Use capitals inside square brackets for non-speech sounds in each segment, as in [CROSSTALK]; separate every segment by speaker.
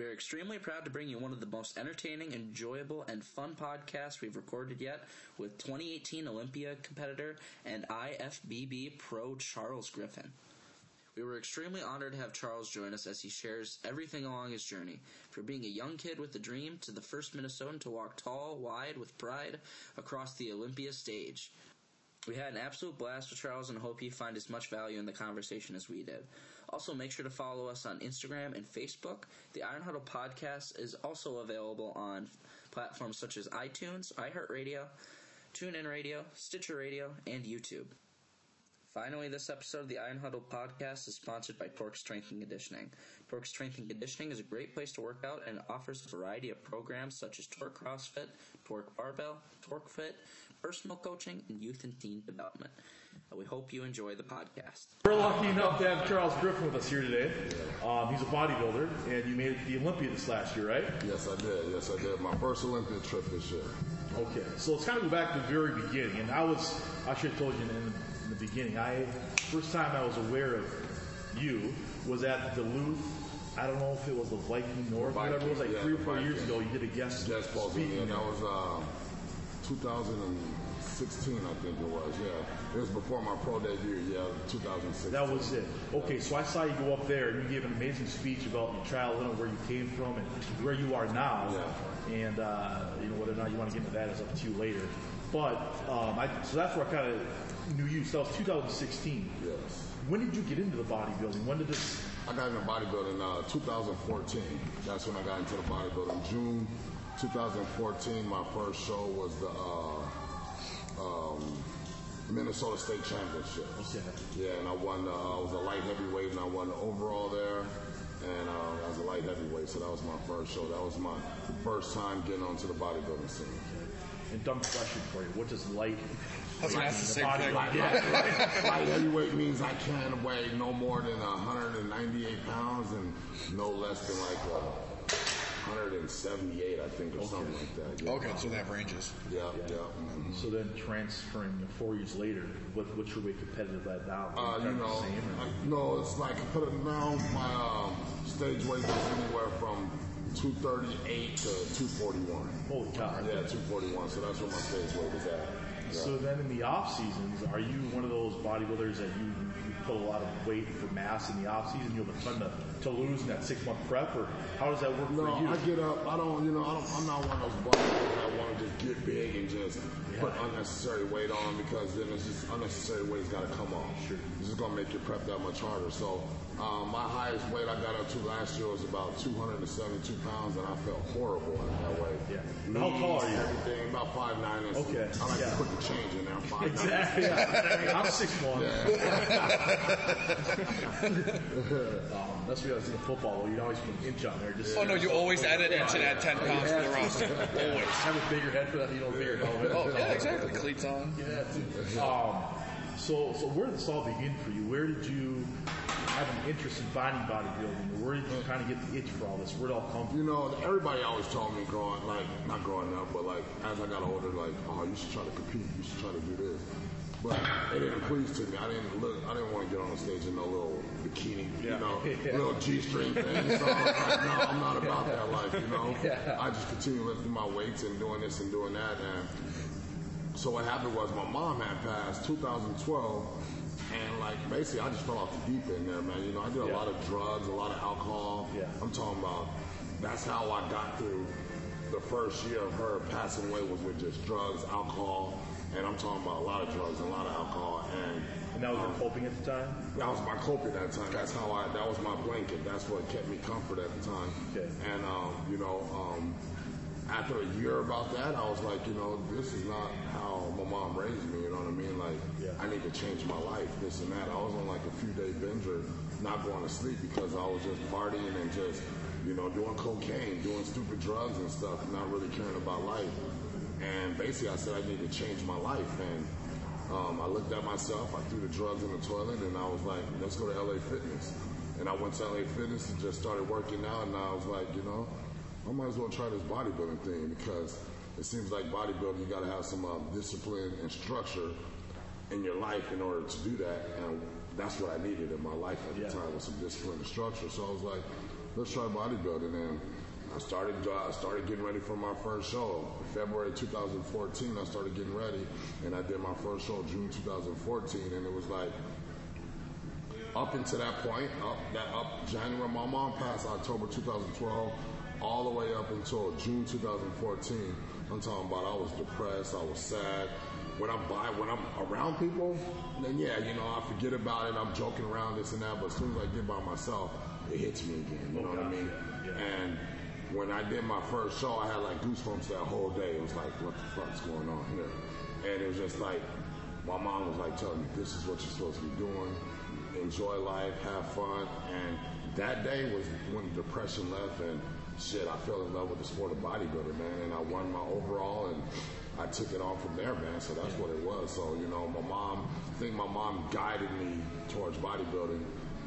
Speaker 1: We are extremely proud to bring you one of the most entertaining, enjoyable, and fun podcasts we've recorded yet with 2018 Olympia competitor and IFBB pro Charles Griffen. We were extremely honored to have Charles join us as he shares everything along his journey, from being a young kid with a dream to the first Minnesotan to walk tall, wide, with pride across the Olympia stage. We had an absolute blast with Charles and hope you find as much value in the conversation as we did. Also, make sure to follow us on Instagram and Facebook. The Iron Huddle podcast is also available on platforms such as iTunes, iHeartRadio, TuneIn Radio, Stitcher Radio, and YouTube. Finally, this episode of the Iron Huddle podcast is sponsored by Torque Strength and Conditioning. Torque Strength and Conditioning is a great place to work out and offers a variety of programs such as Torque CrossFit, Torque Barbell, Torque Fit, personal coaching, and youth and teen development. Uh, we hope you enjoy the podcast.
Speaker 2: We're lucky enough to have Charles Griffen with us here today. Um, he's a bodybuilder, and you made it to the Olympia this last year, right?
Speaker 3: Yes, I did. Yes, I did. My first Olympic trip this year.
Speaker 2: Okay, so let's kind of go back to the very beginning. And I was, I should have told you in the, in the beginning, I first time I was aware of you was at Duluth. I don't know if it was the Viking North,
Speaker 3: Viking,
Speaker 2: whatever it was, like
Speaker 3: yeah,
Speaker 2: three or four years ago. You did a guest,
Speaker 3: Guest posting,
Speaker 2: speaking
Speaker 3: yeah, that was uh, 2016, I think it was. Yeah, it was before my pro debut. Yeah, 2016.
Speaker 2: That was it. Okay, so I saw you go up there and you gave an amazing speech about your childhood and where you came from and where you are now.
Speaker 3: Yeah.
Speaker 2: And uh, you know whether or not you want to get into that is up to you later. But um, I, so that's where I kind of knew you. So that was 2016.
Speaker 3: Yes.
Speaker 2: When did you get into the bodybuilding? When did this?
Speaker 3: I got into bodybuilding uh, 2014. That's when I got into the bodybuilding. June 2014, my first show was the uh, um, Minnesota State Championship.
Speaker 2: Okay.
Speaker 3: Yeah, and I won. The, I was a light heavyweight, and I won the overall there. And uh, I was a light heavyweight, so that was my first show. That was my first time getting onto the bodybuilding scene.
Speaker 2: And dumb question for you: What does light?
Speaker 4: I was gonna the same thing.
Speaker 3: Light, light, light heavyweight means I can weigh no more than 198 pounds and no less than like uh, 178, I think, or something like that. Yeah.
Speaker 4: Okay, so they have ranges.
Speaker 3: Yeah, yeah. mhm.
Speaker 2: So then transferring four years later, what, what's your weight competitive at now?
Speaker 3: Uh, you
Speaker 2: Kind the
Speaker 3: know,
Speaker 2: same,
Speaker 3: I- no, it's like put it now. My um, stage weight is anywhere from 238 to 241.
Speaker 2: Holy cow!
Speaker 3: Yeah, 241. So that's where my stage weight is at. Yeah.
Speaker 2: So then in the off seasons, are you one of those bodybuilders that you, you put a lot of weight for mass in the off season? You have a ton to, to lose in that six month prep, or how does that work
Speaker 3: No,
Speaker 2: for you?
Speaker 3: No, I get up. I don't, you know, I don't, I'm not one of those bodybuilders that want to just get big and just put unnecessary weight on because then it's just unnecessary weight's got to come off.
Speaker 2: Sure.
Speaker 3: It's just gonna make your prep that much harder. So um, my highest weight I got up to last year was about 272 pounds, and I felt horrible in that weight.
Speaker 2: Yeah. How tall are you?
Speaker 3: Everything about five nine. And
Speaker 2: Okay,
Speaker 3: I like
Speaker 2: yeah.
Speaker 3: to put the change in there. I'm five
Speaker 2: Exactly. Yeah. I'm six one. [LAUGHS] um, that's what I was in football. You'd always put an inch on there. Just
Speaker 4: Oh no, you always add an inch and add 10 pounds to the roster. [LAUGHS] Always.
Speaker 2: have a bigger head for that. You know, bigger helmet.
Speaker 4: Oh, yeah, exactly. Cleats on.
Speaker 2: Yeah. Um, so, so where did this all begin for you? Where did you have an interest in finding bodybuilding? Where did you kind of get the itch for all this? Where did it all come from?
Speaker 3: You know, everybody always told me growing, like, not growing up, but like, as I got older, like, oh, you should try to compete, you should try to do this. But it didn't please to me. I didn't look, I didn't want to get on the stage in no little bikini,
Speaker 2: Yeah.
Speaker 3: you know, [LAUGHS]
Speaker 2: Yeah.
Speaker 3: little G-string thing. So I was like, no, I'm not about that life, you know. [LAUGHS]
Speaker 2: Yeah.
Speaker 3: I just continue lifting my weights and doing this and doing that. And so what happened was my mom had passed 2012, and like basically I just fell off the deep end there, man. You know, I did a
Speaker 2: Yeah.
Speaker 3: lot of drugs, a lot of alcohol.
Speaker 2: Yeah.
Speaker 3: I'm talking about that's how I got through the first year of her passing away was with just drugs, alcohol, and I'm talking about a lot of drugs and a lot of alcohol and
Speaker 2: And that was your coping at the time?
Speaker 3: that was my coping at that time. That's how I. That was my blanket. That's what kept me comfort at the time.
Speaker 2: Okay.
Speaker 3: And um, you know, um, after a year about that, I was like, you know, this is not how my mom raised me. You know what I mean? Like,
Speaker 2: Yeah.
Speaker 3: I need to change my life. This and that. I was on like a few day binger, not going to sleep because I was just partying and just, you know, doing cocaine, doing stupid drugs and stuff, not really caring about life. And basically, I said I need to change my life and. Um, I looked at myself, I threw the drugs in the toilet, and I was like, let's go to LA Fitness. And I went to LA Fitness and just started working out, and I was like, you know, I might as well try this bodybuilding thing because it seems like bodybuilding, you got to have some uh, discipline and structure in your life in order to do that. And that's what I needed in my life at
Speaker 2: Yeah.
Speaker 3: the time was some discipline and structure. So I was like, let's try bodybuilding. And I started, uh, I started getting ready for my first show. February 2014, I started getting ready, and I did my first show June 2014, and it was like up until that point, up that up January, my mom passed October 2012, all the way up until June 2014. I'm talking about I was depressed, I was sad. When I'm by, when I'm around people, then yeah, you know, I forget about it. I'm joking around this and that, but as soon as I get by myself, it hits me again. You know what I mean? And when I did my first show, I had like goosebumps that whole day. It was like, what the fuck's going on here? And it was just like, my mom was like telling me, this is what you're supposed to be doing. Enjoy life, have fun. And that day was when the depression left and shit, I fell in love with the sport of bodybuilding, man. And I won my overall and I took it on from there, man. So that's what it was. So, you know, my mom, I think my mom guided me towards bodybuilding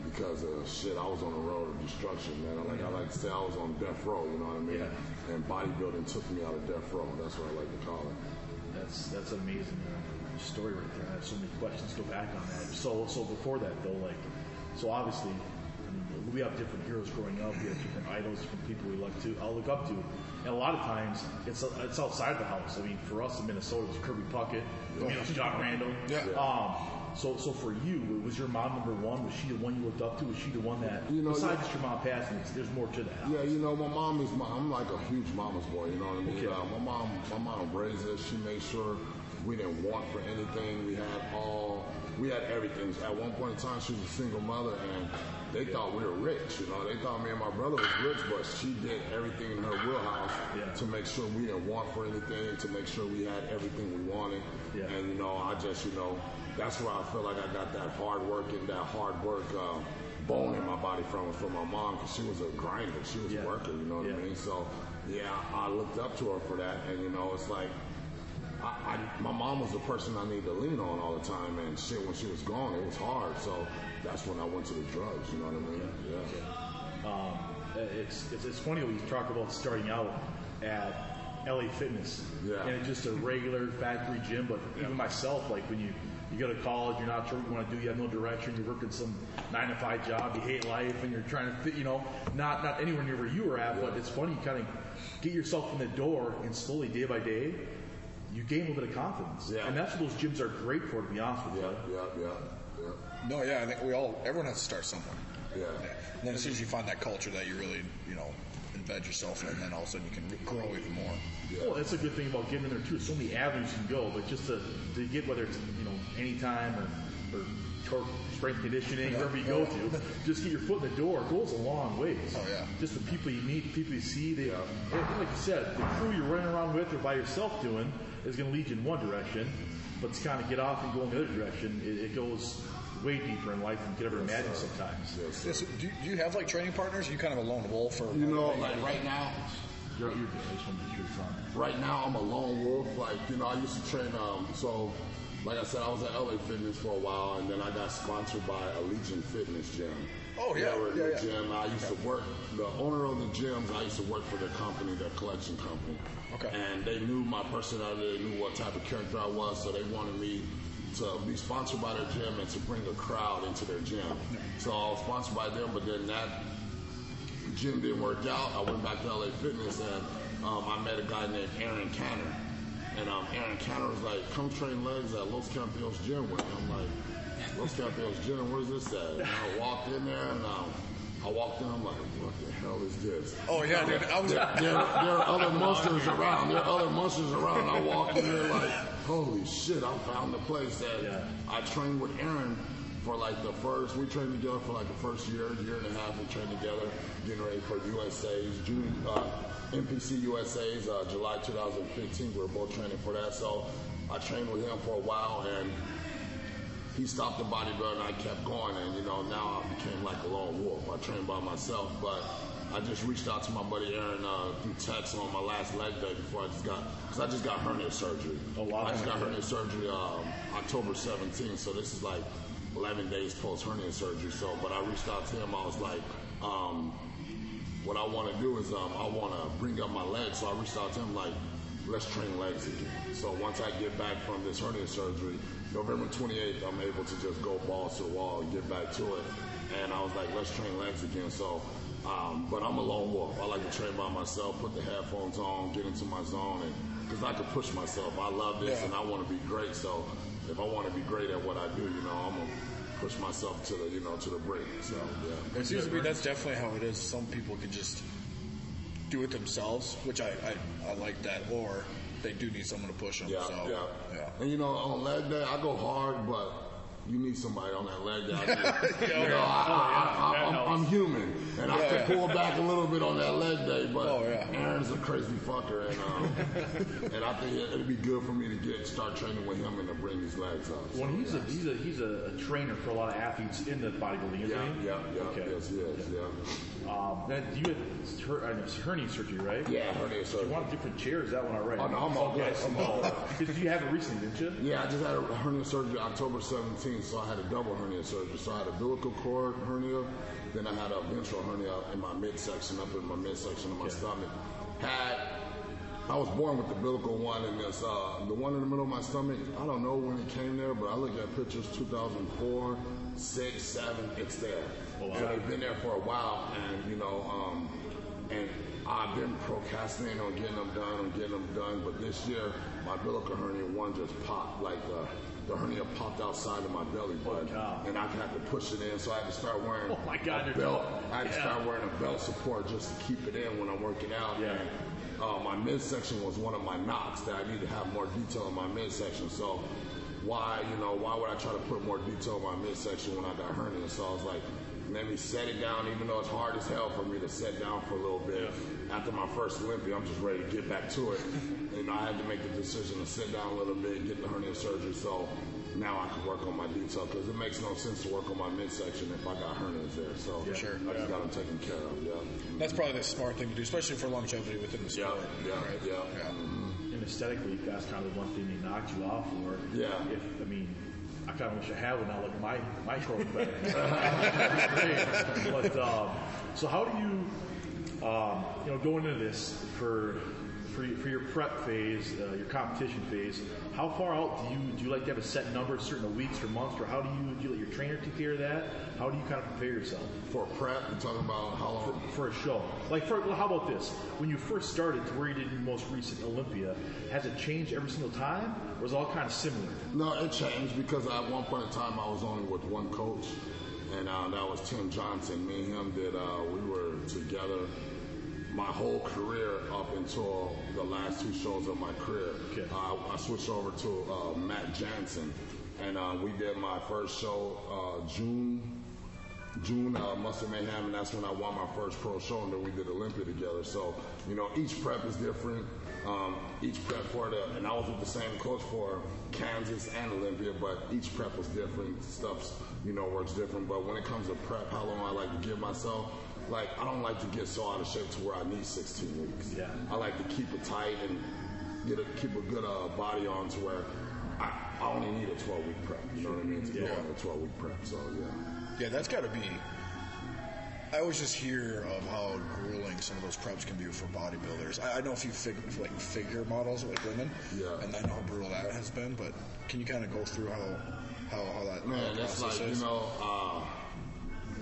Speaker 3: because of shit, I was on the road of destruction, man. I like I like to say I was on death row, you know what I mean?
Speaker 2: Yeah.
Speaker 3: And bodybuilding took me out of death row. That's what I like to call it.
Speaker 2: That's that's an amazing uh, story right there. I have so many questions to go back on that. So so before that though, like so obviously, we have different heroes growing up. We have different idols, different people we look to. I'll look up to, and a lot of times it's it's outside the house. I mean, for us in Minnesota, it's Kirby Puckett. You know, it's John Randle.
Speaker 4: Yeah.
Speaker 2: Um, so, so for you, was your mom number one? Was she the one you looked up to? Was she the one that,
Speaker 3: You know,
Speaker 2: besides
Speaker 3: yeah.
Speaker 2: just your mom passing, there's more to that?
Speaker 3: Yeah, you know, my mom is my, I'm like a huge mama's boy, you know what I mean?
Speaker 2: Okay.
Speaker 3: Uh, my mom, my mom raised us. She made sure we didn't want for anything. We had all, we had everything. At one point in time, she was a single mother and they thought we were rich, you know. They thought me and my brother was rich, but she did everything in her wheelhouse
Speaker 2: Yeah.
Speaker 3: to make sure we didn't want for anything, to make sure we had everything we wanted.
Speaker 2: Yeah.
Speaker 3: And, you know, I just, you know, that's where I feel like I got that hard work and that hard work uh, bone in my body from from my mom because she was a grinder. She was
Speaker 2: Yeah.
Speaker 3: a worker, you know what
Speaker 2: Yeah.
Speaker 3: I mean? So, yeah, I looked up to her for that. And, you know, it's like, I, I, my mom was the person I needed to lean on all the time. And shit, when she was gone, it was hard. So that's when I went to the drugs, you know what I mean? Yeah.
Speaker 2: Um, it's, it's it's funny when you talk about starting out at LA Fitness,
Speaker 3: Yeah.
Speaker 2: and it's just a regular factory gym. But even myself, like when you you go to college, you're not sure what you want to do, you have no direction, you're working some nine to five job, you hate life, and you're trying to fit, you know, not not anywhere near where you were at. But it's funny, you kind of get yourself in the door, and slowly, day by day, you gain a little bit of confidence,
Speaker 3: Yeah.
Speaker 2: and that's what those gyms are great for. To be honest with
Speaker 3: Yeah,
Speaker 2: you.
Speaker 3: yeah, yeah, yeah.
Speaker 4: No, yeah, I think we all, everyone has to start somewhere.
Speaker 3: Yeah.
Speaker 4: And then as soon as you find that culture that you really, you know, embed yourself in, then all of a sudden you can grow even more.
Speaker 2: Well, that's a good thing about getting in there too. So many avenues you can go, but just to, to get whether it's you know anytime or, or torque, strength conditioning, wherever you go to, just get your foot in the door It goes a long ways.
Speaker 4: Oh, yeah.
Speaker 2: Just the people you meet, the people you see. They, and like you said, the crew you're running around with or by yourself doing is going to lead you in one direction, but to kind of get off and go in the other direction, it, it goes way deeper in life than you could ever imagine sometimes.
Speaker 3: Yes,
Speaker 4: Yeah, so do, you, do you have like training partners? Are you kind of a lone wolf or
Speaker 3: You know, like right now,
Speaker 2: You're, you're good. I just want to make sure
Speaker 3: right now I'm a lone wolf. Like, you know, I used to train, um, so, like I said, I was at LA Fitness for a while, and then I got sponsored by Allegiant Fitness Gym.
Speaker 4: Oh, yeah,
Speaker 3: were
Speaker 4: yeah,
Speaker 3: the
Speaker 4: yeah.
Speaker 3: gym. I used to work, the owner of the gyms, I used to work for their company, their collection company.
Speaker 4: Okay.
Speaker 3: And they knew my personality, they knew what type of character I was, so they wanted me to be sponsored by their gym and to bring a crowd into their gym. So I was sponsored by them, but then that gym didn't work out. I went back to LA Fitness and um, I met a guy named Aaron Canner. And um, Aaron Canner was like, come train legs at Los Campeones Gym with me. I'm like, Los Campeones Gym, where's this at? And I walked in there and um, I walked in, I'm like, what the hell is this?
Speaker 4: Oh yeah, dude. I was.
Speaker 3: There, there, there are other monsters around. There are other monsters around. I walked in there like, holy shit, I found the place that
Speaker 2: Yeah.
Speaker 3: I trained with Aaron for like the first, we trained together for like the first year, year and a half. We trained together, getting ready for USA's, June, uh, NPC USA's, uh, July 2015. We were both training for that. So I trained with him for a while and he stopped the bodybuilding. I kept going, and you know now I became like a lone wolf. I trained by myself, but I just reached out to my buddy Aaron uh, through text on my last leg day before I just got because I just got hernia surgery.
Speaker 2: Oh, wow.
Speaker 3: I just got hernia surgery um, October 17th, so this is like 11 days post hernia surgery. So, but I reached out to him. I was like. Um, what I want to do is um, I want to bring up my legs. So I reached out to him like, let's train legs again. So once I get back from this hernia surgery, November 28th, I'm able to just go balls to the wall and get back to it. And I was like, let's train legs again. So Um, but I'm a lone wolf. I like to train by myself, put the headphones on, get into my zone, and because I can push myself. I love this,
Speaker 4: Yeah.
Speaker 3: and I want to be great. So if I want to be great at what I do, you know, I'm gonna push myself to the, you know, to the brink. So yeah.
Speaker 4: It seems to me that's definitely how it is. Some people can just do it themselves, which I, I, I like that, or they do need someone to push them.
Speaker 3: Yeah,
Speaker 4: so,
Speaker 3: yeah,
Speaker 4: yeah.
Speaker 3: And you know, on leg day, I go hard, but you need somebody on that leg day. I [LAUGHS] just- you know, I, I, I, I'm, I'm human, and I can pull back a little bit on that leg day, but
Speaker 4: Oh, yeah.
Speaker 3: Aaron's a crazy fucker, and um, [LAUGHS] and I think it, it'd be good for me to get start training with him and to bring these legs up.
Speaker 2: Well, he's
Speaker 3: yeah.
Speaker 2: a he's a he's a, a trainer for a lot of athletes in the bodybuilding, isn't
Speaker 3: yeah,
Speaker 2: he?
Speaker 3: yeah, yeah,
Speaker 2: Okay.
Speaker 3: yes, yes, yeah.
Speaker 2: Um, then you had her, uh, hernia surgery, right?
Speaker 3: Yeah, hernia surgery.
Speaker 2: You want a different chair? Is that one all right?
Speaker 3: Oh, no, I'm all good. I'm all. [LAUGHS]
Speaker 2: Because you have it recently, didn't you?
Speaker 3: Yeah, I just had a hernia surgery October 17th, so I had a double hernia surgery. So I had a umbilical cord hernia, then I had a ventral hernia in my midsection, up in my midsection of my stomach. Had I was born with the umbilical one, and this uh, the one in the middle of my stomach. I don't know when it came there, but I look at pictures 2004, six, seven. It's there.
Speaker 2: Oh, wow.
Speaker 3: So it's been there for a while, and you know, um, and I've been procrastinating on getting them done, on getting them done. But this year, my umbilical hernia one just popped, like the the hernia popped outside of my belly button,
Speaker 2: God.
Speaker 3: and I had to push it in. So I had to start wearing
Speaker 2: Oh, my God,
Speaker 3: a belt. I had to
Speaker 2: Yeah.
Speaker 3: start wearing a belt support just to keep it in when I'm working out.
Speaker 2: Yeah.
Speaker 3: And, uh, my midsection was one of my knocks that I need to have more detail in my midsection. So why, you know, why would I try to put more detail in my midsection when I got hernia? So I was like, let me set it down, even though it's hard as hell for me to set down for a little bit. After my first Olympia, I'm just ready to get back to it. and I had to make the decision to sit down a little bit, and get the hernia surgery. So now I can work on my detail because it makes no sense to work on my midsection if I got hernias there. So
Speaker 4: Sure.
Speaker 3: I just got them taken care of. Yeah.
Speaker 4: That's probably the smart thing to do, especially for longevity within the
Speaker 3: Yeah,
Speaker 4: sport.
Speaker 3: yeah,
Speaker 4: right?
Speaker 3: yeah.
Speaker 2: And aesthetically, that's kind of the one thing they knocked you off for.
Speaker 3: Yeah.
Speaker 2: If I mean, I kind of wish I had one now. Like my my core [LAUGHS] [LAUGHS] but um, so how do you, um, you know, going into this for for, your- for your prep phase, uh, your competition phase, how far out do you do you like to have a set number, of certain weeks or months, or how do you do you let your trainer take care of that? How do you kind of prepare yourself?
Speaker 3: For prep, you're talking about how long?
Speaker 2: for a show. Like, for, well, how about this? When you first started to where you did your most recent Olympia, has it changed every single time, or is it all kind of similar?
Speaker 3: No, it changed because at one point in time I was only with one coach, and uh, that was Tim Johnson. Me and him did. Uh, we were together my whole career up until the last two shows of my career.
Speaker 2: Okay.
Speaker 3: Uh, I switched over to uh, Matt Jansen, and uh, we did my first show uh, June. June uh, Muscle Mayhem, and that's when I won my first pro show, and then we did Olympia together. So, you know, each prep is different. Um, each prep for the, and I was with the same coach for Kansas and Olympia, but each prep was different. Stuff's, you know, works different. But when it comes to prep, how long I like to give myself, like I don't like to get so out of shape to where I need 16 weeks.
Speaker 2: Yeah.
Speaker 3: I like to keep it tight and get a, keep a good uh, body on to where I, I only need a 12 week prep. You know what I mean? To go
Speaker 4: Yeah.
Speaker 3: on a 12 week prep. So yeah.
Speaker 4: Yeah, that's got to be. I always just hear of how grueling some of those preps can be for bodybuilders. I, I know a few fig, like figure models like women,
Speaker 3: Yeah.
Speaker 4: and I know how brutal that has been. But can you kind of go through how how, how that
Speaker 3: Man,
Speaker 4: how that
Speaker 3: it's
Speaker 4: process
Speaker 3: like
Speaker 4: is?
Speaker 3: you know, uh,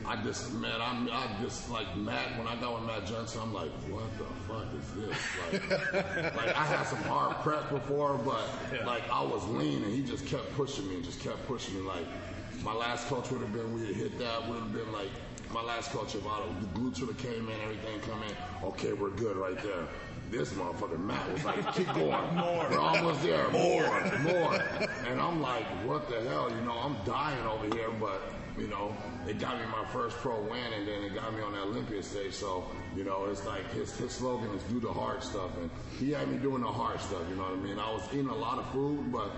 Speaker 3: I just man, I'm I just like Matt. When I got with Matt Jansen, I'm like, what the fuck is this? Like, [LAUGHS] like I had some hard prep before, but like I was lean, and he just kept pushing me and just kept pushing me. Like my last coach would have been, we hit that, would have been like. My last coach, if I the glutes would have came in, everything come in, okay, we're good right there. This motherfucker Matt was like, keep going, [LAUGHS] more, we're almost there, more, more, and I'm like, what the hell, you know, I'm dying over here, but you know, it got me my first pro win, and then it got me on that Olympia stage. So, you know, it's like his his slogan is "Do the hard stuff," and he had me doing the hard stuff. You know what I mean? I was eating a lot of food, but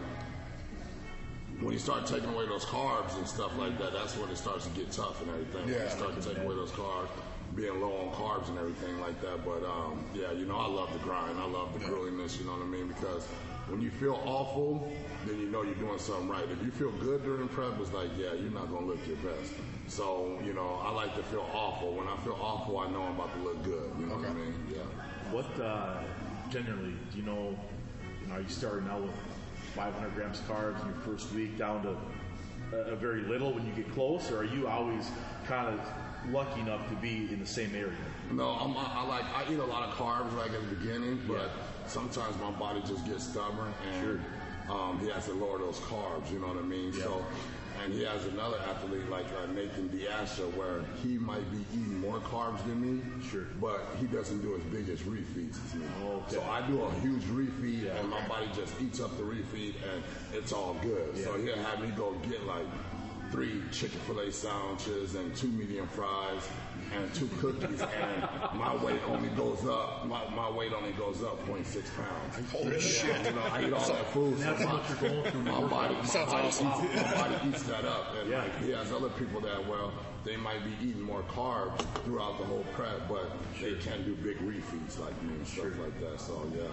Speaker 3: when you start taking away those carbs and stuff like that, that's when it starts to get tough and everything. When
Speaker 4: Yeah.
Speaker 3: you start to take away those carbs, being low on carbs and everything like that. But um, yeah, you know, I love the grind. I love the grueliness. You know what I mean? Because when you feel awful, then you know you're doing something right. If you feel good during prep, it's like, yeah, you're not gonna look your best. So you know, I like to feel awful. When I feel awful, I know I'm about to look good. You know what I mean? Yeah.
Speaker 2: What uh, generally do you know? Are you starting out with 500 grams carbs in your first week down to a, a very little when you get close, or are you always kind of lucky enough to be in the same area.
Speaker 3: No, I'm, I, I like I eat a lot of carbs like at the beginning, but sometimes my body just gets stubborn and um, he has to lower those carbs. You know what I mean? So, and he has another athlete like uh, Nathan De Asha where he might be eating more carbs than me.
Speaker 2: Sure.
Speaker 3: But he doesn't do as big as refeeds as me.
Speaker 2: Okay.
Speaker 3: So I do a huge refeed and my body just eats up the refeed and it's all good. So he'll have me go get like three chicken filet sandwiches and two medium fries and two cookies and my weight only goes up my, my weight only goes up 0.6 pounds.
Speaker 4: Holy shit.
Speaker 3: You know, I eat all that food. So
Speaker 2: That's
Speaker 3: my,
Speaker 2: what you're going through.
Speaker 3: my body, my
Speaker 4: Sounds
Speaker 3: body,
Speaker 4: awesome.
Speaker 3: eats, my body eats that up. And
Speaker 2: Yeah.
Speaker 3: like he has other people that well, they might be eating more carbs throughout the whole prep, but they can do big refeeds like me and stuff like that. So yeah.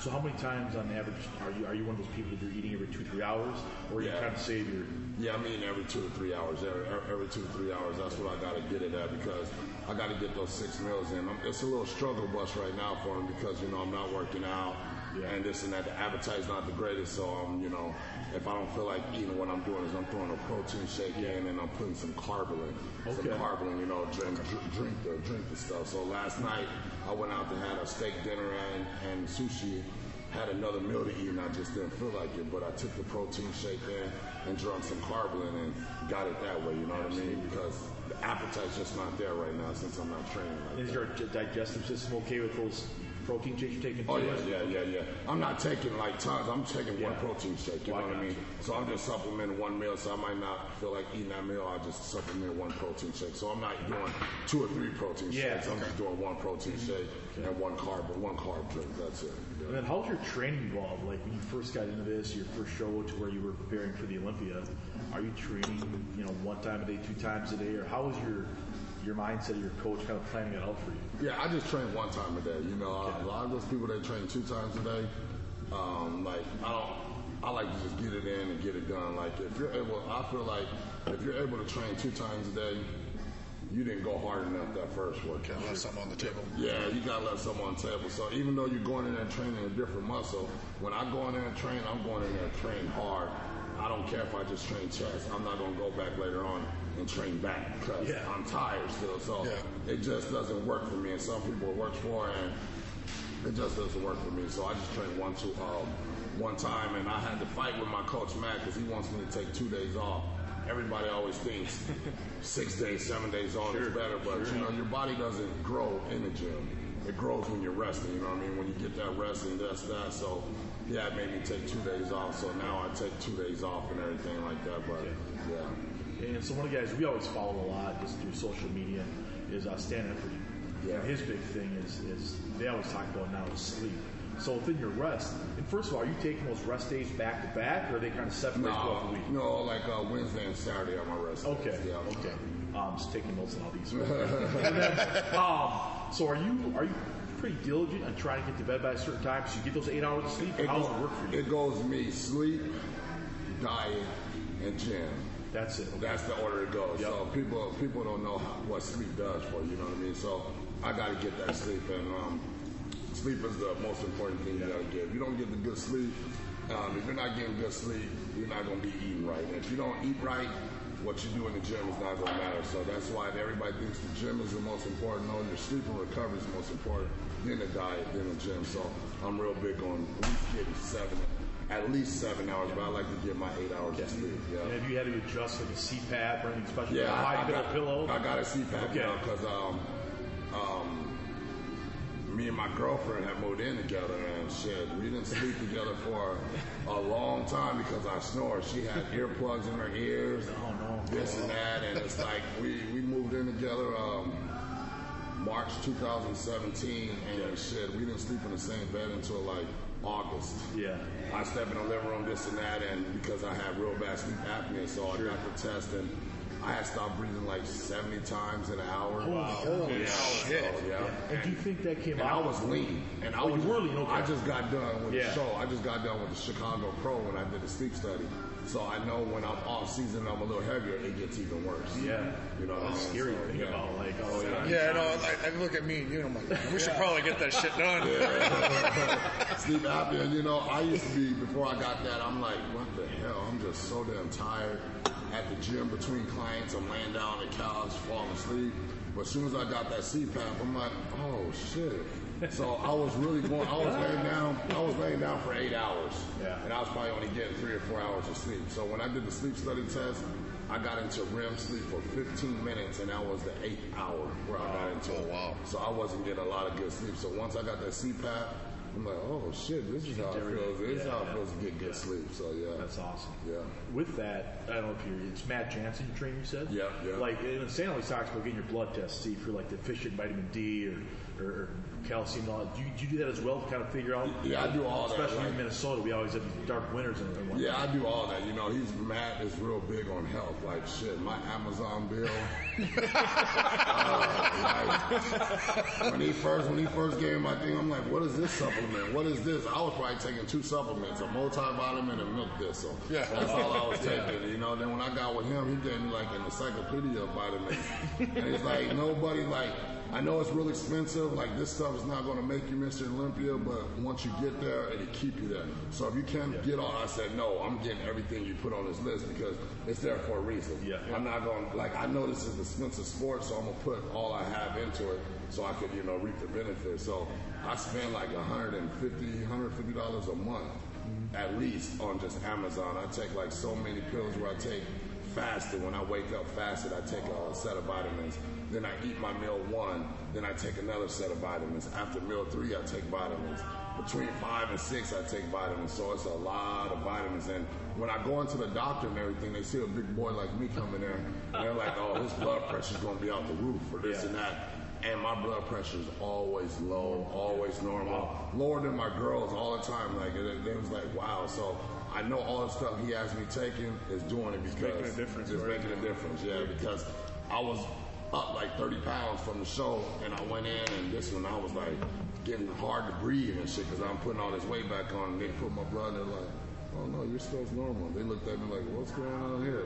Speaker 2: So how many times on average are you are you one of those people that you're eating every two three hours, or you
Speaker 3: Yeah.
Speaker 2: kind of save your
Speaker 3: Yeah, I'm eating every two or three hours. Every, every two or three hours. That's what I got to get it at because I got to get those six meals in. I'm, it's a little struggle bus right now for me because you know I'm not working out
Speaker 2: Yeah.
Speaker 3: and this and that. The appetite's not the greatest, so I'm you know if I don't feel like eating, what I'm doing is I'm throwing a protein shake in and I'm putting some Karbolyn, some
Speaker 2: Okay.
Speaker 3: Karbolyn. You know, drink drink the drink the stuff. So last night I went out to had a steak dinner and, and sushi had another meal to eat and I just didn't feel like it. But I took the protein shake in and drank some Karbolyn and got it that way. You know what I mean? Because the appetite's just not there right now since I'm not training like
Speaker 2: is
Speaker 3: that.
Speaker 2: your digestive system okay with those protein shakes you're taking?
Speaker 3: Oh yeah, yeah, yeah, yeah. I'm not taking like tons. I'm taking one
Speaker 2: Yeah.
Speaker 3: protein shake. You know what I mean? So I'm just supplementing one meal. So I might not feel like eating that meal. I just supplement one protein shake. So I'm not doing two or three protein
Speaker 2: Yeah,
Speaker 3: shakes. I'm just doing one protein mm-hmm. shake and one carb, but one carb drink. That's it.
Speaker 2: And then how's your training evolved? Like when you first got into this, your first show to where you were preparing for the Olympia, are you training, you know, one time a day, two times a day, or how was your your mindset, your coach kind of planning it out for you?
Speaker 3: Yeah, I just train one time a day. You know, a lot of those people that train two times a day, um, like I don't. I like to just get it in and get it done. Like if you're able, I feel like if you're able to train two times a day, you didn't go hard enough that first workout.
Speaker 4: Can't something on the table.
Speaker 3: Yeah, you gotta let someone on the table. So even though you're going in there and training a different muscle, when I go in there and train, I'm going in there and train hard. I don't care if I just train chest. I'm not gonna go back later on and train back because
Speaker 2: Yeah.
Speaker 3: I'm tired still. So
Speaker 4: Yeah.
Speaker 3: it just doesn't work for me. And some people it works for, and it just doesn't work for me. So I just train one two um, one time, and I had to fight with my coach Matt because he wants me to take two days off. Everybody always thinks [LAUGHS] six days, seven days on is better, but you know your body doesn't grow in the gym. It grows when you're resting. You know what I mean? When you get that rest and that's that. So yeah, it made me take two days off. So now I take two days off and everything like that. But yeah.
Speaker 2: And so one of the guys we always follow a lot just through social media is uh, Stan Efferding.
Speaker 3: Yeah.
Speaker 2: And his big thing is is they always talk about now is sleep. So within your rest, and first of all, are you taking those rest days back to back, or are they kind of separate throughout the
Speaker 3: No,
Speaker 2: week?
Speaker 3: no, like uh, Wednesday and Saturday are my rest. days.
Speaker 2: Okay.
Speaker 3: Yeah.
Speaker 2: Okay. Um, just taking notes on all these. [LAUGHS] and then, um, so are you are you pretty diligent on trying to get to bed by a certain time so you get those eight hours of sleep?
Speaker 3: It
Speaker 2: how does
Speaker 3: goes,
Speaker 2: it work for you?
Speaker 3: it goes me sleep, diet, and gym.
Speaker 2: That's it. Okay.
Speaker 3: That's the order it goes.
Speaker 2: Yep.
Speaker 3: So people people don't know how, what sleep does for you. You know what I mean? So I got to get that sleep, and um, sleep is the most important thing you got to get. If you don't get the good sleep, um, if you're not getting good sleep, you're not going to be eating right. And if you don't eat right, what you do in the gym is not going to matter. So that's why if everybody thinks the gym is the most important. No, your sleep and recovery is the most important. Then the diet, then the gym. So I'm real big on at least getting seven, at least seven hours. But I like to get my eight hours of sleep. Yeah.
Speaker 2: And have you had to adjust like a CPAP or anything special?
Speaker 3: Yeah,
Speaker 2: like a
Speaker 3: I,
Speaker 2: high
Speaker 3: I
Speaker 2: middle
Speaker 3: got,
Speaker 2: pillow.
Speaker 3: I got a CPAP
Speaker 2: Okay.
Speaker 3: now because um, me and my girlfriend have moved in together and shit. We didn't sleep together for a long time because I snore. She had earplugs in her ears,
Speaker 2: Oh no.
Speaker 3: this and that, and it's like we, we moved in together um, March 2017, and shit, we didn't sleep in the same bed until like August.
Speaker 2: Yeah.
Speaker 3: I step in the living room, this and that, and because I had real bad sleep apnea, so I got the test, and I had stopped breathing like 70 times in an hour.
Speaker 4: Holy
Speaker 3: yeah,
Speaker 4: shit.
Speaker 3: Oh, so, yeah.
Speaker 2: And do you think that came
Speaker 3: And I was lean, and I
Speaker 2: Oh,
Speaker 3: was,
Speaker 2: really okay.
Speaker 3: I just got done with
Speaker 2: Yeah.
Speaker 3: the show. I just got done with the Chicago Pro when I did the sleep study. So I know when I'm off season, I'm a little heavier. It gets even worse.
Speaker 2: Yeah.
Speaker 3: you know, what I
Speaker 2: That's
Speaker 3: mean?
Speaker 2: scary
Speaker 3: So,
Speaker 2: to think
Speaker 3: yeah.
Speaker 2: about. Like, oh, oh yeah.
Speaker 4: Yeah, no, I, I look at me and you, and I'm like, we should probably get that shit done. [LAUGHS]
Speaker 3: sleep apnea. You know, I used to be before I got that. I'm like, what the hell? I'm just so damn tired at the gym between clients. I'm laying down on the couch, falling asleep. But as soon as I got that CPAP, I'm like, oh shit. So I was really going. I was laying down. I was laying down for eight hours,
Speaker 2: Yeah.
Speaker 3: and I was probably only getting three or four hours of sleep. So when I did the sleep study test, I got into REM sleep for 15 minutes, and that was the eighth hour where I got oh, into
Speaker 4: Oh, wow.
Speaker 3: So I wasn't getting a lot of good sleep. So once I got that CPAP, I'm like, oh shit, this is how it feels. This is how it feels to get good sleep. So yeah,
Speaker 2: That's awesome.
Speaker 3: Yeah.
Speaker 2: With that, I don't know if you're, it's Matt Jansen you train, you said?
Speaker 3: Yeah, yeah.
Speaker 2: Like, and Stan always talks about getting your blood test, to see if you're like deficient in vitamin D or, or, or calcium and all that. Do you, do you do that as well to kind of figure out?
Speaker 3: Yeah, I do all that,
Speaker 2: Especially
Speaker 3: like- like-
Speaker 2: in Minnesota, we always have these dark winters and and whatnot.
Speaker 3: Yeah, I do all that. You know, he's Matt is real big on health. Like shit, my Amazon bill. [LAUGHS] uh, like, when he first when he first gave me my thing, I'm like, what is this supplement? What is this? I was probably taking two supplements, a multivitamin and milk thistle.
Speaker 4: Yeah.
Speaker 3: That's all I was [LAUGHS] taking. You know, then when I got with him, he gave me like an encyclopedia of vitamins. and it's like nobody like I know it's real expensive. Like this stuff is not going to make you Mr. Olympia, but once you get there, it'll keep you there. So if you can't get on, I said no. I'm getting everything you put on this list because it's there for a reason.
Speaker 2: Yeah.
Speaker 3: I'm not going like I know this is an expensive sport, so I'm gonna put all I have into it so I could you know reap the benefits. So I spend like 150 150 dollars a month at least on just Amazon. I take like so many pills where I take fasted. When I wake up fasted, I take a set of vitamins. Then I eat my meal one. Then I take another set of vitamins. After meal three, I take vitamins. Between five and six, I take vitamins. So it's a lot of vitamins. And when I go into the doctor and everything, they see a big boy like me coming there. And they're like, oh, his blood pressure's going to be out the roof or this
Speaker 2: Yeah.
Speaker 3: and that. And my blood pressure is always low, always normal, lower than my girls all the time. Like it, it was like wow. So I know all the stuff he has me taking is doing it because
Speaker 2: making a difference,
Speaker 3: It's making a difference, yeah. Because I was up like 30 pounds from the show, and I went in, and this one I was like getting hard to breathe and shit because I'm putting all this weight back on. And they put my blood, in like. Oh no, your stuff's normal. They looked at me like, "What's going on here?"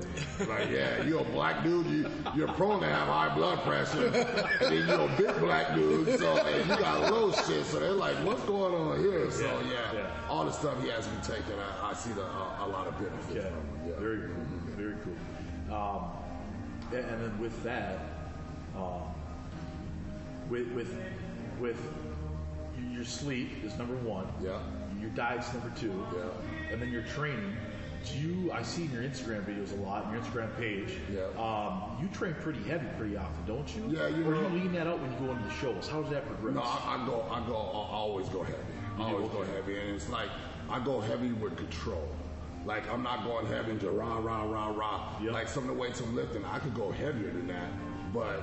Speaker 3: Like, yeah, you're a black dude. You, you're prone to have high blood pressure. And then you're a big black dude, so and you got low shit. So they're like, "What's going on here?" So
Speaker 2: Yeah,
Speaker 3: yeah,
Speaker 2: yeah.
Speaker 3: all the stuff he has me taking, I, I see the, uh, a lot of benefits
Speaker 2: Yeah,
Speaker 3: from it. Yeah.
Speaker 2: very cool, very cool. Um, and, and then with that, um, with with with your sleep is number one.
Speaker 3: Yeah.
Speaker 2: Your diet's number two.
Speaker 3: Yeah.
Speaker 2: And then your training. Do you? I see in your Instagram videos a lot, your Instagram page.
Speaker 3: Yeah.
Speaker 2: Um, you train pretty heavy pretty often, don't you?
Speaker 3: Yeah, you
Speaker 2: Or
Speaker 3: know-
Speaker 2: you lean that out when you go into the shows. How does that progress?
Speaker 3: No, I, I go, I go, I always go heavy. I always go heavy, and it's like I go heavy with control. Like I'm not going heavy to rah rah rah rah.
Speaker 2: Yep.
Speaker 3: Like some of the weights I'm lifting, I could go heavier than that, but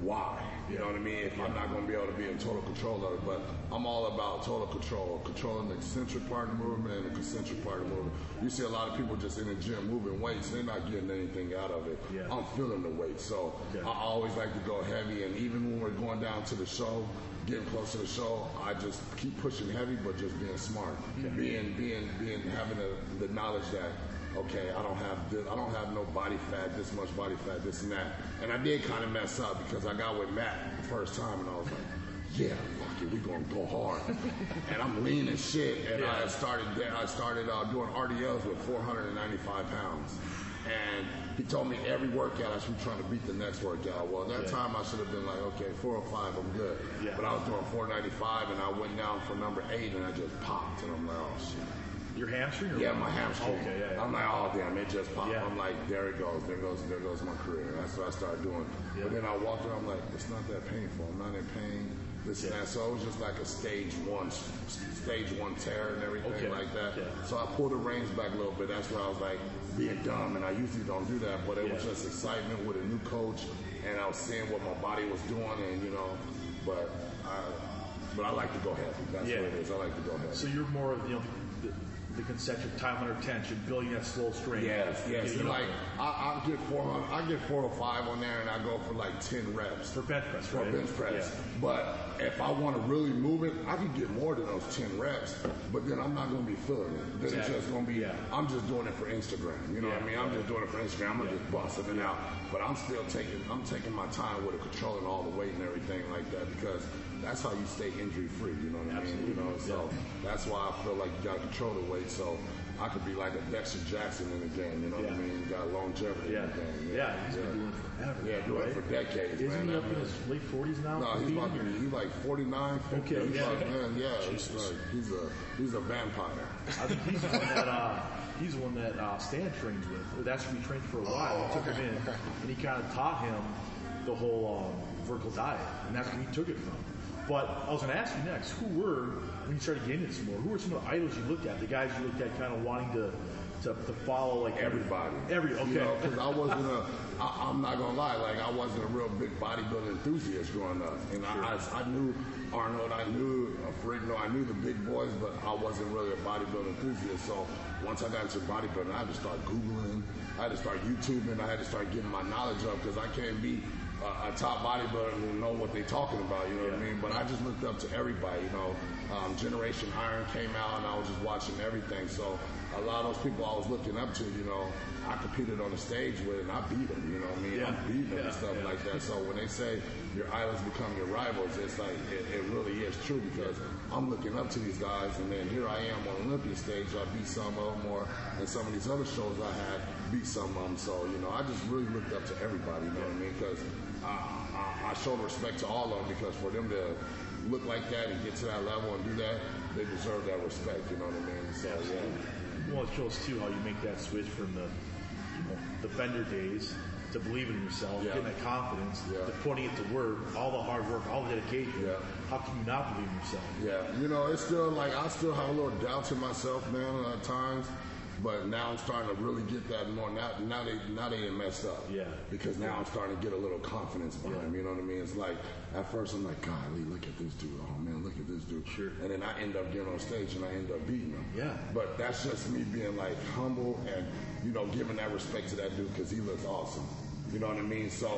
Speaker 3: why? You know what I mean? If I'm not going to be able to be in total control of it, but I'm all about total control, controlling the eccentric part of the movement and the concentric part of the movement. You see a lot of people just in the gym moving weights, they're not getting anything out of it.
Speaker 2: Yeah.
Speaker 3: I'm feeling the weight, so
Speaker 2: Yeah.
Speaker 3: I always like to go heavy, and even when we're going down to the show, getting close to the show, I just keep pushing heavy, but just being smart, being being being having the, the knowledge that okay, I don't have this, I don't have no body fat, this much body fat, this and that, and I did kind of mess up because I got with Matt the first time, and I was like. Yeah, fuck it, we gonna go hard, and I'm lean as shit. And I started, I started uh, doing RDLs with 495 pounds, and he told me every workout I should be trying to beat the next workout. Well, at that
Speaker 2: Yeah.
Speaker 3: time I should have been like, okay, 405, I'm good.
Speaker 2: Yeah.
Speaker 3: But I was doing 495, and I went down for number eight, and I just popped, and I'm like, oh shit.
Speaker 2: Your hamstring? Or
Speaker 3: Yeah,
Speaker 2: what?
Speaker 3: my hamstring.
Speaker 2: Okay, yeah, yeah.
Speaker 3: I'm like, oh damn, it just popped.
Speaker 2: Yeah.
Speaker 3: I'm like, there it goes, there goes, there goes my career. That's what I started doing.
Speaker 2: Yeah.
Speaker 3: But then I walked around, I'm like, it's not that painful. I'm not in pain. This and
Speaker 2: Yeah.
Speaker 3: that. So it was just like a stage one, stage one tear and everything
Speaker 2: Okay.
Speaker 3: like that.
Speaker 2: Yeah.
Speaker 3: So I pulled the reins back a little bit. That's where I was like being dumb, and I usually don't do that. But it was just excitement with a new coach, and I was seeing what my body was doing, and you know, but I, but I like to go heavy. That's
Speaker 2: Yeah.
Speaker 3: what it is. I like to go heavy.
Speaker 2: So you're more of you know the, concentric time under tension, building that slow strain.
Speaker 3: Yes, yes.
Speaker 2: You know,
Speaker 3: like I, I get 400, I get 405 on there, and I go for like 10 reps
Speaker 2: for bench press,
Speaker 3: for
Speaker 2: right?
Speaker 3: bench press.
Speaker 2: Yeah.
Speaker 3: But if I want to really move it, I can get more than those 10 reps. But then I'm not going to be feeling it. Then
Speaker 2: Exactly.
Speaker 3: it's just going to be.
Speaker 2: Yeah.
Speaker 3: I'm just doing it for Instagram. You know what I mean? I'm just doing it for Instagram. I'm gonna just busting it out. But I'm still taking. I'm taking my time with it, controlling all the weight and everything like that because. That's how you stay injury free, you know what I mean? You know, so that's why I feel like you gotta control the weight. So I could be like a Dexter Jackson in the game. You know what I
Speaker 2: Yeah.
Speaker 3: mean? Got longevity
Speaker 2: Yeah,
Speaker 3: in the game.
Speaker 2: yeah, he's been doing it forever.
Speaker 3: Yeah, doing it for decades,
Speaker 2: Isn't
Speaker 3: man.
Speaker 2: he up
Speaker 3: I
Speaker 2: in his late forties now?
Speaker 3: No, he's about to be, he's like 49, 50.
Speaker 2: Okay,
Speaker 3: he's
Speaker 2: yeah.
Speaker 3: like, man, yeah, like, he's a he's a vampire.
Speaker 2: I think he's the one that uh, he's the one that uh, Stan trained with. That's who he trained for a while.
Speaker 4: Oh,
Speaker 2: he took
Speaker 4: okay,
Speaker 2: him in,
Speaker 4: okay.
Speaker 2: and he kind of taught him the whole um, vertical diet, and that's where he took it from. But I was going to ask you next: Who were when you started getting into some more? Who were some of the idols you looked at? The guys you looked at, kind of wanting to to, to follow, like
Speaker 3: Everybody.
Speaker 2: Every okay.
Speaker 3: You know, because I wasn't a, I, I'm not gonna lie, like I wasn't a real big bodybuilding enthusiast growing up, and I, I, I knew Arnold, I knew uh, Ferrigno, I knew the big boys, but I wasn't really a bodybuilding enthusiast. So once I got into bodybuilding, I had to start googling, I had to start YouTubing, I had to start getting my knowledge up because I can't be a, a top bodybuilder and know what they're talking about. You know what I mean? But I just looked up to everybody. You know, um, Generation Iron came out, and I was just watching everything. So a lot of those people I was looking up to, you know, I competed on the stage with, and I beat them. You know what I mean?
Speaker 2: Yeah.
Speaker 3: I beat them
Speaker 2: Yeah,
Speaker 3: and stuff
Speaker 2: yeah.
Speaker 3: like that. So when they say your idols become your rivals, it's like it, it really is true because I'm looking up to these guys, and then here I am on Olympia stage. I beat some of them, or in some of these other shows I had beat some of them. So you know, I just really looked up to everybody. You know what I mean? Because I, I, showed respect to all of them because for them to look like that and get to that level and do that, they deserve that respect. You know what I mean? So yeah.
Speaker 2: Well, it shows too how you make that switch from the you know the Bender days to believing in yourself,
Speaker 3: Yeah.
Speaker 2: getting that confidence,
Speaker 3: Yeah.
Speaker 2: to putting it to work, all the hard work, all the dedication.
Speaker 3: Yeah.
Speaker 2: How can you not believe in yourself?
Speaker 3: Yeah, you know, it's still like I still have a little doubt in myself, man, at times. But now I'm starting to really get that more. Now, now they now they messed up.
Speaker 2: Yeah.
Speaker 3: Because now I'm starting to get a little confidence behind me. You know what I mean? It's like at first I'm like, golly, look at this dude. Oh man, look at this dude.
Speaker 2: Sure.
Speaker 3: And then I end up getting on stage and I end up beating him.
Speaker 2: Yeah.
Speaker 3: But that's just me being like humble and you know giving that respect to that dude because he looks awesome. You know what I mean? So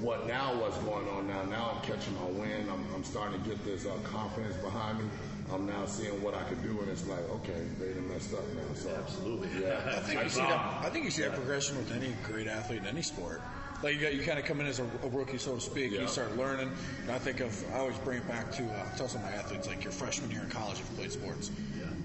Speaker 3: what now? What's going on now? Now I'm catching my wind. I'm, I'm starting to get this uh, confidence behind me. I'm now seeing what I could do, and it's like, okay, they done messed up now. So
Speaker 2: Absolutely.
Speaker 3: Yeah. [LAUGHS]
Speaker 4: I think you see that. I think you see that progression with any great athlete in any sport. Like you, got, you kind of come in as a, a rookie, so to speak.
Speaker 3: Yeah.
Speaker 4: You start learning. And I think of. I always bring it back to. Uh, tell some of my athletes like your freshman year in college, if you played sports,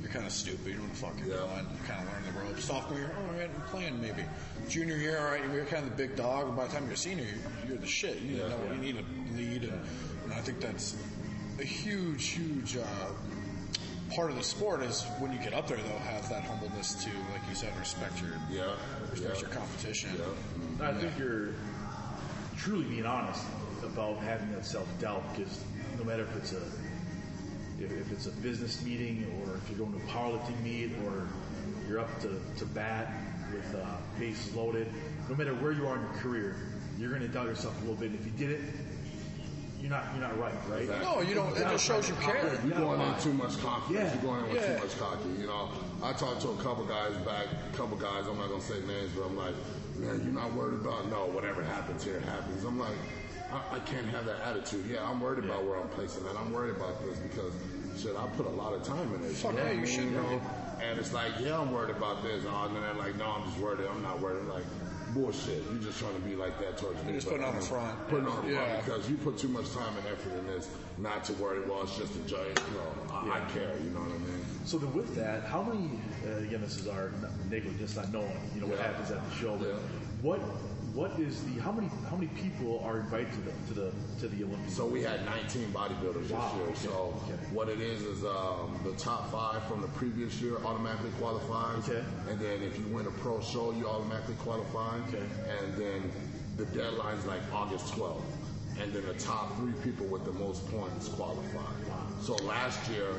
Speaker 4: you're kind of stupid. You don't fucking know what the fuck you're
Speaker 3: Yeah.
Speaker 4: doing. You kind of learn the ropes. Sophomore year, all right, I'm playing maybe. Junior year, all right, you're kind of the big dog. And by the time you're a senior, you're, you're the shit. You need to
Speaker 3: Yeah.
Speaker 4: know what you need to lead, and, and I think that's a huge, huge. Uh, Part of the sport is when you get up there, though, have that humbleness to, like you said, respect your
Speaker 3: Yeah.
Speaker 4: respect
Speaker 3: yeah.
Speaker 4: your competition.
Speaker 3: Yeah.
Speaker 2: I think you're truly being honest about having that self doubt because no matter if it's a if, if it's a business meeting or if you're going to a powerlifting meet or you're up to, to bat with uh, bases loaded, no matter where you are in your career, you're going to doubt yourself a little bit. And If you did it, you're not you're not right, right?
Speaker 3: Exactly.
Speaker 4: No, you don't. It just shows you care.
Speaker 3: You're going in too much confidence.
Speaker 2: Yeah.
Speaker 3: You're going in with
Speaker 4: Yeah.
Speaker 3: too much cocky. You know, I talked to a couple guys back, a couple guys. I'm not gonna say names, but I'm like, man, you're not worried about no. Whatever happens here happens. I'm like, I, I can't have that attitude. Yeah, I'm worried about where I'm placing that. I'm worried about this because shit, I put a lot of time in it.
Speaker 4: Fuck
Speaker 3: know
Speaker 4: yeah, you
Speaker 3: mean?
Speaker 4: should,
Speaker 3: know? And it's like, yeah, I'm worried about this. Oh, and then they're like, no, I'm just worried. I'm not worried. I'm like. Bullshit. You're just trying to be like that towards me.
Speaker 4: just
Speaker 3: but,
Speaker 4: putting on the front.
Speaker 3: Putting on the front because you put too much time and effort in this not to worry, well, it's just a joke. No, I, I care, you know what I mean?
Speaker 2: So then, with that, how many? Uh, again, this is our negligence, not knowing, you know, what happens at the show. But
Speaker 3: Yeah.
Speaker 2: what what is the how many how many people are invited to the to the to the Olympics?
Speaker 3: So we had 19 bodybuilders
Speaker 2: Wow,
Speaker 3: this year.
Speaker 2: okay,
Speaker 3: So
Speaker 2: okay.
Speaker 3: what it is is um, the top five from the previous year automatically qualifies.
Speaker 2: Okay.
Speaker 3: And then if you win a pro show, you automatically qualify.
Speaker 2: Okay.
Speaker 3: And then the deadline's like August 12th. And then the top three people with the most points qualify. So last year,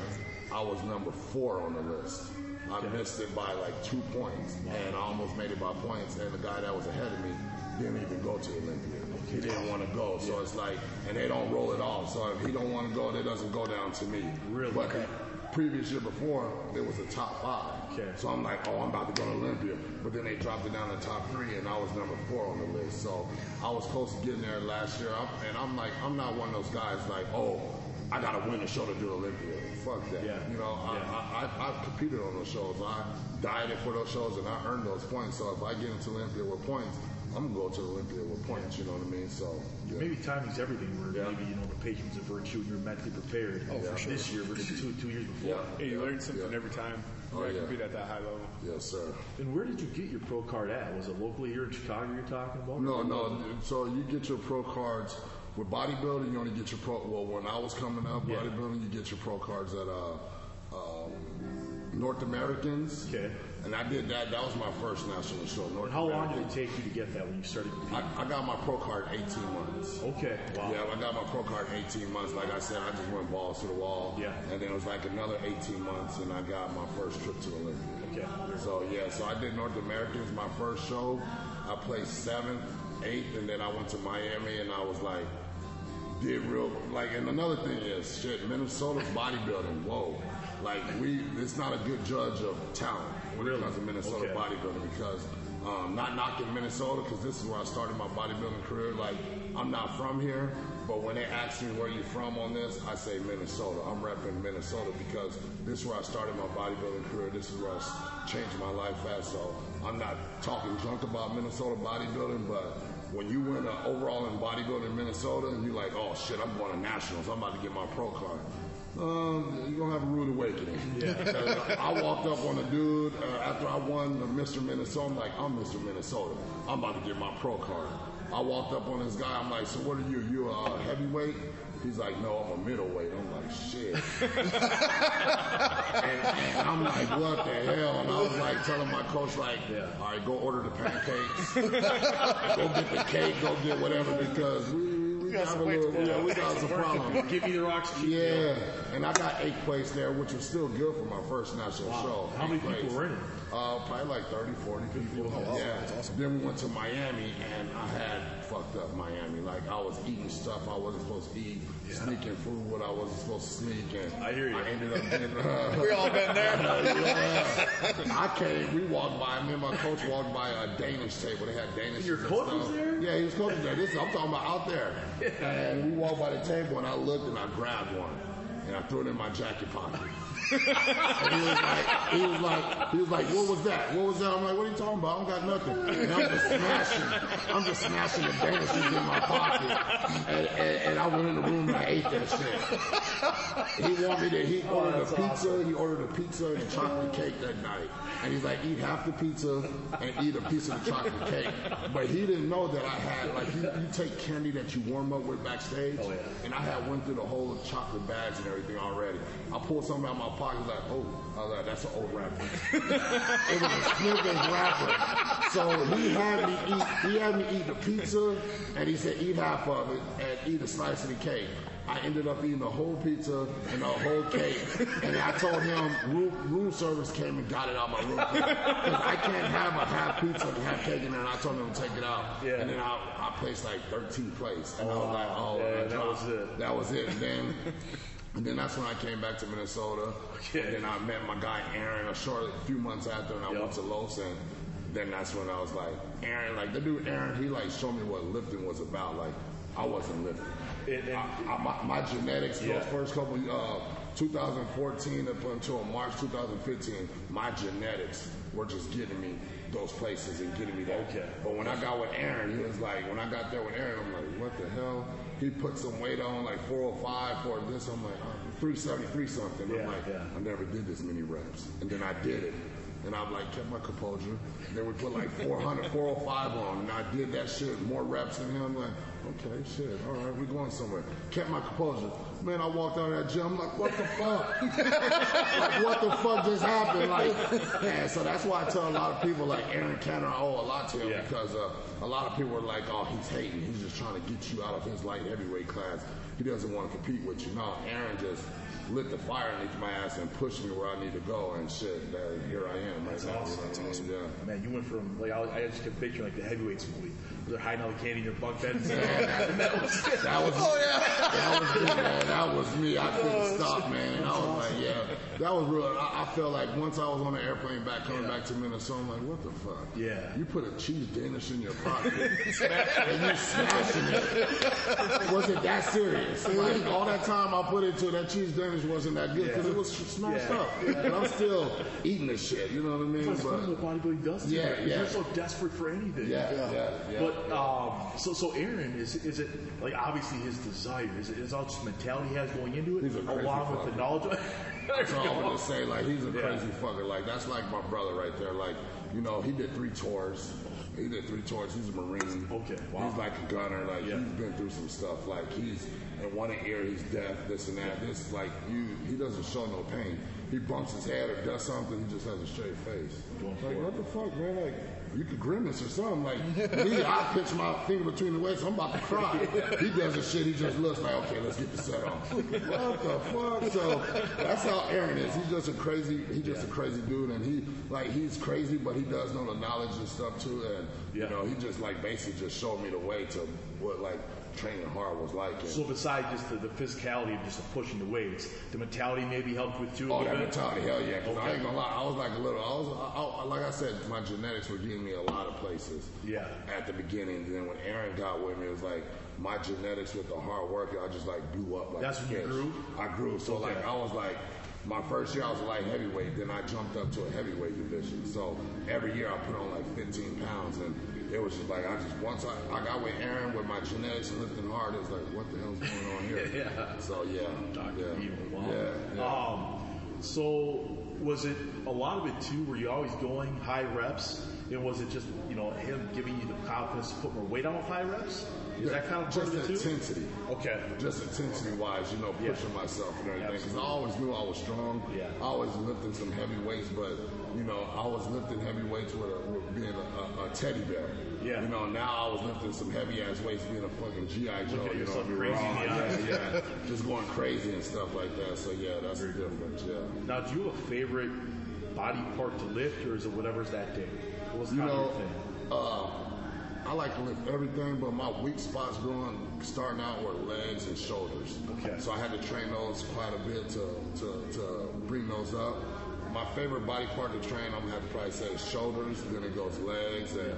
Speaker 3: I was number four on the list. I missed it by like two points, and I almost made it by points. And the guy that was ahead of me didn't even go to Olympia. He didn't want to go, so it's like, and they don't roll it off. So if he don't want to go, it doesn't go down to me.
Speaker 2: Really?
Speaker 3: But
Speaker 2: Okay.
Speaker 3: previous year before, it was a top five.
Speaker 2: Okay.
Speaker 3: So I'm like, oh, I'm about to go to Olympia. But then they dropped it down to top three, and I was number four on the list. So I was close to getting there last year. I'm, and I'm like, I'm not one of those guys like, oh, I got to win a show to do Olympia. Fuck that.
Speaker 2: Yeah.
Speaker 3: You know, I,
Speaker 2: Yeah.
Speaker 3: I, I, I've competed on those shows. I dieted for those shows, and I earned those points. So if I get into Olympia with points, I'm gonna go to Olympia with points. You know what I mean? So yeah.
Speaker 2: Maybe timing's everything. Where
Speaker 3: Yeah.
Speaker 2: maybe you know the patience of virtue and you're mentally prepared.
Speaker 4: Oh, for sure.
Speaker 2: This year versus two two years before.
Speaker 3: Yeah.
Speaker 5: Hey, you learn something
Speaker 3: Yeah.
Speaker 5: every time.
Speaker 3: Oh,
Speaker 5: You
Speaker 3: yeah.
Speaker 5: compete at that high level.
Speaker 3: Yes, sir.
Speaker 2: And where did you get your pro card at? Was it locally here in Chicago? You're talking about?
Speaker 3: No, no. So you get your pro cards with bodybuilding. You only get your pro. Well, when I was coming up
Speaker 2: Yeah.
Speaker 3: bodybuilding, you get your pro cards at uh, um, North Americans.
Speaker 2: Okay.
Speaker 3: And I did that. That was my first national show. North
Speaker 2: how long did it take you to get that when you started?
Speaker 3: I, I got my pro card 18 months.
Speaker 2: okay. Wow.
Speaker 3: Yeah, I got my pro card 18 months. Like I said, I just went balls to the wall.
Speaker 2: Yeah.
Speaker 3: And then it was like another 18 months, and I got my first trip to Olympia.
Speaker 2: Okay.
Speaker 3: So yeah, so I did North Americans my first show. I placed seventh, eighth, and then I went to Miami, and I was like, did real like. And another thing is, shit, Minnesota's bodybuilding. Whoa, like we, it's not a good judge of talent when
Speaker 2: Really?
Speaker 3: it comes to Minnesota
Speaker 2: Okay.
Speaker 3: bodybuilding because. Um, not knocking Minnesota because this is where I started my bodybuilding career. Like I'm not from here, but when they ask me where you from on this, I say Minnesota. I'm repping Minnesota because this is where I started my bodybuilding career. This is where I changed my life at. So I'm not talking junk about Minnesota bodybuilding, but when you win an overall in bodybuilding in Minnesota and you're like, oh shit, I'm going to nationals. I'm about to get my pro card. Um, you're gonna have a rude awakening. Yeah. [LAUGHS] I walked up on a dude uh, after I won the Mr. Minnesota. I'm like, I'm Mr. Minnesota. I'm about to get my pro card. I walked up on this guy. I'm like, so what are you? You a heavyweight? He's like, no, I'm a middleweight. I'm like, shit. [LAUGHS] and, and I'm like, what the hell? And I was like telling my coach, like, all right, go order the pancakes, [LAUGHS] go get the cake, go get whatever because we, we, we
Speaker 4: got
Speaker 3: got a
Speaker 4: some
Speaker 3: little,
Speaker 4: pull.
Speaker 3: yeah, we got some problems.
Speaker 2: Give me the rocks. cheap
Speaker 3: Yeah,
Speaker 2: deal.
Speaker 3: and I got eight place there, which was still good for my first national show.
Speaker 2: How many
Speaker 3: Eighth
Speaker 2: people were in it?
Speaker 3: Uh, probably like 30, 40 people.
Speaker 4: Oh, wow.
Speaker 3: yeah.
Speaker 4: That's awesome.
Speaker 3: Then we went to Miami, and I had fucked up Miami. Like I was eating stuff I wasn't supposed to eat, sneaking food what I wasn't supposed to sneak, and
Speaker 2: I hear you.
Speaker 3: I ended up getting. Uh, [LAUGHS]
Speaker 4: We all been there. [LAUGHS]
Speaker 3: yeah. I came. We walked by. Me and my coach walked by a Danish table. They had Danish.
Speaker 2: Your coach was there?
Speaker 3: Yeah, he was coaching there. This I'm talking about out there. [LAUGHS] And we walked by the table, and I looked, and I grabbed one, and I threw it in my jacket pocket. And he was like, he was like, he was like, what was that? What was that? I'm like, what are you talking about? I don't got nothing. And I'm just smashing, I'm just smashing the Danishes in my pocket. And, and, and I went in the room and I ate that shit. He wanted me to, he oh, ordered a pizza, he ordered a pizza and a chocolate cake that night. And he's like, eat half the pizza and eat a piece of the chocolate cake. But he didn't know that I had, like, you, you take candy that you warm up with backstage.
Speaker 2: Oh, yeah.
Speaker 3: And I had went through the whole chocolate bags and everything already. I pulled something out of my pocket, like, oh, I was like, oh, that's an old wrapper. [LAUGHS] it was a Smithers wrapper. So he had me eat, he had me eat the pizza, and he said, eat half of it and eat a slice of the cake. I ended up eating the whole pizza and the whole cake. And I told him room, room service came and got it out my room. Because I can't have a half pizza and half cake in there. And I told them to take it out.
Speaker 2: Yeah.
Speaker 3: And then I, I placed like 13th place. And I was oh, like, oh,
Speaker 2: yeah, that was it.
Speaker 3: That was it. And then, and then that's when I came back to Minnesota.
Speaker 2: Okay.
Speaker 3: And then I met my guy Aaron a short a few months after, and I
Speaker 2: Yep.
Speaker 3: went to Los. And then that's when I was like, Aaron, like the dude Aaron, he like showed me what lifting was about. Like I wasn't lifting.
Speaker 2: And- and-
Speaker 3: I, I, my, my genetics,
Speaker 2: Yeah.
Speaker 3: those first couple, uh, 2014 up until March 2015, my genetics were just getting me those places and getting me that.
Speaker 2: Okay.
Speaker 3: But when I got with Aaron, he was like, when I got there with Aaron, I'm like, what the hell? He put some weight on, like 405 for this. I'm like, uh, 373 something.
Speaker 2: Yeah,
Speaker 3: I'm like,
Speaker 2: yeah.
Speaker 3: I never did this many reps. And then I did it. And I'm like, kept my composure. And then we put like 400, 405 on. And I did that shit, more reps than him. Like, okay, shit, all right, we're going somewhere. Kept my composure. Man, I walked out of that gym, I'm like, what the fuck? [LAUGHS] like, what the fuck just happened? Like, and so that's why I tell a lot of people, like Aaron Canner, I owe a lot to him
Speaker 2: Yeah.
Speaker 3: because uh, a lot of people are like, oh, he's hating. He's just trying to get you out of his light heavyweight class. He doesn't want to compete with you. No, Aaron just lit the fire underneath my ass and pushed me where I need to go. And shit, that, here I am right
Speaker 4: awesome. That's
Speaker 3: You know mean?
Speaker 4: awesome.
Speaker 3: Yeah.
Speaker 2: Man, you went from like I, I just kept picturing like the heavyweights movie, they're hiding all the candy in your bunk bed. [LAUGHS]
Speaker 3: That was that was me, oh, man. That was me. I couldn't oh, stop, man. I was like, yeah, that was real. I, I felt like once I was on the airplane back coming back to Minnesota, I'm like, what the fuck?
Speaker 2: Yeah.
Speaker 3: You put a cheese Danish in your pocket [LAUGHS] and you smashing it. Was it that serious? Like all that time I put into that cheese Danish wasn't that good because
Speaker 2: Yeah.
Speaker 3: it was smashed
Speaker 2: Yeah.
Speaker 3: up. But I'm still eating the shit. You know what I mean?
Speaker 2: That's
Speaker 3: But
Speaker 2: what bodybuilding does to
Speaker 3: Yeah, yeah.
Speaker 2: You're so desperate for anything.
Speaker 3: yeah, yeah, yeah.
Speaker 2: But um, so so Aaron is is it like obviously his desire is it is all just mentality he has going into it
Speaker 3: He's a crazy
Speaker 2: along with the
Speaker 3: fucker.
Speaker 2: knowledge.
Speaker 3: That's all I'm gonna say. Like he's a
Speaker 2: Yeah.
Speaker 3: crazy fucker. Like that's like my brother right there. Like you know, he did three tours. He did three tours. He's a Marine.
Speaker 2: Okay, wow.
Speaker 3: He's like a gunner. Like
Speaker 2: Yeah.
Speaker 3: he's been through some stuff. Like he's in one ear he's deaf. This and that. This like you. He doesn't show no pain. He bumps his head or does something. He just has a straight face.
Speaker 2: Going
Speaker 3: Like what the fuck, man? Like. You could grimace or something. Like me, I pinch my finger between the waist. I'm about to cry. He does the shit. He just looks like, okay, let's get the set on. What the fuck? So that's how Aaron is. He's just a crazy. He's just a crazy dude, and he like he's crazy, but he does know the knowledge and stuff too. And
Speaker 2: Yeah.
Speaker 3: you know, he just like basically just showed me the way to what like training hard was like. And,
Speaker 2: So besides just the, the physicality of just the pushing the weights, the mentality maybe helped with too.
Speaker 3: Oh, that
Speaker 2: bit?
Speaker 3: mentality, hell yeah! Because I ain't gonna lie, I was like a little. I was, I, I, like I said, my genetics were getting me a lot of places.
Speaker 2: Yeah.
Speaker 3: At the beginning, and then when Aaron got with me, it was like my genetics with the hard work. I just like blew up. Like
Speaker 2: That's when you grew?
Speaker 3: I grew. So like I was like. My first year I was a light heavyweight, then I jumped up to a heavyweight division. So every year I put on like 15 pounds, and it was just like I just once I, I got with Aaron with my genetics and lifting hard, it was like what the hell's going on here? [LAUGHS]
Speaker 2: Yeah.
Speaker 3: So yeah,
Speaker 2: Dr.
Speaker 3: yeah,
Speaker 2: Evil, wow.
Speaker 3: yeah, yeah.
Speaker 2: Um, so was it a lot of it too? Were you always going high reps? And was it just you know him giving you the confidence to put more weight on with high reps? Is that part
Speaker 3: just
Speaker 2: of it too?
Speaker 3: intensity.
Speaker 2: Okay.
Speaker 3: just intensity wise, you know,
Speaker 2: Yeah.
Speaker 3: pushing myself and everything. Because I always knew I was strong.
Speaker 2: Yeah.
Speaker 3: I always lifting some heavy weights, but you know, I was lifting heavy weights with, a, with being a, a, a teddy bear.
Speaker 2: Yeah.
Speaker 3: You know, now I was lifting some heavy ass weights, being a fucking GI Joe.
Speaker 2: at
Speaker 3: You know, be
Speaker 2: crazy
Speaker 3: raw. Yeah, yeah. [LAUGHS] Just going crazy and stuff like that. So yeah, that's the difference. Yeah.
Speaker 2: Now, do you have a favorite body part to lift, or is it whatever's that day? What was
Speaker 3: You know,
Speaker 2: your thing?
Speaker 3: uh, I like to lift everything, but my weak spots growing, starting out were legs and shoulders.
Speaker 2: Okay.
Speaker 3: So I had to train those quite a bit to, to, to bring those up. My favorite body part to train, I'm gonna have to probably say shoulders, then it goes legs, and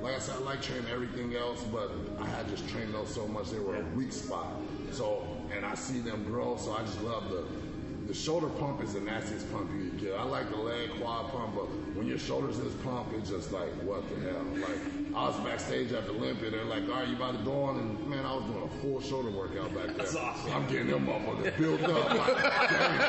Speaker 3: like I said, I like training everything else, but I had just trained those so much they were a weak spot. So, and I see them grow, so I just love the the shoulder pump is the nastiest pump you can get. I like the leg quad pump, but when your shoulders is pumped, it's just like, what the hell? Like, I was backstage at the Olympia, they're like, all right, you about to go on? And man, I was doing a full shoulder workout back there.
Speaker 2: That's awesome.
Speaker 3: I'm getting them motherfuckers built up. Like, damn.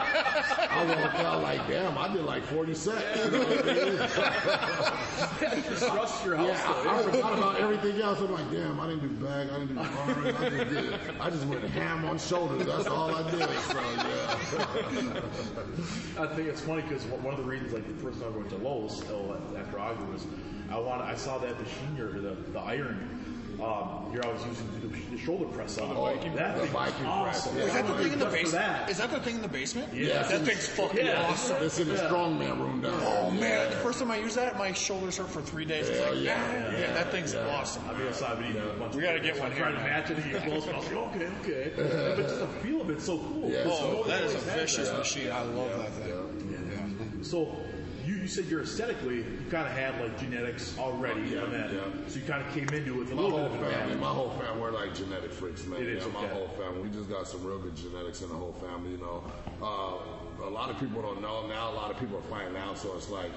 Speaker 3: I walked out like, damn, I did like 40 sets. You know what I mean? [LAUGHS]
Speaker 2: Just your house.
Speaker 3: Yeah,
Speaker 2: though.
Speaker 3: I, I forgot about everything else. I'm like, damn, I didn't do back, I didn't do arms, I just did, I just went ham on shoulders. That's all I did. So yeah. [LAUGHS]
Speaker 2: I think it's funny because one of the reasons, like the first time I went to Lowe's uh, after Augur was, I want I saw that machine here, the the iron. Um, here I was using the, the shoulder press on.
Speaker 3: Oh,
Speaker 2: it. that
Speaker 3: the
Speaker 2: thing
Speaker 3: Viking
Speaker 2: was
Speaker 3: press,
Speaker 2: awesome.
Speaker 3: yeah.
Speaker 4: Is that the thing in the basement? Is that the thing in the basement?
Speaker 2: Yeah.
Speaker 4: That thing's fucking
Speaker 2: Yeah.
Speaker 4: awesome.
Speaker 3: It's in the strongman room down.
Speaker 4: Oh man, the first time I used that, my shoulders hurt for three days. It's like,
Speaker 3: yeah.
Speaker 4: yeah,
Speaker 3: Yeah.
Speaker 4: that thing's
Speaker 3: Yeah.
Speaker 4: awesome.
Speaker 2: I mean, I saw I've been eating a bunch
Speaker 4: We gotta get
Speaker 2: so
Speaker 4: one
Speaker 2: I'm
Speaker 4: here,
Speaker 2: trying to match it and get close, but I was like, okay, okay. [LAUGHS] but just the feel of it's so cool.
Speaker 3: Yeah,
Speaker 4: Oh,
Speaker 2: so
Speaker 4: that is a vicious machine. I love that thing.
Speaker 2: So you, you said you're aesthetically, you kind of had like genetics already
Speaker 3: Yeah,
Speaker 2: on that.
Speaker 3: yeah.
Speaker 2: So you kind of came into it with a
Speaker 3: My
Speaker 2: little
Speaker 3: whole
Speaker 2: bit of
Speaker 3: family, my whole family, we're like genetic freaks, man.
Speaker 2: It is,
Speaker 3: yeah, my whole family. We just got some real good genetics in the whole family, you know. Uh, a lot of people don't know now. A lot of people are finding out, so it's like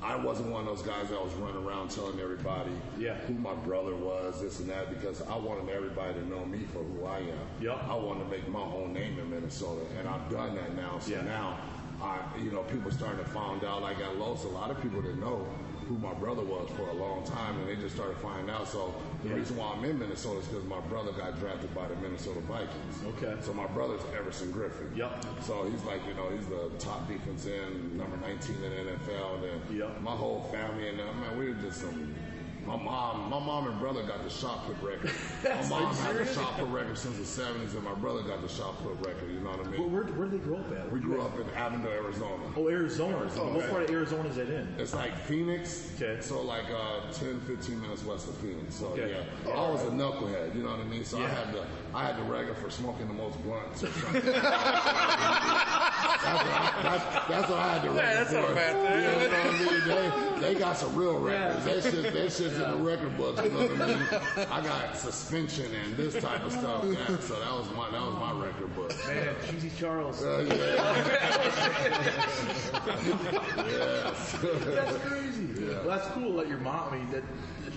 Speaker 3: I wasn't one of those guys that was running around telling everybody
Speaker 2: Yeah.
Speaker 3: who my brother was, this and that, because I wanted everybody to know me for who I am.
Speaker 2: Yep.
Speaker 3: I wanted to make my own name in Minnesota, and I've done that now. So
Speaker 2: Yeah.
Speaker 3: now, I, you know, people starting to find out. Like at lost a lot of people didn't know who my brother was for a long time, and they just started finding out. So the
Speaker 2: Yeah.
Speaker 3: reason why I'm in Minnesota is because my brother got drafted by the Minnesota Vikings.
Speaker 2: Okay.
Speaker 3: So my brother's Everson Griffen.
Speaker 2: Yep.
Speaker 3: So he's like, you know, he's the top defense end, number 19 in the NFL. And
Speaker 2: Yep.
Speaker 3: my whole family and uh, man, we were just some My mom, my mom and brother got the shot put record. [LAUGHS] my mom had the shot put record since the '70s, and my brother got the shot put record. You know what I mean?
Speaker 2: where, where did they grow up at?
Speaker 3: We grew up in Avondale, Arizona.
Speaker 2: Oh, Arizona. what part of Arizona is that in?
Speaker 3: It's like Phoenix,
Speaker 2: Okay.
Speaker 3: so like uh, 10, 15 minutes west of Phoenix. So
Speaker 2: Okay.
Speaker 3: yeah, I was a knucklehead. You know what I mean? So I had the I had the record for smoking the most blunts. Or [LAUGHS] something. that's, what I, that's, that's what I had to record
Speaker 4: that's not
Speaker 3: for.
Speaker 4: a bad thing.
Speaker 3: You know what I mean? They, they got some real records. That shit, that shit's in the record books. You know what I mean? I got suspension and this type of stuff. Yeah, so that was my that was my record book.
Speaker 2: Man, Cheesy Charles.
Speaker 3: Uh, yeah. [LAUGHS] yes.
Speaker 2: That's crazy. Well, that's cool that your mom, I mean, that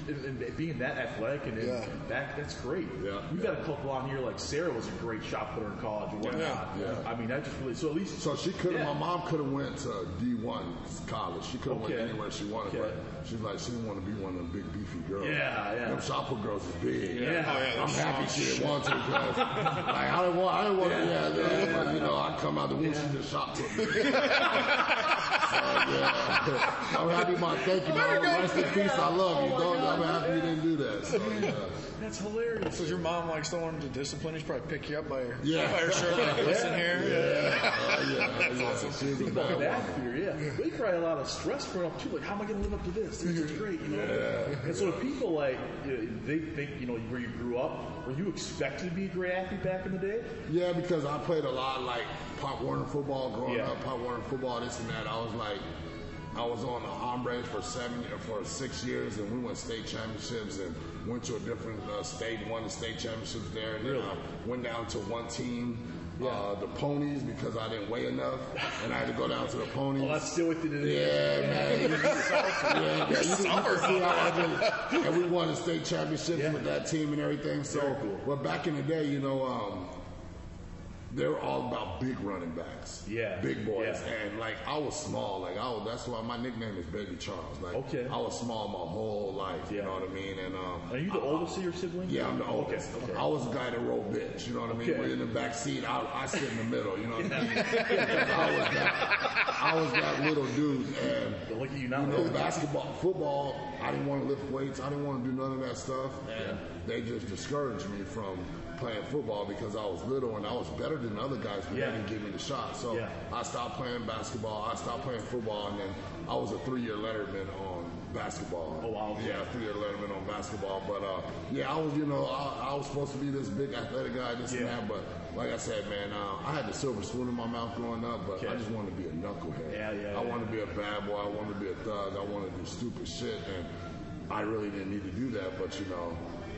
Speaker 2: and, and being that athletic and, and
Speaker 4: Yeah.
Speaker 2: back, that's great.
Speaker 3: Yeah.
Speaker 2: We've got a couple on here, like Sarah was a great shot putter in college and whatnot.
Speaker 3: Yeah.
Speaker 2: I mean, that just really, so at least,
Speaker 3: So she could have. My mom could have went to D1 college. She could have
Speaker 2: Okay.
Speaker 3: went anywhere she wanted,
Speaker 2: Okay.
Speaker 3: but she's like she didn't want to be one of them big beefy girls.
Speaker 2: Yeah, yeah.
Speaker 3: Them shot put girls is big.
Speaker 2: Yeah. Oh,
Speaker 4: yeah,
Speaker 3: I'm happy she didn't want to because like I didn't want. I didn't want. Yeah, yeah, yeah, But, you know, I come out the womb, she just shot put me. [LAUGHS] so, yeah. [LAUGHS] I'm happy, my thank you, man. Rest in peace. I love you, oh, dog. I'm happy you didn't do that. So [LAUGHS] yeah.
Speaker 2: that's hilarious.
Speaker 4: So your mom like still wanted to discipline you? She'd probably pick you up by your,
Speaker 3: Yeah.
Speaker 4: by your shirt, like, listen here.
Speaker 3: Yeah, uh, yeah, yeah. She was a bad
Speaker 2: that fear, yeah. But you probably had a lot of stress growing up too. Like, how am I going to live up to this? This is great, you know. And so, if people like you know, they think, you know, where you grew up, were you expected to be a great athlete back in the day?
Speaker 3: Yeah, because I played a lot like Pop Warner football growing
Speaker 2: Yeah.
Speaker 3: up. Pop Warner football, this and that. I was like, I was on the Hombres for seven for six years, and we won state championships and went to a different uh, state, won the state championships there. And then
Speaker 2: Really?
Speaker 3: I went down to one team. Uh, the ponies because I didn't weigh enough, and I had to go down to the ponies.
Speaker 2: Well, that's still with you today.
Speaker 3: Yeah, man. [LAUGHS] You- yeah, yeah, you, you can see how I did- and we won the state championships
Speaker 2: Yeah.
Speaker 3: with that team and everything. So,
Speaker 2: cool.
Speaker 3: but back in the day, you know, um, they were all about big running backs,
Speaker 2: Yeah.
Speaker 3: big boys,
Speaker 2: Yeah.
Speaker 3: and like I was small. Like I was, that's why my nickname is Baby Charles. Like
Speaker 2: Okay.
Speaker 3: I was small my whole life. You
Speaker 2: Yeah.
Speaker 3: know what I mean? And um,
Speaker 2: Are you the oldest of your siblings?
Speaker 3: yeah, I'm the oldest.
Speaker 2: Okay. okay.
Speaker 3: I was the guy that rode bitch. You know what I mean?
Speaker 2: Okay.
Speaker 3: We're in the back seat. I, I sit in the middle. You know what I mean? [LAUGHS] I was that. I was that little dude, and
Speaker 2: But look at you
Speaker 3: you
Speaker 2: now.
Speaker 3: know, basketball, football. I didn't want to lift weights. I didn't want to do none of that stuff, and they just discouraged me from playing football because I was little and I was better than other guys, but
Speaker 2: Yeah.
Speaker 3: they didn't give me the shot. So
Speaker 2: Yeah.
Speaker 3: I stopped playing basketball. I stopped playing football, and then I was a three-year letterman on basketball.
Speaker 2: Oh, wow.
Speaker 3: Yeah, three-year letterman on basketball. But uh, yeah, I was, you know, I, I was supposed to be this big athletic guy, this and that. But like I said, man, uh, I had the silver spoon in my mouth growing up, but I just wanted to be a knucklehead.
Speaker 2: Yeah, yeah,
Speaker 3: I
Speaker 2: yeah.
Speaker 3: wanted to be a bad boy. I wanted to be a thug. I wanted to do stupid shit, and I really didn't need to do that. But you know,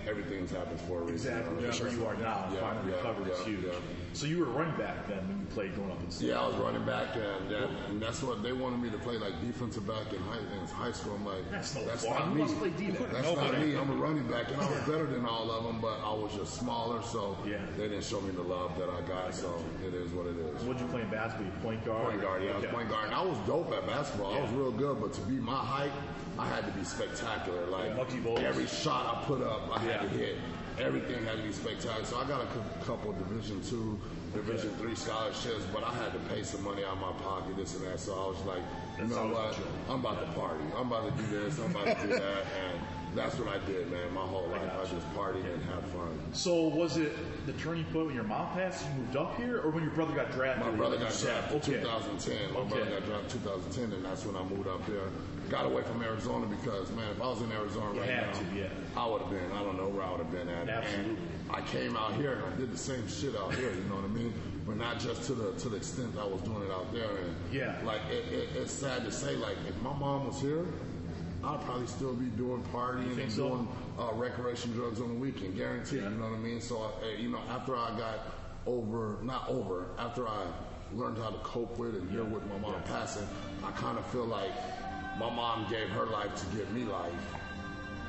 Speaker 3: everything's happened for a reason.
Speaker 2: Exactly. That's where you are now.
Speaker 3: Yeah,
Speaker 2: Finally
Speaker 3: yeah,
Speaker 2: recovered.
Speaker 3: Yeah,
Speaker 2: huge.
Speaker 3: yeah.
Speaker 2: So you were a running back then when you played growing up in school.
Speaker 3: Yeah, I was running back, and, and, and that's what they wanted me to play, like defensive back in high, in high school. I'm like,
Speaker 2: That's no
Speaker 3: that's not me.
Speaker 2: play?
Speaker 3: That's not me. I'm a running back, and I was better than all of them, but I was just smaller, so
Speaker 2: Yeah.
Speaker 3: they didn't show me the love that I got. So it is what it is.
Speaker 2: What'd you play in basketball? Point guard?
Speaker 3: Point guard, yeah, I was point guard. And I was dope at basketball. I was real good, but to be my height, I had to be spectacular. Like every shot I put up, I had to hit. Everything had to be spectacular. So I got a couple Division two, Division three scholarships, but I had to pay some money out of my pocket, this and that. So I was like, you know what? I'm about to party. I'm about to do this. I'm about to do that, [LAUGHS] and that's what I did, man. My whole life, I
Speaker 2: gotcha.
Speaker 3: just partied and had fun.
Speaker 2: So was it the turning point when your mom passed? You moved up here, or when your brother got drafted?
Speaker 3: My brother got drafted in
Speaker 2: Okay.
Speaker 3: 2010. My
Speaker 2: Okay.
Speaker 3: brother got drafted in 2010, and that's when I moved up here. Got away from Arizona because, man, if I was in Arizona
Speaker 2: You
Speaker 3: right now,
Speaker 2: to, yeah.
Speaker 3: I would have been. I don't know where I would have been at.
Speaker 2: Absolutely.
Speaker 3: And I came out here and I did the same shit out here. You know what I mean? But not just to the to the extent I was doing it out there. And
Speaker 2: Yeah.
Speaker 3: like it, it, it's sad to say, like if my mom was here. I'd probably still be doing partying and
Speaker 2: so?
Speaker 3: doing uh, recreation drugs on the weekend, guaranteed. You know what I mean? So, uh, you know, after I got over, not over, after I learned how to cope with and deal with my mom passing, I kind of feel like my mom gave her life to give me life.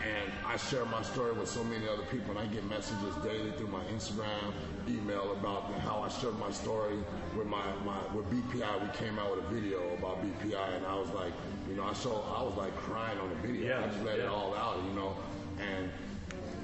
Speaker 3: And I share my story with so many other people, and I get messages daily through my Instagram, email about how I shared my story with my, my with BPI. We came out with a video about BPI, and I was like, you know, I saw I was like crying on the video.
Speaker 2: Yeah,
Speaker 3: I just let it all out, you know. And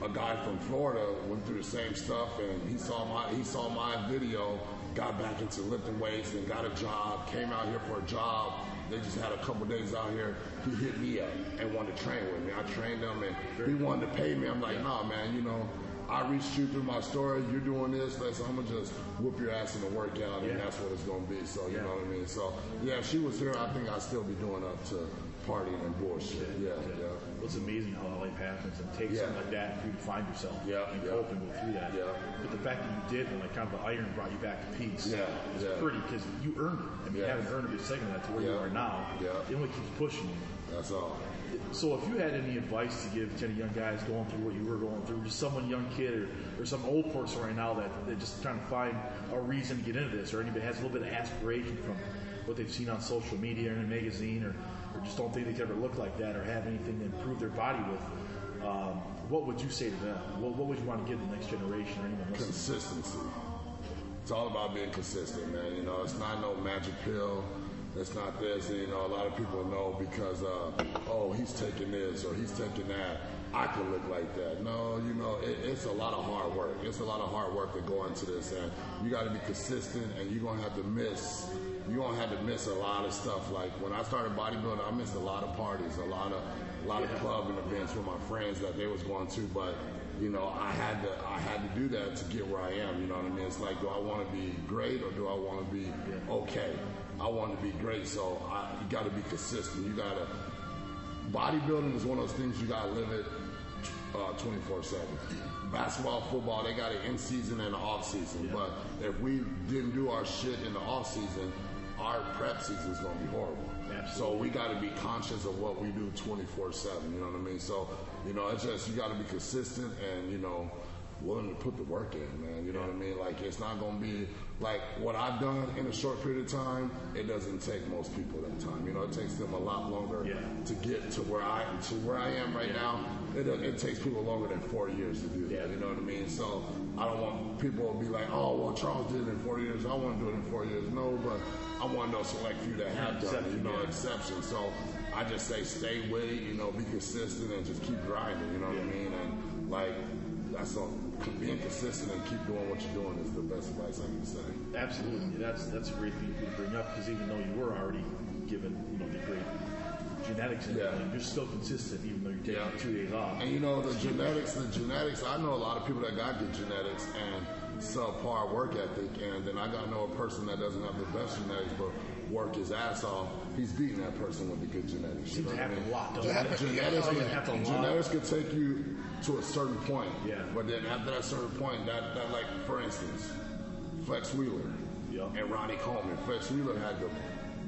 Speaker 3: a guy from Florida went through the same stuff, and he saw my he saw my video, got back into lifting weights, and got a job. Came out here for a job, they just had a couple days out here. He hit me up and wanted to train with me. I trained him, and he wanted to pay me. I'm like, nah, man, you know. I reached you through my story. You're doing this. Let's, I'm gonna just whoop your ass in the workout, and
Speaker 2: Yeah.
Speaker 3: that's what it's gonna be. So you
Speaker 2: Yeah.
Speaker 3: know what I mean. So yeah, if she was here, I think I'd still be doing up to partying and bullshit. Yeah, yeah.
Speaker 2: It's amazing how life happens and takes
Speaker 3: Yeah.
Speaker 2: something like that for you to find yourself
Speaker 3: Yeah,
Speaker 2: and
Speaker 3: yeah.
Speaker 2: cope and go through that.
Speaker 3: Yeah.
Speaker 2: But the fact that you did and like kind of the iron brought you back to peace
Speaker 3: Yeah,
Speaker 2: is
Speaker 3: yeah.
Speaker 2: pretty because you earned it. I mean, you
Speaker 3: Yeah.
Speaker 2: haven't earned every second of that to where you are now.
Speaker 3: Yeah.
Speaker 2: It only keeps pushing you.
Speaker 3: That's all.
Speaker 2: So if you had any advice to give to any young guys going through what you were going through, just someone young kid or, or some old person right now that they're just trying to find a reason to get into this, or anybody has a little bit of aspiration from what they've seen on social media or in a magazine, or just don't think they could ever look like that or have anything to improve their body with, um, what would you say to them? What, what would you want to give the next generation or anyone?
Speaker 3: Consistency. It's all about being consistent, man. You know, it's not no magic pill. It's not this. You know, a lot of people know because, uh, oh, he's taking this or he's taking that. I can look like that. No, you know, it, it's a lot of hard work. It's a lot of hard work that go into this, and you got to be consistent. And you're gonna have to miss. You're gonna have to miss a lot of stuff. Like when I started bodybuilding, I missed a lot of parties, a lot of, a lot of
Speaker 2: Yeah.
Speaker 3: clubbing events with my friends that they was going to, but you know, I had to I had to do that to get where I am. You know what I mean? It's like, do I want to be great or do I want to be okay? I want to be great, so I, you got to be consistent. You got to bodybuilding is one of those things you got to live it Uh, twenty four seven. Basketball, football, they got it in season and off season. But if we didn't do our shit in the off season, our prep season is gonna be horrible. So we got to be conscious of what we do 24/7. You know what I mean? So you know, it's just you got to be consistent and you know willing to put the work in, man. You know what I mean? Like it's not gonna be like what I've done in a short period of time. It doesn't take most people that time. You know, it takes them a lot longer
Speaker 2: Yeah.
Speaker 3: to get to where I to where I am right now. It, it takes people longer than four years to do that.
Speaker 2: Yeah.
Speaker 3: You know what I mean? So I don't want people to be like, oh, well, Charles did it in four years. I want to do it in four years. No, but I want to know select few that have done it. You know,
Speaker 2: yeah.
Speaker 3: exceptions. So I just say stay with it. You know, be consistent and just keep grinding. You know what I mean? And like all. Being consistent and keep doing what you're doing is the best advice I can say.
Speaker 2: Absolutely, that's that's a great thing to bring up because even though you were already given you know the great genetics and
Speaker 3: Yeah.
Speaker 2: you're still consistent even though you're taking
Speaker 3: Yeah.
Speaker 2: two days off.
Speaker 3: And you know the genetics, the genetics. I know a lot of people that got good genetics and subpar work ethic, and then I got to know a person that doesn't have the best genetics but work his ass off. He's beating that person with the good genetics. You
Speaker 2: Seems
Speaker 3: know
Speaker 2: to
Speaker 3: what I
Speaker 2: happen
Speaker 3: mean? [LAUGHS]
Speaker 2: a lot, doesn't
Speaker 3: Gen-
Speaker 2: it?
Speaker 3: Genetics,
Speaker 2: Yeah,
Speaker 3: can, genetics can take you to a certain point.
Speaker 2: Yeah.
Speaker 3: But then after that certain point, that, that like for instance, Flex Wheeler
Speaker 2: Yeah.
Speaker 3: and Ronnie Coleman. Flex Wheeler had the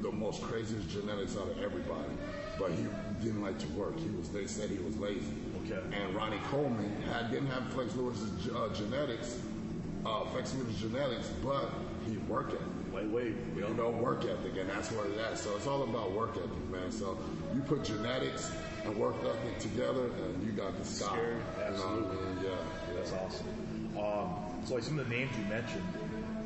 Speaker 3: the most craziest genetics out of everybody, but he didn't like to work. He was. They said he was lazy.
Speaker 2: Okay.
Speaker 3: And Ronnie Coleman had didn't have Flex Lewis's uh, genetics, uh, Flex Lewis's genetics, but he worked ethic.
Speaker 2: Lightweight, you
Speaker 3: You
Speaker 2: know.
Speaker 3: know, work ethic, and that's where it's at. So it's all about work ethic, man. So you put genetics and work ethic together, and you got the sky.
Speaker 2: Sure,
Speaker 3: You know I
Speaker 2: absolutely.
Speaker 3: mean? Yeah, yeah.
Speaker 2: That's awesome. Um, so like some of the names you mentioned,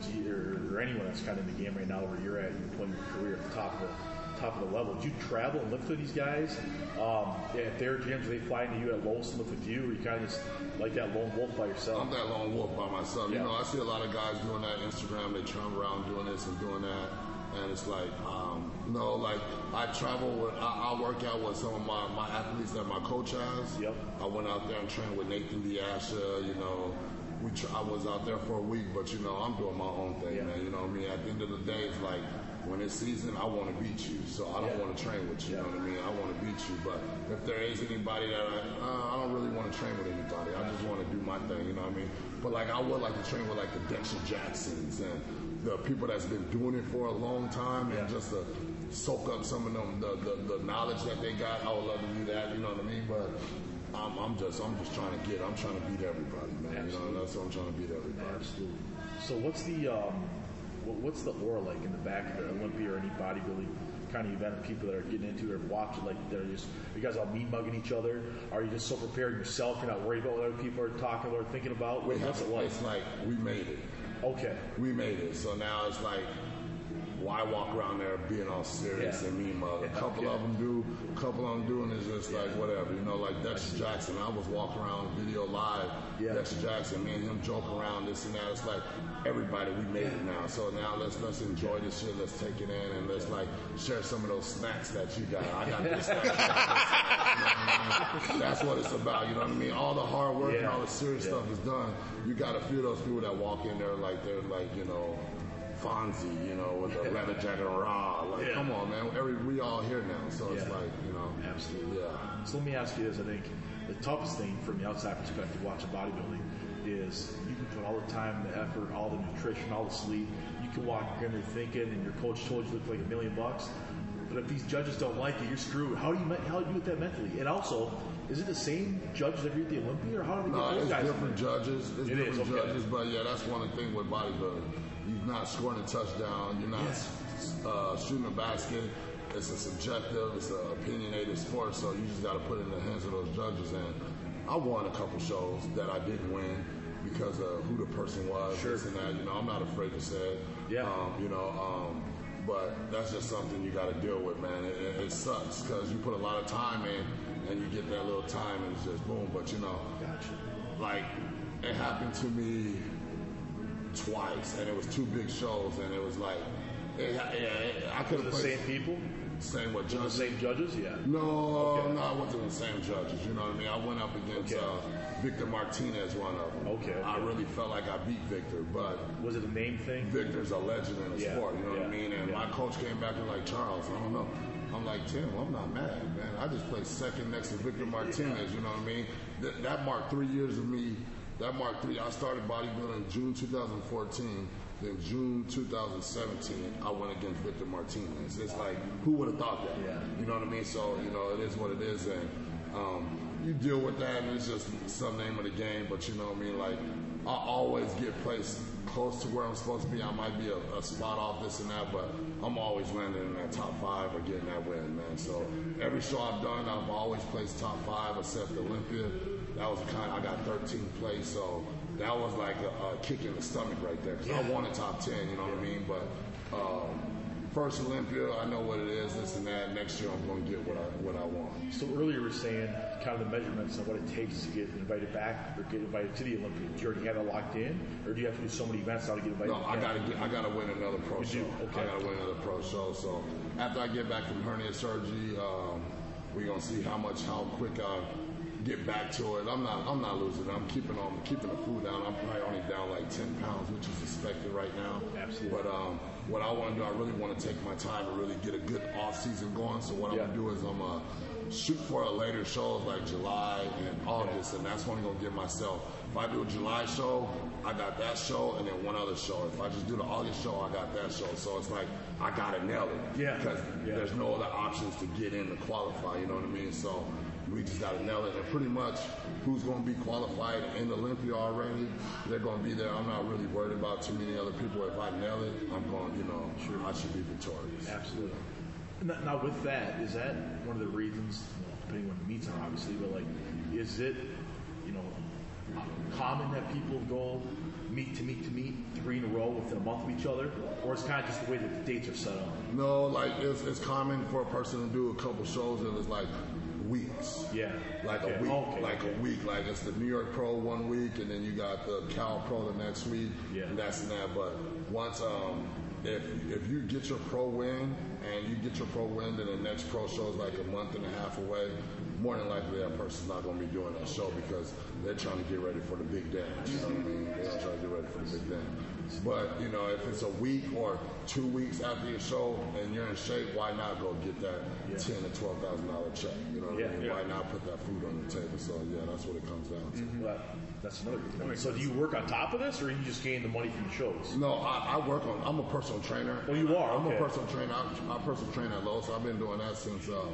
Speaker 2: do you- or, anyone that's kind of in the game right now where you're at, you're playing your career at the top of the top of the level. Do you travel and lift with these guys? Um, at their gyms, they fly into you at to lift with you, or you kind of just like that lone wolf by yourself?
Speaker 3: I'm that lone wolf by myself.
Speaker 2: Yeah.
Speaker 3: You know, I see a lot of guys doing that Instagram. They travel around doing this and doing that, and it's like, um, no, like I travel with, I, I work out with some of my, my athletes that my coach has.
Speaker 2: Yep.
Speaker 3: I went out there and trained with Nathan De Asha. You know, we tra- I was out there for a week, but you know, I'm doing my own thing, man. You know what I mean? At the end of the day, it's like. When it's season, I want to beat you, so I don't
Speaker 2: Yeah.
Speaker 3: want to train with you.
Speaker 2: Yeah.
Speaker 3: You know what I mean? I want to beat you, but if there is anybody that I, uh, I don't really want to train with anybody. I just want to do my thing. You know what I mean? But like, I would like to train with like the Dexter Jacksons and the people that's been doing it for a long time, and
Speaker 2: Yeah.
Speaker 3: just to soak up some of them the, the the knowledge that they got. I would love to do that. You know what I mean? But I'm, I'm just I'm just trying to get. I'm trying to beat everybody, man. You know, that's what I'm trying to beat everybody.
Speaker 2: Absolutely. So what's the um, what- what's the aura like in the back of the Olympia or any bodybuilding kind of event? People that are getting into it or watching, like they're just you guys all mean mugging each other. Are you just so prepared yourself? You're not worried about what other people are talking or thinking about.
Speaker 3: We
Speaker 2: What's it like?
Speaker 3: It's like we made it.
Speaker 2: Okay.
Speaker 3: we made it. So now it's like why walk around there being all serious
Speaker 2: Yeah.
Speaker 3: and mean mug? A couple
Speaker 2: yeah.
Speaker 3: of them do, a couple of them do, and it's just like whatever, you know, like Dexter Jackson. I was walking around video live,
Speaker 2: Yeah.
Speaker 3: Dexter Jackson, me and him joke around this and that. It's like everybody, we made it now. So now let's let's enjoy this shit. Let's take it in and let's like share some of those snacks that you got. I got this. snack. [LAUGHS] That's what it's about. You know what I mean? All the hard work and all the serious stuff is done. You got a few of those people that walk in there like they're like you know. Fonzie, you know, with the leather jacket and raw. Like,
Speaker 2: Yeah.
Speaker 3: come on, man. Every we all here now, so it's like, you know,
Speaker 2: Absolutely.
Speaker 3: Yeah.
Speaker 2: So let me ask you this: I think the toughest thing from the outside perspective, watching bodybuilding, is you can put all the time, the effort, all the nutrition, all the sleep. You can walk in there thinking, and your coach told you you look like a million bucks. But if these judges don't like it, you're screwed. How do you how do you do with that mentally? And also, is it the same judges every at the Olympia, or how do they get
Speaker 3: No,
Speaker 2: those
Speaker 3: it's
Speaker 2: guys?
Speaker 3: different judges. It's
Speaker 2: It is,
Speaker 3: different
Speaker 2: okay.
Speaker 3: judges, but yeah, that's one thing with bodybuilding. You're not scoring a touchdown. You're not uh, shooting a basket. It's a subjective. It's an opinionated sport, so you just got to put it in the hands of those judges. And I won a couple shows that I didn't win because of who the person was,
Speaker 2: Sure.
Speaker 3: this and that. You know, I'm not afraid to say it.
Speaker 2: Yeah.
Speaker 3: Um, you know, um, but that's just something you got to deal with, man. It, it, it sucks because you put a lot of time in, and you get that little time, and it's just boom. But you know,
Speaker 2: Gotcha.
Speaker 3: like it happened to me twice, and it was two big shows, and it was like, it, yeah, I could have
Speaker 2: the same people?
Speaker 3: same
Speaker 2: The
Speaker 3: judges.
Speaker 2: same judges? Yeah.
Speaker 3: No,
Speaker 2: Okay.
Speaker 3: no, I wasn't the same judges. You know what I mean? I went up against
Speaker 2: Okay.
Speaker 3: uh, Victor Martinez, one of them.
Speaker 2: Okay, okay.
Speaker 3: I really felt like I beat Victor, but
Speaker 2: Was it a name thing?
Speaker 3: Victor's a legend in the
Speaker 2: Yeah,
Speaker 3: sport. You know what I mean? And my coach came back and like Charles, I don't know. I'm like Tim, I'm not mad, man. I just played second next to Victor Martinez. You know what I mean? That, that marked three years of me. That marked three. I started bodybuilding in June 2014. Then June 2017, I went against Victor Martinez. It's like, who would have thought that?
Speaker 2: Yeah.
Speaker 3: You know what I mean? So, you know, it is what it is. And um, you deal with that, and it's just some name of the game. But, you know what I mean? Like, I always get placed close to where I'm supposed to be. I might be a, a spot off this and that, but I'm always landing in that top five or getting that win, man. So every show I've done, I've always placed top five except Olympia. That was kind. I got 13th place, so that was like a, a kick in the stomach right there. 'cause I wanted top 10, you know what I mean? But um, first Olympia, I know what it is, this and that. Next year, I'm going to get what I what I want.
Speaker 2: So earlier you were saying kind of the measurements of what it takes to get invited back or get invited to the Olympics. Do you already have that locked in, or do you have to do so many events now to get invited?
Speaker 3: No, I gotta get, I gotta win another pro
Speaker 2: You
Speaker 3: show.
Speaker 2: do? Okay.
Speaker 3: I gotta win another pro show. So after I get back from hernia surgery, um, we're gonna see how much, how quick I get back to it. I'm not, I'm not losing. I'm keeping on, keeping the food down. I'm probably only down like 10 pounds, which is expected right now.
Speaker 2: Absolutely.
Speaker 3: But um, what I want to do, I really want to take my time and really get a good off season going. So what
Speaker 2: Yeah.
Speaker 3: I'm gonna do is I'm gonna shoot for a later shows like July and August, and that's when I'm gonna give myself. If I do a July show, I got that show, and then one other show. If I just do the August show, I got that show. So it's like I gotta nail it.
Speaker 2: Yeah.
Speaker 3: Because
Speaker 2: Yeah.
Speaker 3: there's no other options to get in to qualify. You know what I mean? So we just gotta nail it. And pretty much, who's gonna be qualified in Olympia already? They're gonna be there. I'm not really worried about too many other people. If I nail it, I'm going. You know, sure, I should be victorious.
Speaker 2: Absolutely. Now, now with that, is that one of the reasons, well, depending on the meets are obviously, but like, is it, you know, common that people go meet to meet to meet three in a row within a month of each other, or it's kind of just the way that the dates are set up?
Speaker 3: No, like it's, it's common for a person to do a couple shows and it's like weeks.
Speaker 2: Yeah.
Speaker 3: Like
Speaker 2: Okay.
Speaker 3: a week,
Speaker 2: Okay,
Speaker 3: like
Speaker 2: okay.
Speaker 3: a week. Like it's the New York Pro one week, and then you got the Cal Pro the next week.
Speaker 2: Yeah.
Speaker 3: And that's and that. But once, um, if if you get your pro win and you get your pro win, then the next pro show is like a month and a half away. More than likely, that person's not going to be doing that show because they're trying to get ready for the big dance. You know what I mean? They're trying to get ready for the big dance. But you know, if it's a week or two weeks after your show and you're in shape, why not go get that ten to twelve thousand dollar check? You know what
Speaker 2: Yeah,
Speaker 3: I mean?
Speaker 2: yeah.
Speaker 3: Why not put that food on the table? So yeah, that's what it comes down to.
Speaker 2: Well, that's another good point. So do you work on top of this, or you just gain the money from the shows?
Speaker 3: No, I, I work on. I'm a personal trainer.
Speaker 2: Well, you are?
Speaker 3: I'm
Speaker 2: Okay.
Speaker 3: a personal trainer. I'm, I personal train at Lowe's. I've been doing that since uh,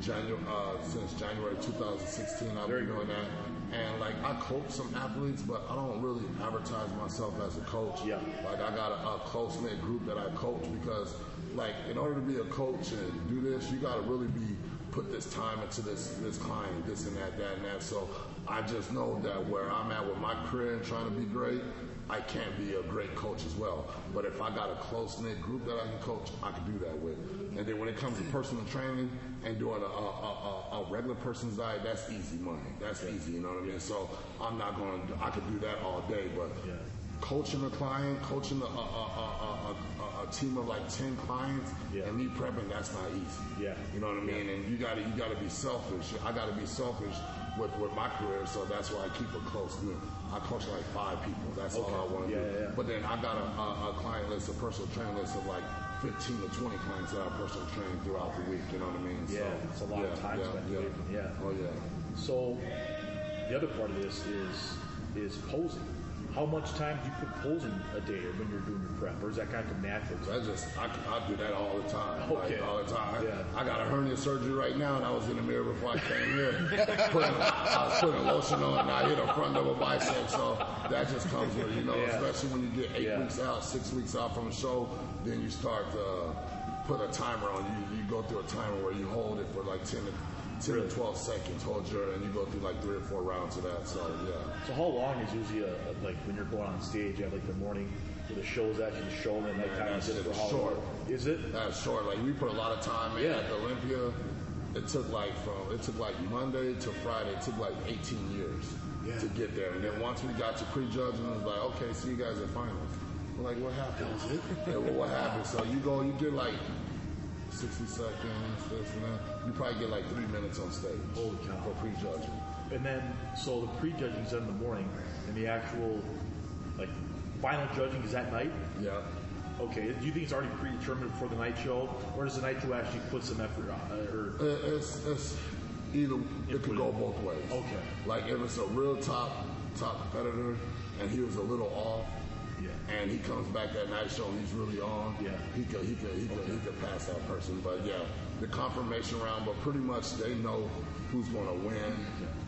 Speaker 3: January uh, since January 2016. I've
Speaker 2: Very
Speaker 3: been doing that. And like I coach some athletes, but I don't really advertise myself as a coach.
Speaker 2: Yeah.
Speaker 3: Like I got a, a close knit group that I coach because, like, in order to be a coach and do this, you got to really be put this time into this this client, this and that, that and that. So I just know that where I'm at with my career and trying to be great, I can't be a great coach as well. But if I got a close knit group that I can coach, I can do that with. And then when it comes to personal training and doing a, a, a, a regular person's diet, that's easy money. That's easy, you know what I mean? So I'm not going to, I could do that all day, but
Speaker 2: Yeah.
Speaker 3: coaching a client, coaching a, a, a, a, a, a team of like 10 clients,
Speaker 2: Yeah.
Speaker 3: and me prepping, that's not easy.
Speaker 2: Yeah.
Speaker 3: You know what I mean? And you gotta you gotta be selfish. I gotta be selfish with, with my career, so that's why I keep it close. Know, I coach like five people. That's all I want to
Speaker 2: Yeah,
Speaker 3: do.
Speaker 2: yeah, yeah.
Speaker 3: But then I got a, a, a client list, a personal training list of like 15 to 20 clients that I personal train throughout the week. You know what I mean?
Speaker 2: Yeah, it's a lot of
Speaker 3: yeah,
Speaker 2: time
Speaker 3: yeah,
Speaker 2: spent
Speaker 3: Yeah.
Speaker 2: yeah.
Speaker 3: Oh yeah.
Speaker 2: So the other part of this is is posing. How much time do you put posing a day when you're doing your prep, or is that kind of natural?
Speaker 3: I just I, I do that all the time.
Speaker 2: Okay.
Speaker 3: Like, all the time.
Speaker 2: Yeah.
Speaker 3: I got a hernia surgery right now, and I was in the mirror before I came here. [LAUGHS] putting, I was putting lotion on, and I hit a front double bicep. So that just comes with you know,
Speaker 2: Yeah.
Speaker 3: especially when you get eight
Speaker 2: Yeah.
Speaker 3: weeks out, six weeks out from a show, then you start to put a timer on. You you go through a timer where you hold it for like ten to. 10
Speaker 2: Really?
Speaker 3: to 12 seconds, hold your, and you go through like three or four rounds of that. So, yeah.
Speaker 2: So how long is usually a, a- like when you're going on stage? You have like the morning where the show's actually the show, and then nighttime
Speaker 3: that's
Speaker 2: is for
Speaker 3: it.
Speaker 2: how
Speaker 3: Short.
Speaker 2: Is it?
Speaker 3: That's short. Like we put a lot of time in
Speaker 2: Yeah.
Speaker 3: at the Olympia. It took like from it took like Monday to Friday. It took like 18 years
Speaker 2: Yeah.
Speaker 3: to get there. And then once we got to prejudging, it was like, okay, see you guys at finals. Like, what happened? Yeah, well, what happened? So you go, you get like 60 seconds, this and that. You probably get like three minutes on stage.
Speaker 2: Holy cow.
Speaker 3: For prejudging.
Speaker 2: And then so the prejudging's done in the morning, and the actual like final judging is at night.
Speaker 3: Yeah.
Speaker 2: Okay. Do you think it's already predetermined for the night show, or does the night show actually put some effort on? Uh, or
Speaker 3: It- It's, it's either it could go both ways.
Speaker 2: Okay.
Speaker 3: Like if it's a real top top competitor and he was a little off. And he comes back that night show and he's really on,
Speaker 2: Yeah.
Speaker 3: he could he could he could, he could pass that person. But yeah, the confirmation round, but pretty much they know who's going to win.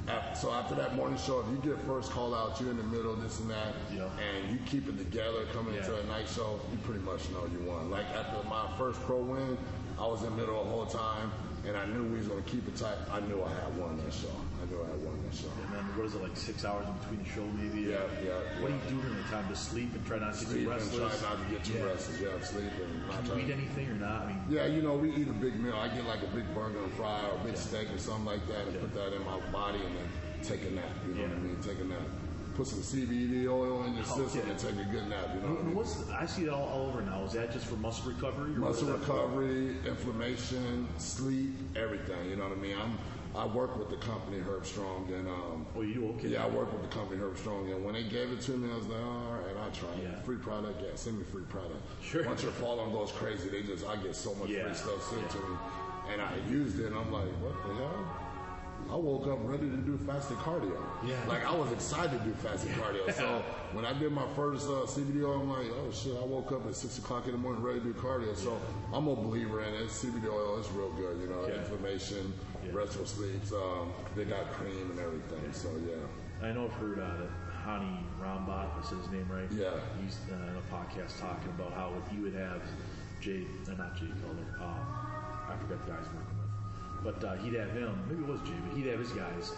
Speaker 3: Af- So after that morning show, if you get first call out, you're in the middle, this and that,
Speaker 2: Yeah.
Speaker 3: and you keep it together coming into
Speaker 2: Yeah.
Speaker 3: a night show, you pretty much know you won. Like after my first pro win, I was in the middle the whole time, and I knew we was going to keep it tight. I knew I had won that show. I knew I had won that show.
Speaker 2: And then what is it like six hours in between the show, maybe?
Speaker 3: Yeah, yeah,
Speaker 2: What do you do during the time? Just sleep and try not to get
Speaker 3: Sleep
Speaker 2: too
Speaker 3: and
Speaker 2: restless.
Speaker 3: try not to get too
Speaker 2: Yeah.
Speaker 3: restless. Yeah, sleep and not
Speaker 2: Can you eat
Speaker 3: to-
Speaker 2: anything or not? I mean,
Speaker 3: Yeah, you know, we eat a big meal. I get like a big burger and fry or a big steak or something like that and
Speaker 2: Yeah.
Speaker 3: put that in my body and then take a nap. You know what I mean? Take a nap. Put some CBD oil in your
Speaker 2: Oh,
Speaker 3: system
Speaker 2: yeah.
Speaker 3: and take a good nap. You know what I
Speaker 2: and
Speaker 3: mean?
Speaker 2: what's the, I see it all, all over now. Is that just for muscle recovery? Or
Speaker 3: Muscle
Speaker 2: is that for?
Speaker 3: recovery, inflammation, sleep, everything. You know what I mean? I'm I work with the company Herb Strong and um
Speaker 2: Oh, you do? Okay.
Speaker 3: yeah, I work with the company Herb Strong, and when they gave it to me, I was like, all right, I'll try it.
Speaker 2: Yeah.
Speaker 3: Free product, yeah, send me free product.
Speaker 2: Sure.
Speaker 3: Once your following goes crazy, they just, I get so much
Speaker 2: Yeah.
Speaker 3: free stuff sent to me, and I used it, and I'm like, what the hell? I woke up ready to do fasted cardio.
Speaker 2: Yeah.
Speaker 3: Like I was excited to do fasted cardio. So when I did my first uh, CBD oil, I'm like, oh shit, I woke up at six o'clock in the morning ready to do cardio. So I'm a believer in it. CBD oil is real good. You know,
Speaker 2: Yeah.
Speaker 3: inflammation,
Speaker 2: Yeah.
Speaker 3: restful sleeps. Um, they got cream and everything. So yeah.
Speaker 2: I know I've heard uh, Hany Rambod, I his name right.
Speaker 3: Yeah.
Speaker 2: He's uh, in a podcast talking about how he would have Jay, uh, not Jay Cutler, um, I forgot the guys with, but uh, he'd have him, maybe it was Jay, but he'd have his guys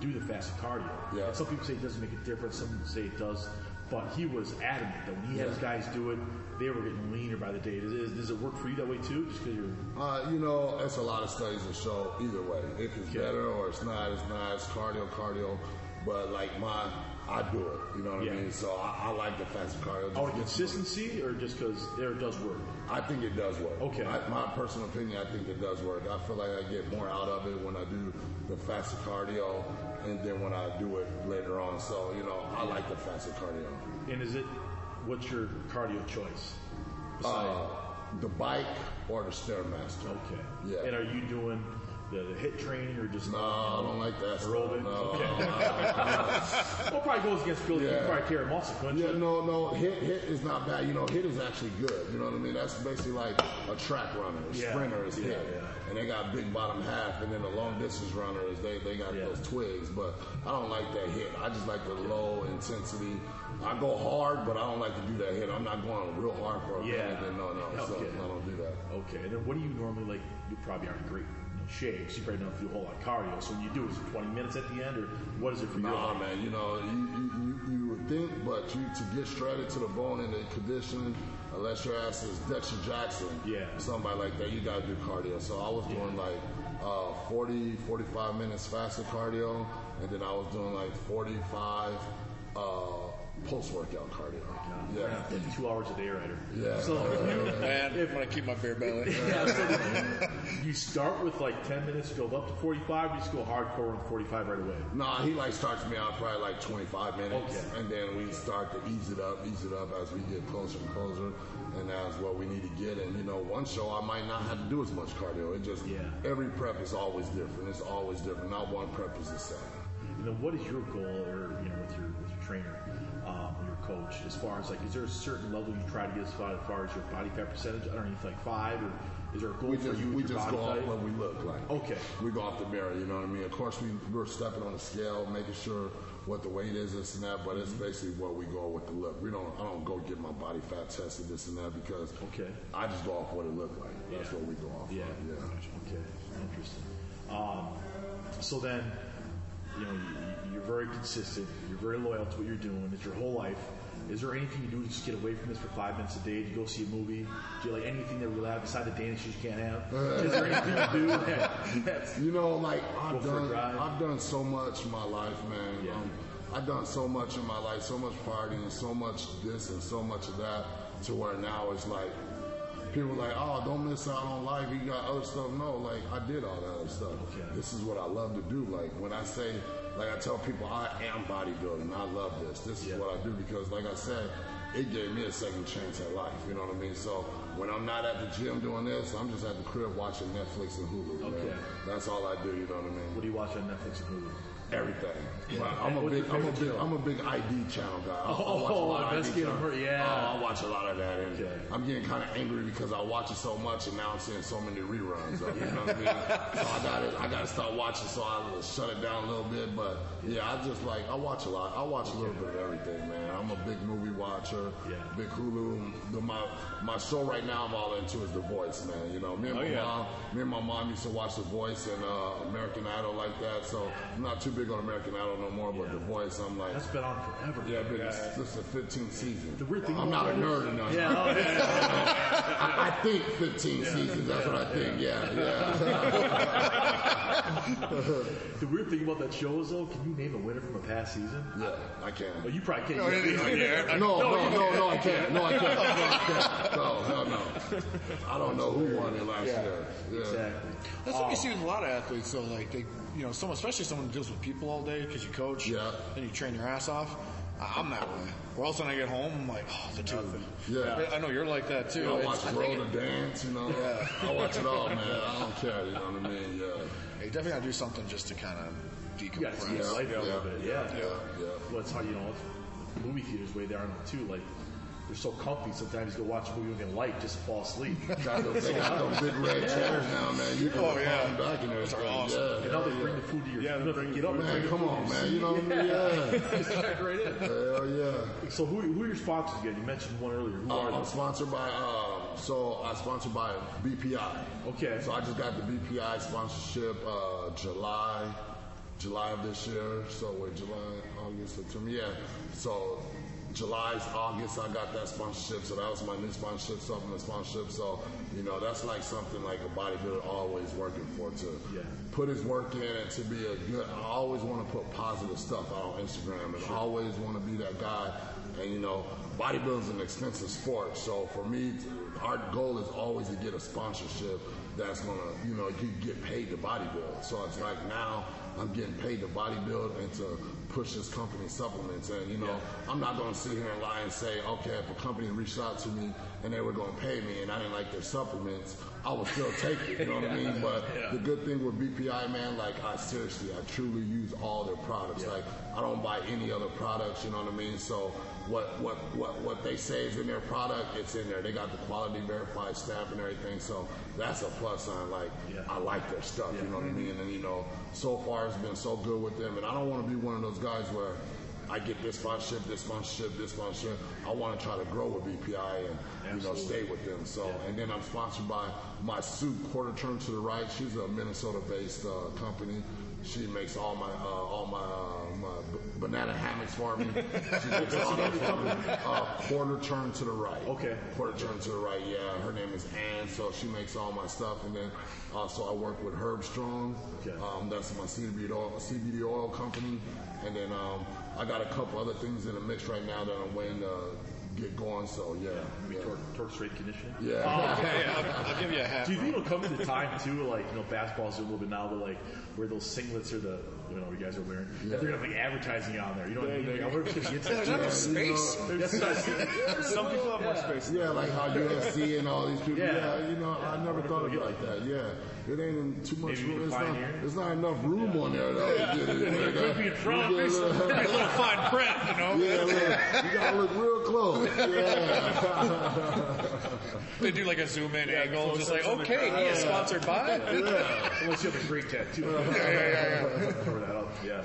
Speaker 2: do the fasted cardio.
Speaker 3: Yeah.
Speaker 2: And some people say it doesn't make a difference, some people say it does, but he was adamant that when he had his guys do it, they were getting leaner by the day. Does it, does it work for you that way too? Just because you're.
Speaker 3: Uh, you know, it's a lot of studies that show either way. If it's
Speaker 2: Okay.
Speaker 3: better or it's not, it's not. It's cardio, cardio. But like my, I do it. You know what
Speaker 2: Yeah.
Speaker 3: I mean? So I, I like the fasted cardio.
Speaker 2: Out of consistency or just because it does work?
Speaker 3: I think it does work.
Speaker 2: Okay.
Speaker 3: I, my personal opinion, I think it does work. I feel like I get more out of it when I do the fasted cardio and then when I do it later on. So, you know, I like the fasted cardio.
Speaker 2: And is it, what's your cardio choice? Besides-
Speaker 3: Uh, the bike or the Stairmaster.
Speaker 2: Okay.
Speaker 3: Yeah.
Speaker 2: And are you doing the, the hit training or just
Speaker 3: No, I don't like that
Speaker 2: aerobic?
Speaker 3: No,
Speaker 2: okay.
Speaker 3: no, [LAUGHS] no.
Speaker 2: well, probably goes against Philly. You
Speaker 3: Yeah.
Speaker 2: probably tear muscle, couldn't
Speaker 3: Yeah, no, no. Hit, hit is not bad. You know, hit is actually good. You know what I mean? That's basically like a track runner. A
Speaker 2: Yeah.
Speaker 3: sprinter is
Speaker 2: Yeah,
Speaker 3: hit,
Speaker 2: yeah.
Speaker 3: and they got big bottom half, and then the long distance runners they they got
Speaker 2: Yeah.
Speaker 3: those twigs. But I don't like that hit. I just like the low intensity. I go hard, but I don't like to do that hit. I'm not going real hard for a
Speaker 2: Yeah.
Speaker 3: minute. No, no. So
Speaker 2: Okay.
Speaker 3: I don't do that.
Speaker 2: Okay. And then what do you normally like? You probably aren't great. You in shape, so you probably don't do a whole lot of cardio. So when you do, is it 20 minutes at the end, or what is it for you?
Speaker 3: Nah, man, you know, you, you, you, you would think, but you to get shredded to the bone in the conditioning, unless your ass is Dexter Jackson,
Speaker 2: Yeah.
Speaker 3: somebody like that, you gotta do cardio. So I was doing like uh, 40, 45 minutes fasted cardio, and then I was doing like 45 uh, post workout cardio. Yeah.
Speaker 2: Like two hours a day, right? Or-
Speaker 3: Yeah.
Speaker 2: So [LAUGHS] [LAUGHS] if
Speaker 4: Man, I'm gonna keep my beer belly.
Speaker 2: you, [LAUGHS] yeah, so you start with like 10 minutes, build up to 45, you just go hardcore on 45 right away.
Speaker 3: Nah, he like starts me out probably like 25 minutes,
Speaker 2: Okay.
Speaker 3: and then we start to ease it up, ease it up as we get closer and closer, and that's what we need to get. And you know, one show I might not have to do as much cardio. It just
Speaker 2: Yeah.
Speaker 3: every prep is always different. It's always different. Not one prep is the same.
Speaker 2: You know, what is your goal, or you know, with your with your trainer, or your coach, as far as like, is there a certain level you try to get as far, as far as your body fat percentage? I don't know, if like five, or is there a goal
Speaker 3: We
Speaker 2: for you
Speaker 3: we just go off what we look like.
Speaker 2: Okay.
Speaker 3: We go off the mirror. You know what I mean? Of course, we we're stepping on the scale, making sure what the weight is, this and that. But it's
Speaker 2: Mm-hmm.
Speaker 3: basically what we go with the look. We don't. I don't go get my body fat tested, this and that, because
Speaker 2: Okay.
Speaker 3: I just go off what it looked like. That's what we go off.
Speaker 2: Yeah.
Speaker 3: Of. Yeah.
Speaker 2: Okay. Interesting. Um, so then, you know, you're very consistent. You're very loyal to what you're doing. It's your whole life. Is there anything you do to just get away from this for five minutes a day? Do you go see a movie? Do you like anything that we have beside the Danish you can't have? Is there anything you do that, [LAUGHS] that's
Speaker 3: You know, like I've done. I've done so much in my life, man.
Speaker 2: Yeah.
Speaker 3: Um, I've done so much in my life, so much partying, and so much this and so much of that, to where now it's like people are like, oh, don't miss out on life. You got other stuff. No, like I did all that other stuff.
Speaker 2: Okay.
Speaker 3: This is what I love to do. Like when I say, like I tell people, I am bodybuilding. I love this. This is
Speaker 2: Yeah.
Speaker 3: what I do because, like I said, it gave me a second chance at life. You know what I mean? So when I'm not at the gym doing this, I'm just at the crib watching Netflix and Hulu. man.
Speaker 2: Okay.
Speaker 3: That's all I do. You know what I mean?
Speaker 2: what do you watch on Netflix and Hulu?
Speaker 3: Everything.
Speaker 2: Yeah.
Speaker 3: I'm a big, I'm a big. I'm a big ID channel guy. I- I
Speaker 2: Oh,
Speaker 3: watch a lot of ID channel.
Speaker 2: yeah.
Speaker 3: Oh, I watch a lot of that, and
Speaker 2: Okay.
Speaker 3: I'm getting kind of angry because I watch it so much, and now I'm seeing so many reruns. Of you know what I mean? So I got to, I got to start watching. So I will shut it down a little bit. But yeah, I just like I watch a lot. I watch a little bit of everything, man. I'm a big movie watcher.
Speaker 2: Yeah.
Speaker 3: Big Hulu. The, my my show right now I'm all into is The Voice, man. You know, me and
Speaker 2: Oh,
Speaker 3: my
Speaker 2: yeah.
Speaker 3: mom, me and my mom used to watch The Voice and uh, American Idol like that. So I'm not too big on American Idol no more, but
Speaker 2: Yeah.
Speaker 3: The Voice, I'm like,
Speaker 2: That's been on forever.
Speaker 3: yeah, but this, this is the 15th season.
Speaker 2: The weird thing
Speaker 3: I'm not a
Speaker 2: about
Speaker 3: nerd
Speaker 2: it-
Speaker 3: enough.
Speaker 2: Yeah, oh, yeah.
Speaker 3: I, [LAUGHS] I think 15 seasons. That's what I think. Yeah, yeah, [LAUGHS]
Speaker 2: the weird thing about that show is, though, can you name a winner from a past season?
Speaker 3: yeah. I can.
Speaker 2: Well, oh, you probably can't.
Speaker 4: Oh. [LAUGHS]
Speaker 3: No, no, no, no, I can't. No, I can't. No, I can't. No, hell no. I don't know who won it last year. Yeah.
Speaker 2: Exactly.
Speaker 4: That's what you uh, see with a lot of athletes, though. Like they, you know, someone, especially someone who deals with people all day because you coach,
Speaker 3: Yeah.
Speaker 4: and you train your ass off. I- I'm that way. Or else when I get home, I'm like, oh, the tube.
Speaker 3: Yeah.
Speaker 4: I know you're like that too.
Speaker 3: I
Speaker 4: It's-
Speaker 3: watch
Speaker 4: I
Speaker 3: Roll
Speaker 4: think
Speaker 3: the Dance, you know.
Speaker 4: Yeah.
Speaker 3: I watch it all, man. I don't care, you know what I mean? Yeah.
Speaker 4: You definitely gotta do something just to kind of
Speaker 2: You got to see
Speaker 4: decompress.
Speaker 2: your life a little
Speaker 3: yeah,
Speaker 2: bit. Yeah.
Speaker 3: yeah, yeah.
Speaker 2: Well, it's hard, you know, movie theaters way they are now too. Like they're so comfy. Sometimes you go watch a movie with a light just to fall asleep. [LAUGHS]
Speaker 3: Got those, they got those big red chairs now, man. You can
Speaker 4: Oh, yeah.
Speaker 3: recline back in there.
Speaker 4: Those are awesome.
Speaker 3: Yeah,
Speaker 2: and now they
Speaker 3: yeah,
Speaker 2: bring the food to your.
Speaker 5: Yeah,
Speaker 2: you
Speaker 5: they
Speaker 2: don't have to
Speaker 5: bring
Speaker 2: get
Speaker 5: the
Speaker 2: up and
Speaker 3: Man,
Speaker 2: bring
Speaker 3: come on, man.
Speaker 2: your
Speaker 3: You know what I mean? Yeah. [LAUGHS]
Speaker 2: Just check right in.
Speaker 3: Hell yeah.
Speaker 2: So who, who are your sponsors again? You mentioned one earlier. Who
Speaker 3: Uh,
Speaker 2: are
Speaker 3: I'm
Speaker 2: they?
Speaker 3: sponsored by, uh, so I'm sponsored by BPI.
Speaker 2: Okay.
Speaker 3: So I just got the BPI sponsorship uh, July, July of this year. So wait, July, August, September. Yeah. So July's August, I got that sponsorship. So that was my new sponsorship, supplement sponsorship. So you know that's like something like a bodybuilder always working for to
Speaker 2: Yeah.
Speaker 3: put his work in and to be a good. I always want to put positive stuff out on Instagram and I always want to be that guy. And you know, bodybuilding is an expensive sport. So for me, our goal is always to get a sponsorship that's gonna, you know, you get paid to bodybuild. So it's like now I'm getting paid to bodybuild and to push this company supplements. And you know, I'm not gonna sit here and lie and say, okay, if a company reached out to me and they were gonna pay me and I didn't like their supplements, I would still take it. You know what I [LAUGHS] mean? But the good thing with BPI, man, like I seriously, I truly use all their products. Like I don't buy any other products. You know what I mean? So what what what what they say is in their product, it's in there. They got the quality verified stamp and everything. So that's a plus sign. Like
Speaker 2: Yeah.
Speaker 3: I like their stuff. You know what I mean? And you know, so far it's been so good with them. And I don't want to be one of those guys where I get this sponsorship, this sponsorship, this sponsorship. I want to try to grow with BPI and you know stay with them. So and then I'm sponsored by my suit quarter turn to the right. She's a Minnesota-based uh, company. She makes all my uh, all my, uh, my b- banana hammocks for me. [LAUGHS] She makes all that for me. Uh, quarter turn to the right.
Speaker 2: Okay.
Speaker 3: Quarter turn to the right. Yeah, her name is Ann, so she makes all my stuff. And then also I work with Herb Strong.
Speaker 2: Okay.
Speaker 3: Um, that's my CBD oil, CBD oil company. And then um, I got a couple other things in the mix right now that I'm waiting to get going. So yeah,
Speaker 2: Maybe
Speaker 3: yeah.
Speaker 2: torque, torque straight conditioning.
Speaker 3: Oh, yeah.
Speaker 4: I'll, I'll give you a hat.
Speaker 2: Do you think it'll come to the time too, like you know, basketball's a little bit now, but like where those singlets are the, you know, you guys are wearing, that they're gonna have advertising on there. You know what I mean? Like, I wonder if gonna get
Speaker 4: There's enough space.
Speaker 2: That's what I.
Speaker 5: Some people have more space.
Speaker 3: Yeah, like how UFC and all these people.
Speaker 2: Yeah.
Speaker 3: Yeah, you know, I never thought of it like that. Yeah, it ain't in too much
Speaker 2: Maybe
Speaker 3: room.
Speaker 2: can
Speaker 3: It's not, it's not enough room on there though. Yeah.
Speaker 2: It could be in front.
Speaker 3: You get a little-
Speaker 4: a little fine print, you know.
Speaker 3: Yeah, look, you gotta look real close. Yeah.
Speaker 4: They do like a zoom in angle, just like, okay, he is sponsored by.
Speaker 2: Unless you have a great tattoo. yeah, yeah, yeah. Cover that up. Yeah.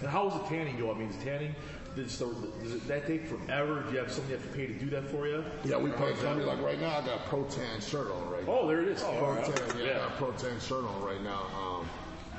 Speaker 2: And how does the tanning go? I mean, is tanning. Does, so, does it, that take forever? Do you have somebody you have to pay to do that for you?
Speaker 3: yeah, we pay mean, like right now, I got a pro tan shirt on right now.
Speaker 2: Oh, there it is.
Speaker 3: Pro
Speaker 2: Oh,
Speaker 3: tan, yeah, I got a pro tan shirt on right now. Um,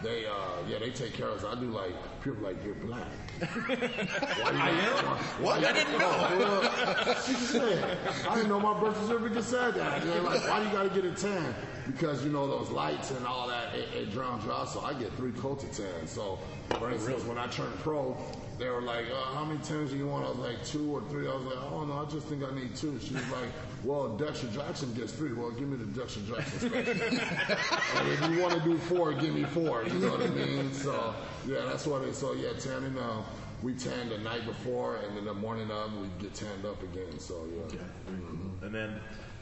Speaker 3: they, uh, yeah, they take care of us. I do like people like you're black. [LAUGHS] Why I am.
Speaker 4: What? I didn't know.
Speaker 3: She said, I didn't know my birth certificate said that. They're like, why do you got to get a tan? Because you know those lights and all that, it, it drowns you out. So I get three coats of tan. So, for instance, when I turned pro, they were like, uh, "How many tans do you want?" I was like, two or three. I was like, "Oh no, I just think I need two. She was like, "Well, Dexter Jackson gets three. Well, give me the Dexter Jackson special. [LAUGHS] if you want to do four, give me four. You know what I mean? So yeah, that's what it. So yeah, tanning. Uh, we tan the night before, and then the morning of, we get tanned up again. So yeah.
Speaker 2: Okay, very cool. And then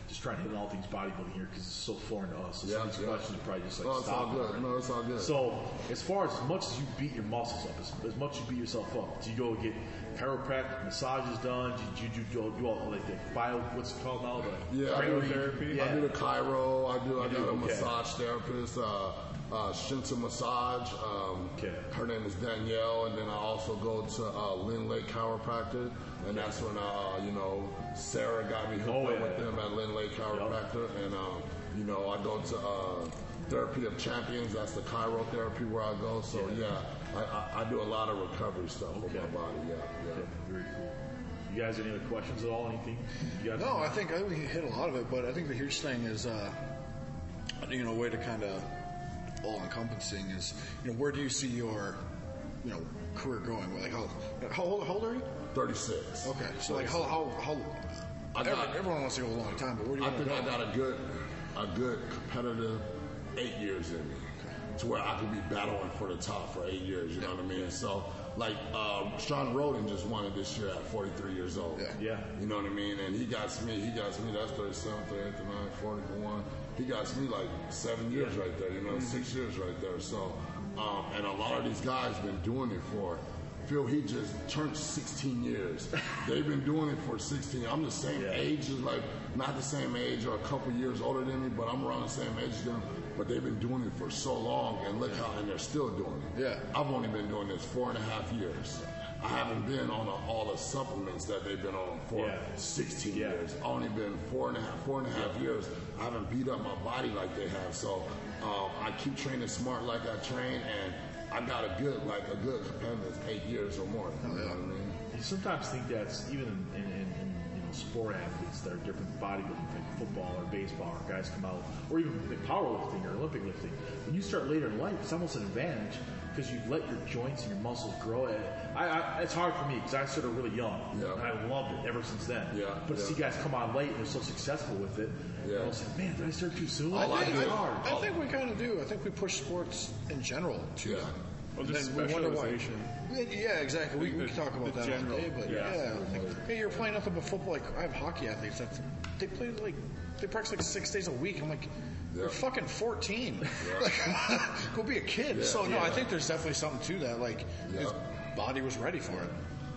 Speaker 2: just trying to hit all things bodybuilding here because it's so foreign to us. So
Speaker 3: Yeah,
Speaker 2: some of these
Speaker 3: yeah.
Speaker 2: questions are probably just like
Speaker 3: No, it's all good. No, it's all good.
Speaker 2: So, as far as, as much as you beat your muscles up, as, as much as you beat yourself up, do you go get chiropractic massages done? Do you, do you, do do all like the bio, what's it called now? The
Speaker 3: Yeah, I do,
Speaker 2: cryotherapy?
Speaker 3: I do the Cairo. I do. I got
Speaker 2: do,
Speaker 3: a
Speaker 2: okay.
Speaker 3: massage therapist, uh, uh, Shinta Massage. Um,
Speaker 2: Okay.
Speaker 3: Her name is Danielle, and then I also go to uh, Lynn Lake Chiropractor, and that's when uh, you know Sarah got me hooked
Speaker 2: Oh,
Speaker 3: up with
Speaker 2: yeah.
Speaker 3: them at Lynn Lake Chiropractor, and um, you know I go to uh, Therapy of Champions. That's the Cairo therapy where I go. So yeah, I, I, I do a lot of recovery stuff for
Speaker 2: Okay.
Speaker 3: my body. Yeah, yeah.
Speaker 2: Okay, very cool. You guys, any other questions at all? Anything? You guys?
Speaker 4: No, I think I think we hit a lot of it, but I think the huge thing is, uh, you know, a way to kind of all encompassing is, you know, where do you see your, you know, career going? Like, how how old, how old are you?
Speaker 3: 36.
Speaker 4: Okay, so like how how how.
Speaker 3: I
Speaker 4: everyone,
Speaker 3: got-
Speaker 4: everyone wants to go a long time, but where do you
Speaker 3: I think
Speaker 4: go?
Speaker 3: I got a good, a good competitive eight years in me, to where I could be battling for the top for eight years. You know what I mean? So, like uh, Shawn Rhoden just won it this year at 43 years old.
Speaker 4: Yeah.
Speaker 2: Yeah.
Speaker 3: You know what I mean? And he got me. He got me. That's 37, 38, 39, 41. He got me like seven years right there. You know, six years right there. So, um, and a lot of these guys been doing it for. Phil, he just turned 16 years. [LAUGHS] They've been doing it for 16. I'm the same
Speaker 2: Yeah.
Speaker 3: age as like not the same age or a couple years older than me, but I'm around the same age as them. But they've been doing it for so long, and look how and they're still doing it.
Speaker 4: Yeah.
Speaker 3: I've only been doing this four and a half years. I haven't been on a, all the supplements that they've been on for
Speaker 2: Yeah.
Speaker 3: 16
Speaker 2: Yeah.
Speaker 3: years. I've only been four and a half, four and a half years. I haven't beat up my body like they have. So um, I keep training smart like I train, and I got a good, like a good competitive eight years or more. You know what I mean?
Speaker 2: You sometimes think that's even in, in, in, in you know sport athletes that are different bodybuilding, like football or baseball, or guys come out, or even like powerlifting or Olympic lifting. When you start later in life, it's almost an advantage because you've let your joints and your muscles grow. I, I, it's hard for me because I started really young,
Speaker 3: Yeah.
Speaker 2: and I loved it ever since then.
Speaker 3: Yeah,
Speaker 2: But to
Speaker 3: yeah.
Speaker 2: see guys come on late and they're so successful with it,
Speaker 3: Yeah.
Speaker 2: I was like, man, did I start too soon?
Speaker 3: Oh, I like
Speaker 2: it's
Speaker 3: it.
Speaker 2: hard.
Speaker 4: I oh. think we kind of do. I think we push sports in general too.
Speaker 3: Yeah.
Speaker 5: Well, just
Speaker 4: we wonder why.
Speaker 5: specialization.
Speaker 4: Yeah, exactly. We, we can talk about that
Speaker 5: general-
Speaker 4: all day, but
Speaker 2: yeah.
Speaker 4: yeah, like, hey, you're playing nothing but football. Like I have hockey athletes that they play like they practice like six days a week. I'm like,
Speaker 3: Yeah.
Speaker 4: you're fucking 14. [LAUGHS] Like, [LAUGHS] go be a kid. so no, I think there's definitely something to that. Like his body was ready for it,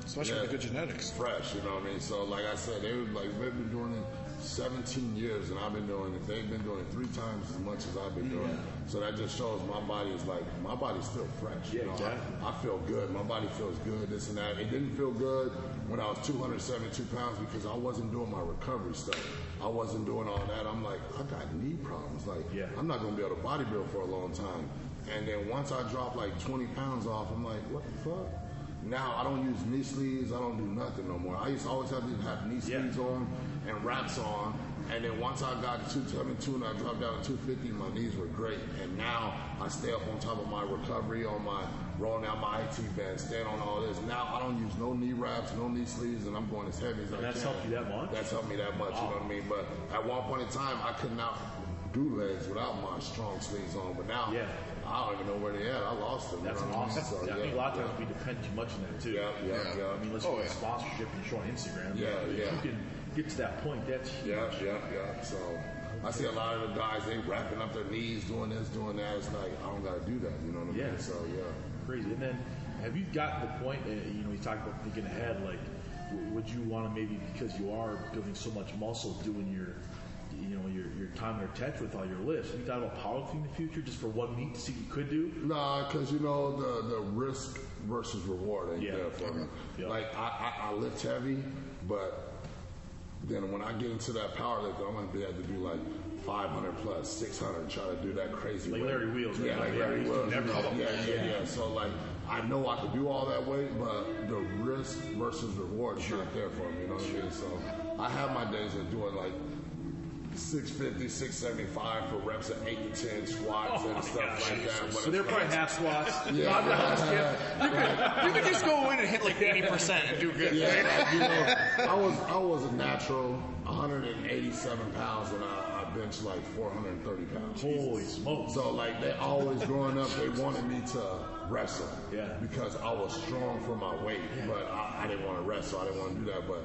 Speaker 4: especially
Speaker 3: Yeah.
Speaker 4: with the good genetics.
Speaker 3: fresh, you know what I mean? So like I said, they were like they've been doing it 17 years, and I've been doing it. They've been doing it three times as much as I've been doing. it. So that just shows my body is like my body's still fresh.
Speaker 2: Yeah,
Speaker 3: you know?
Speaker 2: exactly.
Speaker 3: I, I feel good. My body feels good. This and that. It didn't feel good when I was 272 pounds because I wasn't doing my recovery stuff. I wasn't doing all that. I'm like, I got knee problems. Like,
Speaker 2: Yeah.
Speaker 3: I'm not gonna be able to bodybuild for a long time. And then once I dropped like 20 pounds off, I'm like, what the fuck? Now I don't use knee sleeves. I don't do nothing no more. I used to always have to have knee
Speaker 2: Yeah.
Speaker 3: sleeves on and wraps on. And then once I got to 272 and I dropped down to 250, my knees were great. And now I stay up on top of my recovery, on my rolling out my IT band, staying on all this. Now I don't use no knee wraps, no knee sleeves, and I'm going as heavy as I
Speaker 2: that's
Speaker 3: can.
Speaker 2: helped you that much?
Speaker 3: That's helped me that much. You know what I mean? But at one point in time, I could not do legs without my strong sleeves on. But now,
Speaker 2: Yeah.
Speaker 3: I don't even know where they at. I lost them. you
Speaker 2: That's
Speaker 3: know what I mean?
Speaker 2: awesome.
Speaker 3: So,
Speaker 2: yeah, I
Speaker 3: yeah,
Speaker 2: mean, a lot of
Speaker 3: yeah.
Speaker 2: times we depend too much on that too.
Speaker 3: Yeah, yeah,
Speaker 4: Yeah.
Speaker 3: yeah.
Speaker 2: I mean, let's
Speaker 4: Oh,
Speaker 2: get
Speaker 4: yeah.
Speaker 2: sponsorship and show on Instagram.
Speaker 3: Yeah, yeah.
Speaker 2: you can get to that point, that's huge.
Speaker 3: Yeah, yeah, yeah. So I see a lot of the guys they wrapping up their knees, doing this, doing that. It's like I don't got to do that. You know what I mean?
Speaker 2: Yeah.
Speaker 3: So yeah.
Speaker 2: crazy. And then, have you gotten the point? Uh, you know, you talk about thinking ahead. Like, would you want to maybe because you are building so much muscle, doing your, you know, your your time or touch with all your lifts? You thought about powerlifting in the future, just for one meet to see what you could do?
Speaker 3: Nah, because you know the the risk versus reward ain't
Speaker 2: Yeah.
Speaker 3: there for me.
Speaker 2: Yeah.
Speaker 3: Like I, I, I lift heavy, but then when I get into that power lifting, I'm gonna be able to do like 500 plus, 600, try to do that crazy.
Speaker 2: Like
Speaker 3: weight.
Speaker 2: Larry Wheels, right?
Speaker 3: Yeah, like
Speaker 2: Yeah,
Speaker 3: Larry
Speaker 2: he's
Speaker 3: Wheels.
Speaker 2: everything.
Speaker 3: Yeah, yeah, yeah. So like I know I can do all that weight, but the risk versus reward is not there for me. You know what I mean? So I have my days of doing like 650, 675 for reps of 8 to 10 squats
Speaker 2: Oh
Speaker 3: and stuff
Speaker 2: gosh.
Speaker 3: like that.
Speaker 2: So they're probably half squats. [LAUGHS]
Speaker 3: Yeah,
Speaker 2: not-
Speaker 3: yeah, [LAUGHS]
Speaker 4: You could just go in and hit like 80% and do good.
Speaker 3: yeah, like, you know, I was I was a natural 187 pounds and I, I benched like 430 pounds.
Speaker 2: Holy smokes!
Speaker 3: So like they always growing up, they wanted me to wrestle.
Speaker 2: Yeah.
Speaker 3: Because I was strong for my weight, but I, I didn't want to wrestle. I didn't want to do that. But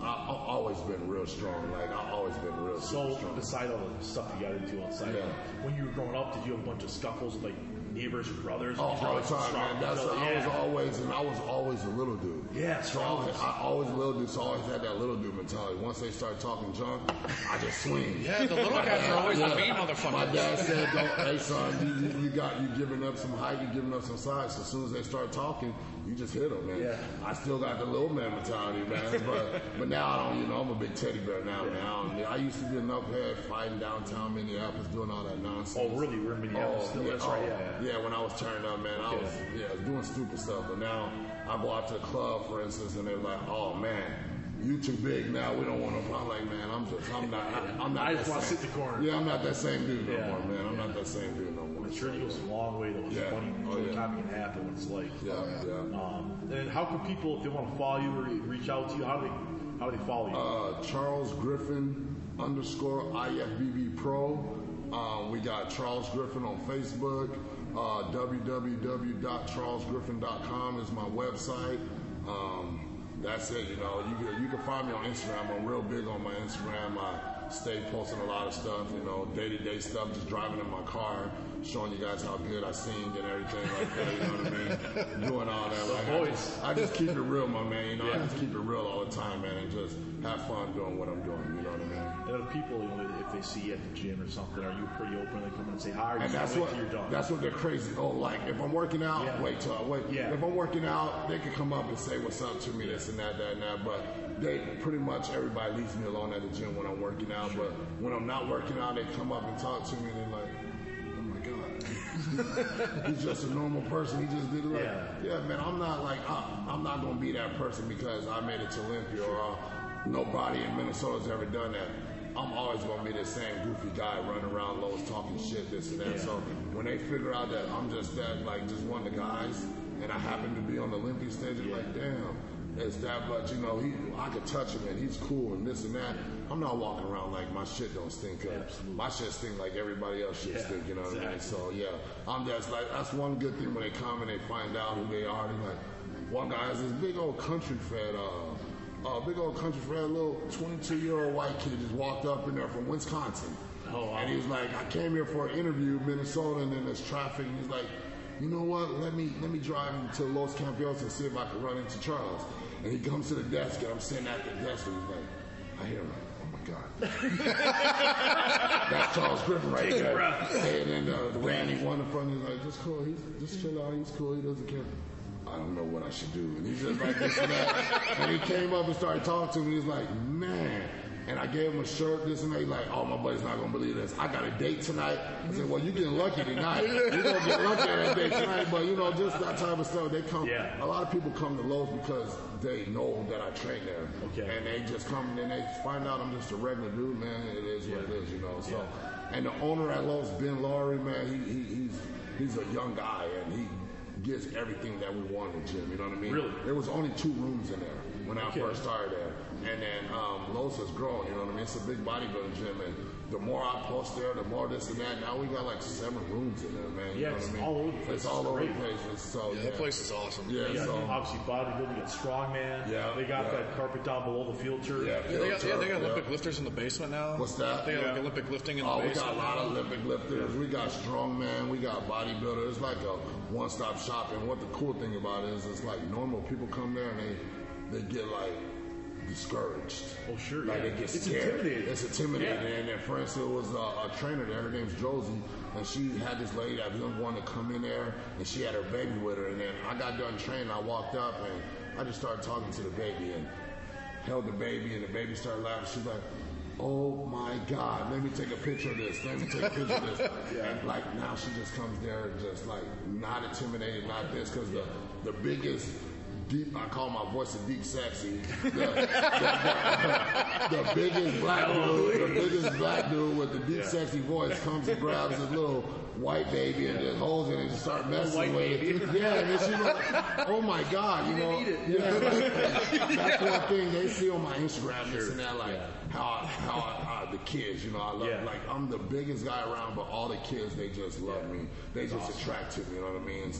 Speaker 3: I, I've always been real strong. Like I've always been real
Speaker 2: So
Speaker 3: strong.
Speaker 2: beside all the stuff you got into outside,
Speaker 3: Yeah.
Speaker 2: when you were growing up, did you have a bunch of scuffles like neighbors or brothers?
Speaker 3: Oh, all the time, man. That's
Speaker 2: people.
Speaker 3: I was always, and I was always a little dude.
Speaker 2: Yeah,
Speaker 3: so I, was. I always a little dude. So I always had that little dude mentality. Once they start talking junk, I just swing.
Speaker 4: Yeah, the little guys are always the mean
Speaker 3: My dad said, "Don't, hey son, you, you, you got you giving up some height, you giving up some size. So as soon as they start talking, you just hit them, man.
Speaker 2: Yeah.
Speaker 3: I still got the little man mentality, man. But but now I don't. You know, I'm a big teddy bear now, man. I, don't, I used to be a knucklehead fighting downtown Minneapolis, doing all that nonsense.
Speaker 2: Oh, really? We're in Minneapolis oh, still?
Speaker 3: yeah,
Speaker 2: That's right,
Speaker 3: oh,
Speaker 2: yeah, yeah.
Speaker 3: Yeah, when I was turned up, man, I was yeah doing stupid stuff. But now I go out to the club, for instance, and they're like, "Oh man, you too big now. We don't want no." I'm like, man, I'm just, I'm not, I, am not.
Speaker 2: I just
Speaker 3: that
Speaker 2: wanna sit in the corner.
Speaker 3: Yeah, I'm not that same dude no
Speaker 2: Yeah.
Speaker 3: more, man. I'm not that same dude no more.
Speaker 2: It sure goes a long way though. It's
Speaker 3: Yeah.
Speaker 2: funny
Speaker 3: Oh, yeah.
Speaker 2: time it can happen. What it's like.
Speaker 3: Yeah, yeah.
Speaker 2: Um, and how can people, if they want to follow you or reach out to you, how do they how do they follow you?
Speaker 3: Uh, Charles Griffen underscore IFBB Pro. Uh, we got Charles Griffen on Facebook. Uh, www.charlesgriffin.com is my website. Um, that's it. You know, you can, you can find me on Instagram. I'm real big on my Instagram. I stay posting a lot of stuff. You know, day to day stuff. Just driving in my car, showing you guys how good I sing and everything like that. You know what I mean? Doing all that. Like, I,
Speaker 2: voice.
Speaker 3: just, I just keep it real, my man. You know,
Speaker 2: Yeah.
Speaker 3: I just keep it real all the time, man, and just have fun doing what I'm doing. You know what I mean?
Speaker 2: and then people, you know, if they see you at the gym or something, are you pretty open? They come in and say hi, or
Speaker 3: And that's what
Speaker 2: you're done?
Speaker 3: that's what they're crazy. Oh, like if I'm working out,
Speaker 2: Yeah.
Speaker 3: wait till I wait.
Speaker 2: Yeah.
Speaker 3: If I'm working out, they can come up and say what's up to me, this and that, that and that. But they pretty much everybody leaves me alone at the gym when I'm working out. But when I'm not working out, they come up and talk to me and they're like, my god. [LAUGHS] He's just a normal person. He just did it like,
Speaker 2: Yeah.
Speaker 3: yeah, man. I'm not like, I, I'm not gonna be that person because I made it to Olympia or uh, nobody in Minnesota's ever done that. I'm always gonna be the same goofy guy running around Lowe's talking shit, this and that.
Speaker 2: Yeah.
Speaker 3: So when they figure out that I'm just that, like, just one of the guys, and I happen to be on the Olympia stage, they're like, damn. It's that much, you know. He, I could touch him and he's cool and this and that. I'm not walking around like my shit don't stink up.
Speaker 2: Absolutely.
Speaker 3: My shit stink like everybody else shit
Speaker 2: Yeah,
Speaker 3: stink. You know what I mean? So yeah, I'm just like that's one good thing when they come and they find out who they are. They're like one guy is this big old country fed, uh, uh, big old country fed little 22 year old white kid just walked up in there from Wisconsin.
Speaker 2: Oh, wow.
Speaker 3: And he was like, I came here for an interview Minnesota, and then there's traffic. And he's like, you know what? Let me let me drive to Los Campos and see if I can run into Charles. And he comes to the desk, and I'm sitting at the desk, and he's like, I hear him. Oh my God. That's Charles Griffen right there. And then uh, the Randy one in front, he's like, just cool, he's just chill out, he's cool, he doesn't care. I don't know what I should do. And he's just like this and that. And he came up and started talking to me. He's like, man. And I gave him a shirt, this and that. He's like, oh, my buddy's not to believe this. I got a date tonight. I said, well, you're getting lucky tonight. You're to get lucky at that date tonight. But, you know, just that type of stuff. They come,
Speaker 2: Yeah.
Speaker 3: a lot of people come to Lowe's because they know that I train there.
Speaker 2: Okay.
Speaker 3: And they just come and they find out I'm just a regular dude, man. It is what it is, you know. So, and the owner at Lowe's, Ben Laurie, man, he, he he's he's a young guy and he gives everything that we want in the gym. You know what I mean?
Speaker 2: Really?
Speaker 3: There was only two rooms in there when I first started there, and then um, Lowe's has grown. You know what I mean? It's a big bodybuilding gym, and the more I post there, the more this and that. Now we got like seven rooms in there, man. You
Speaker 2: Yeah,
Speaker 3: know
Speaker 2: it's
Speaker 3: what I mean?
Speaker 2: all over the place.
Speaker 3: It's all
Speaker 2: It's
Speaker 3: over the place. So
Speaker 4: Yeah, that place is awesome.
Speaker 3: Yeah,
Speaker 2: They got,
Speaker 3: so
Speaker 2: obviously bodybuilding, they got strongman.
Speaker 3: Yeah,
Speaker 2: They got
Speaker 3: yeah.
Speaker 2: that carpet down below the field turf.
Speaker 3: yeah,
Speaker 4: Yeah, they got, yeah, they got
Speaker 3: yeah.
Speaker 4: Olympic lifters in the basement now.
Speaker 3: What's that?
Speaker 4: They got like Olympic lifting in the basement.
Speaker 3: Oh, we got a lot of Olympic lifters. We got strongman. We got bodybuilders. It's like a one-stop shop. And what the cool thing about it is, it's like normal people come there and they they get like discouraged.
Speaker 2: Oh, sure,
Speaker 3: Like
Speaker 2: yeah.
Speaker 3: they get
Speaker 2: It's
Speaker 3: scared.
Speaker 2: intimidating.
Speaker 3: It's intimidating.
Speaker 2: Yeah.
Speaker 3: And then, for instance, there was a, a trainer there. Her name's Josie, and she had this lady that didn't want to come in there, and she had her baby with her. And then I got done training. I walked up and I just started talking to the baby and held the baby, and the baby started laughing. She's like, "Oh my God, let me take a picture of this. Let me take a picture of this." [LAUGHS] And like now, she just comes there, and just like not intimidated, not this, because the the biggest. Deep, I call my voice a deep sexy. The, [LAUGHS] the, the, the biggest black dude, the biggest black dude with the deep sexy voice comes and grabs his little white baby and just holds it and just start messing
Speaker 2: white
Speaker 3: with
Speaker 2: baby.
Speaker 3: it. Yeah, and like, "Oh my God," you know. Yeah, [LAUGHS] that's one thing they see on my Instagram. This and that, like how how uh, the kids, you know, I love.
Speaker 2: Yeah.
Speaker 3: Like I'm the biggest guy around, but all the kids they just love me. They just attract to me. You know what I mean? And